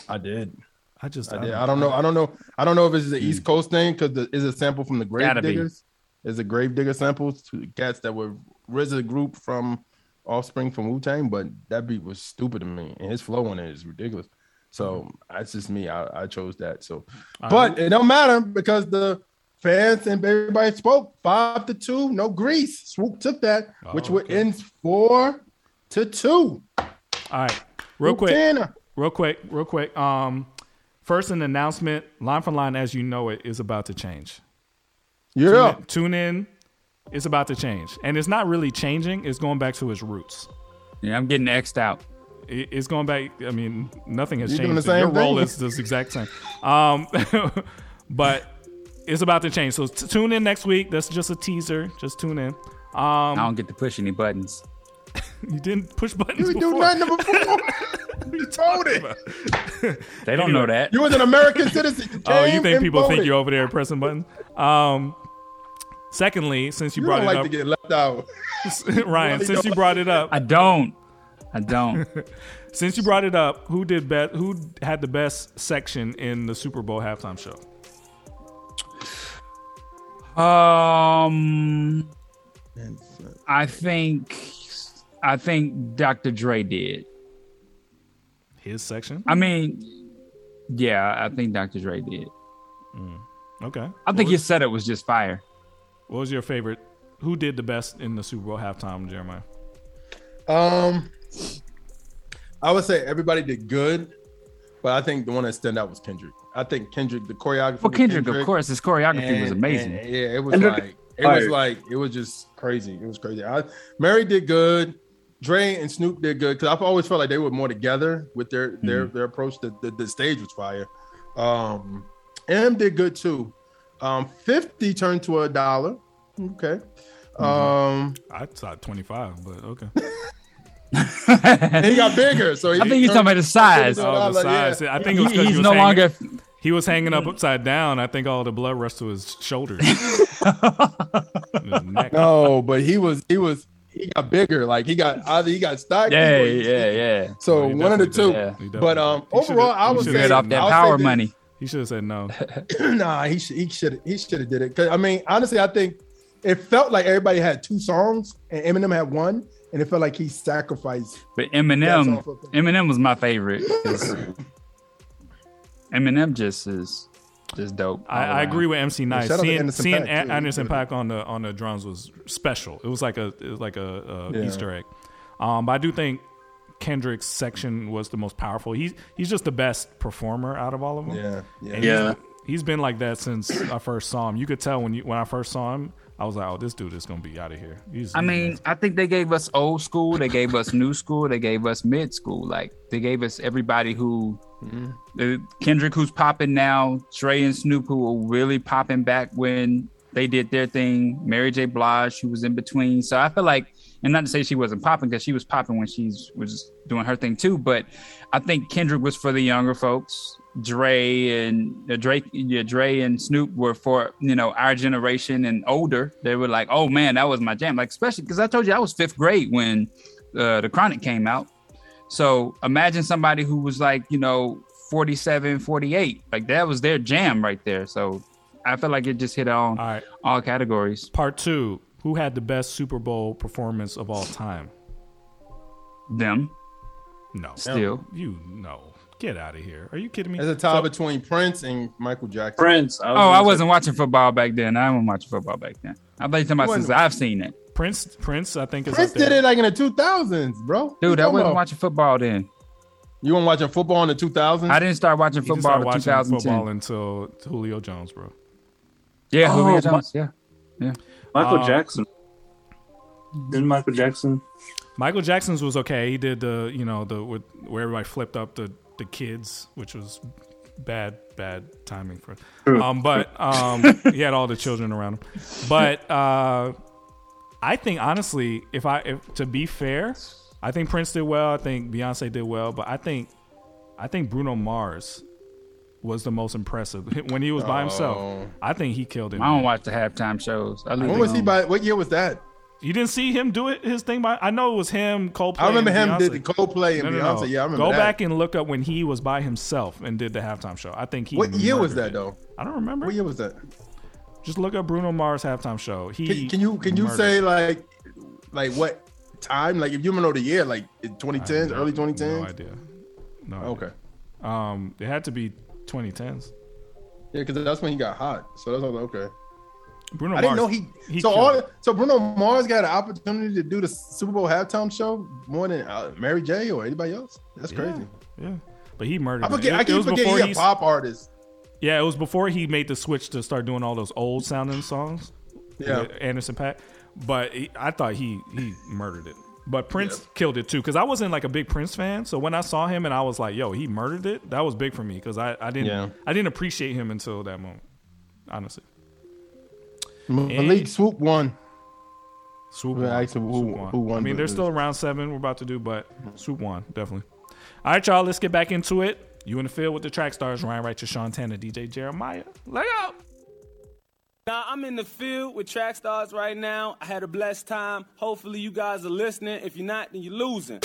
I did. I just I did. I don't know. I don't know. I don't know if it's the East Coast thing because is a sample from the Grave Gotta be. Diggers. Is a Grave Digger sample to cats that were RZA group from Offspring from Wu Tang, but that beat was stupid to me, and his flow on it is ridiculous. So that's just me. I, I chose that. So, All but right. it don't matter because the fans and everybody spoke five to two. No grease. Swoop took that, which Oh, would end four to two. All right. Real Swoop quick. Tanner. Real quick, real quick. Um first an announcement, line for line as you know it is about to change. Yeah. Tune in, tune in. It's about to change. And it's not really changing, it's going back to its roots. Yeah, I'm getting X'd out. It- It's going back. I mean, nothing has You changed. doing the same Your role is the exact same. Um, but it's about to change. So t- tune in next week. That's just a teaser. Just tune in. Um, I don't get to push any buttons. you didn't push buttons. You do before. nothing before. you told it. They don't know that. You was an American citizen. You Oh, you think and people think voted. you're over there pressing buttons? Um, secondly, since you, You brought don't it like up, to get left out. Ryan, really since you brought it up, I don't. I don't. since you brought it up, who did best? Who had the best section in the Super Bowl halftime show? Um, I think, I think Dr. Dre did. His section. I mean, yeah, I think Dr. Dre did. Okay. I think his setup was just fire. What was your favorite? Who did the best in the Super Bowl halftime, Jeremiah? Um, I would say everybody did good, but I think the one that stood out was Kendrick. I think Kendrick, the choreography. Well, with Kendrick, of course, his choreography was amazing. and, yeah, it was Kendrick- like it was like it was just crazy. It was crazy. I, Mary did good. Dre and Snoop did good because I've always felt like they were more together with their their Mm-hmm. their approach. The, the the stage was fire. Um, M did good too. Um, fifty turned to a dollar. Okay. Mm-hmm. Um, I thought 25, but okay. he got bigger, so he I think you're talking about the size. Oh, the size. I think it was He- 'cause he's was no hanging- longer. He was hanging up upside down. I think all the blood rushed to his shoulders. His. No, but he was he was he got bigger. Like he got either he got stocky. Yeah, yeah, yeah. So he one of the two. definitely did. He But um, did. He should've- overall, I he would should've say off that I would power say this- money. He should have said no. nah, he should he should he should have did it. Cause I mean, honestly, I think it felt like everybody had two songs and Eminem had one, and it felt like he sacrificed. But Eminem, Eminem was my favorite. Eminem just is just dope. I, I agree with MC Nice. shout Seeing, Anderson seeing .Paak, too. An- Anderson .Paak on the on the drums was special. It was like a it was like a, a Yeah. Easter egg. Um, but I do think Kendrick's section was the most powerful. He's he's just the best performer out of all of them. Yeah, yeah. And Yeah. He's, he's been like that since I first saw him. You could tell when you when I first saw him, I was like, oh, this dude is gonna be out of here. He's, I mean, I think they gave us old school, they gave us new school, they gave us mid school. Like they gave us everybody who mm-hmm. the Kendrick who's popping now, Dre and Snoop who were really popping back when they did their thing, Mary J. Blige who was in between. So I feel like, and not to say she wasn't popping because she was popping when she was doing her thing too, but I think Kendrick was for the younger folks. Dre and uh, Drake, yeah, Dre and Snoop were for you know our generation and older. They were like, oh man, that was my jam. Like especially because I told you I was fifth grade when uh, the Chronic came out. So imagine somebody who was like you know 47, 48. Like that was their jam right there. So I feel like it just hit on All right. all categories. Part two. Who had the best Super Bowl performance of all time? Them. No. Still. You no. Get out of here. Are you kidding me? There's a tie between Prince and Michael Jackson. Prince. oh, I wasn't watching football back then. I wasn't watching football back then. I thought you talking about You since I've seen it. Prince Prince, I think is Prince up there. did it like in the 2000s, bro. Dude, I wasn't talking watching football then. You weren't watching football in the 2000s? I didn't start watching football start in watching 2010. football until Julio Jones, bro. Yeah, Oh, Julio my- Jones. Yeah, yeah. Michael Um, Jackson. Didn't Michael Jackson? Michael Jackson's was okay. He did the you know the with, where everybody flipped up the the kids, which was bad bad timing for. Um, but um, he had all the children around him. But uh, I think honestly, if I if to be fair, I think Prince did well. I think Beyonce did well, but I think I think Bruno Mars was the most impressive when he was by Oh. himself. I think he killed it. I don't watch the halftime shows. I When was he by? What year was that? You didn't see him do it his thing by I know it was him, Coldplay. I remember and him did Beyonce. the Coldplay and Beyonce. Yeah, I remember Go that. back and look up when he was by himself and did the halftime show. I think he. What year was that it. though? I don't remember. What year was that? Just look up Bruno Mars halftime show. He Can, can you can you murdered say it. like like what time? Like if you even know the year, like in 2010s, early 2010s. No idea. No. idea. Okay. Um, it had to be 2010s. Yeah, because that's when he got hot. So that's all okay. Bruno I didn't know he. he so all it. so Bruno Mars got an opportunity to do the Super Bowl halftime show more than uh, Mary J or anybody else. That's crazy. Yeah, but he murdered. I it. forget. It- I keep forgetting before he a pop artist. Yeah, it was before he made the switch to start doing all those old sounding songs. Yeah. Anderson .Paak. But he, I thought he he murdered it. But Prince killed it too because I wasn't like a big Prince fan. So when I saw him and I was like, "Yo, he murdered it," that was big for me because I, I didn't Yeah. I didn't appreciate him until that moment. Honestly, Malik Swoop won. Swoop Yeah, won. actually, who- won. who won I mean, they're still around seven we're about to do, but Swoop won definitely. All right, y'all, let's get back into it. You in the field with the Trackstarz, Ryan Righteous, Sean Tanner, DJ Jeremiah. Let go. Now I'm in the field with Trackstarz right now. I had a blessed time. Hopefully you guys are listening. If you're not, then you're losing.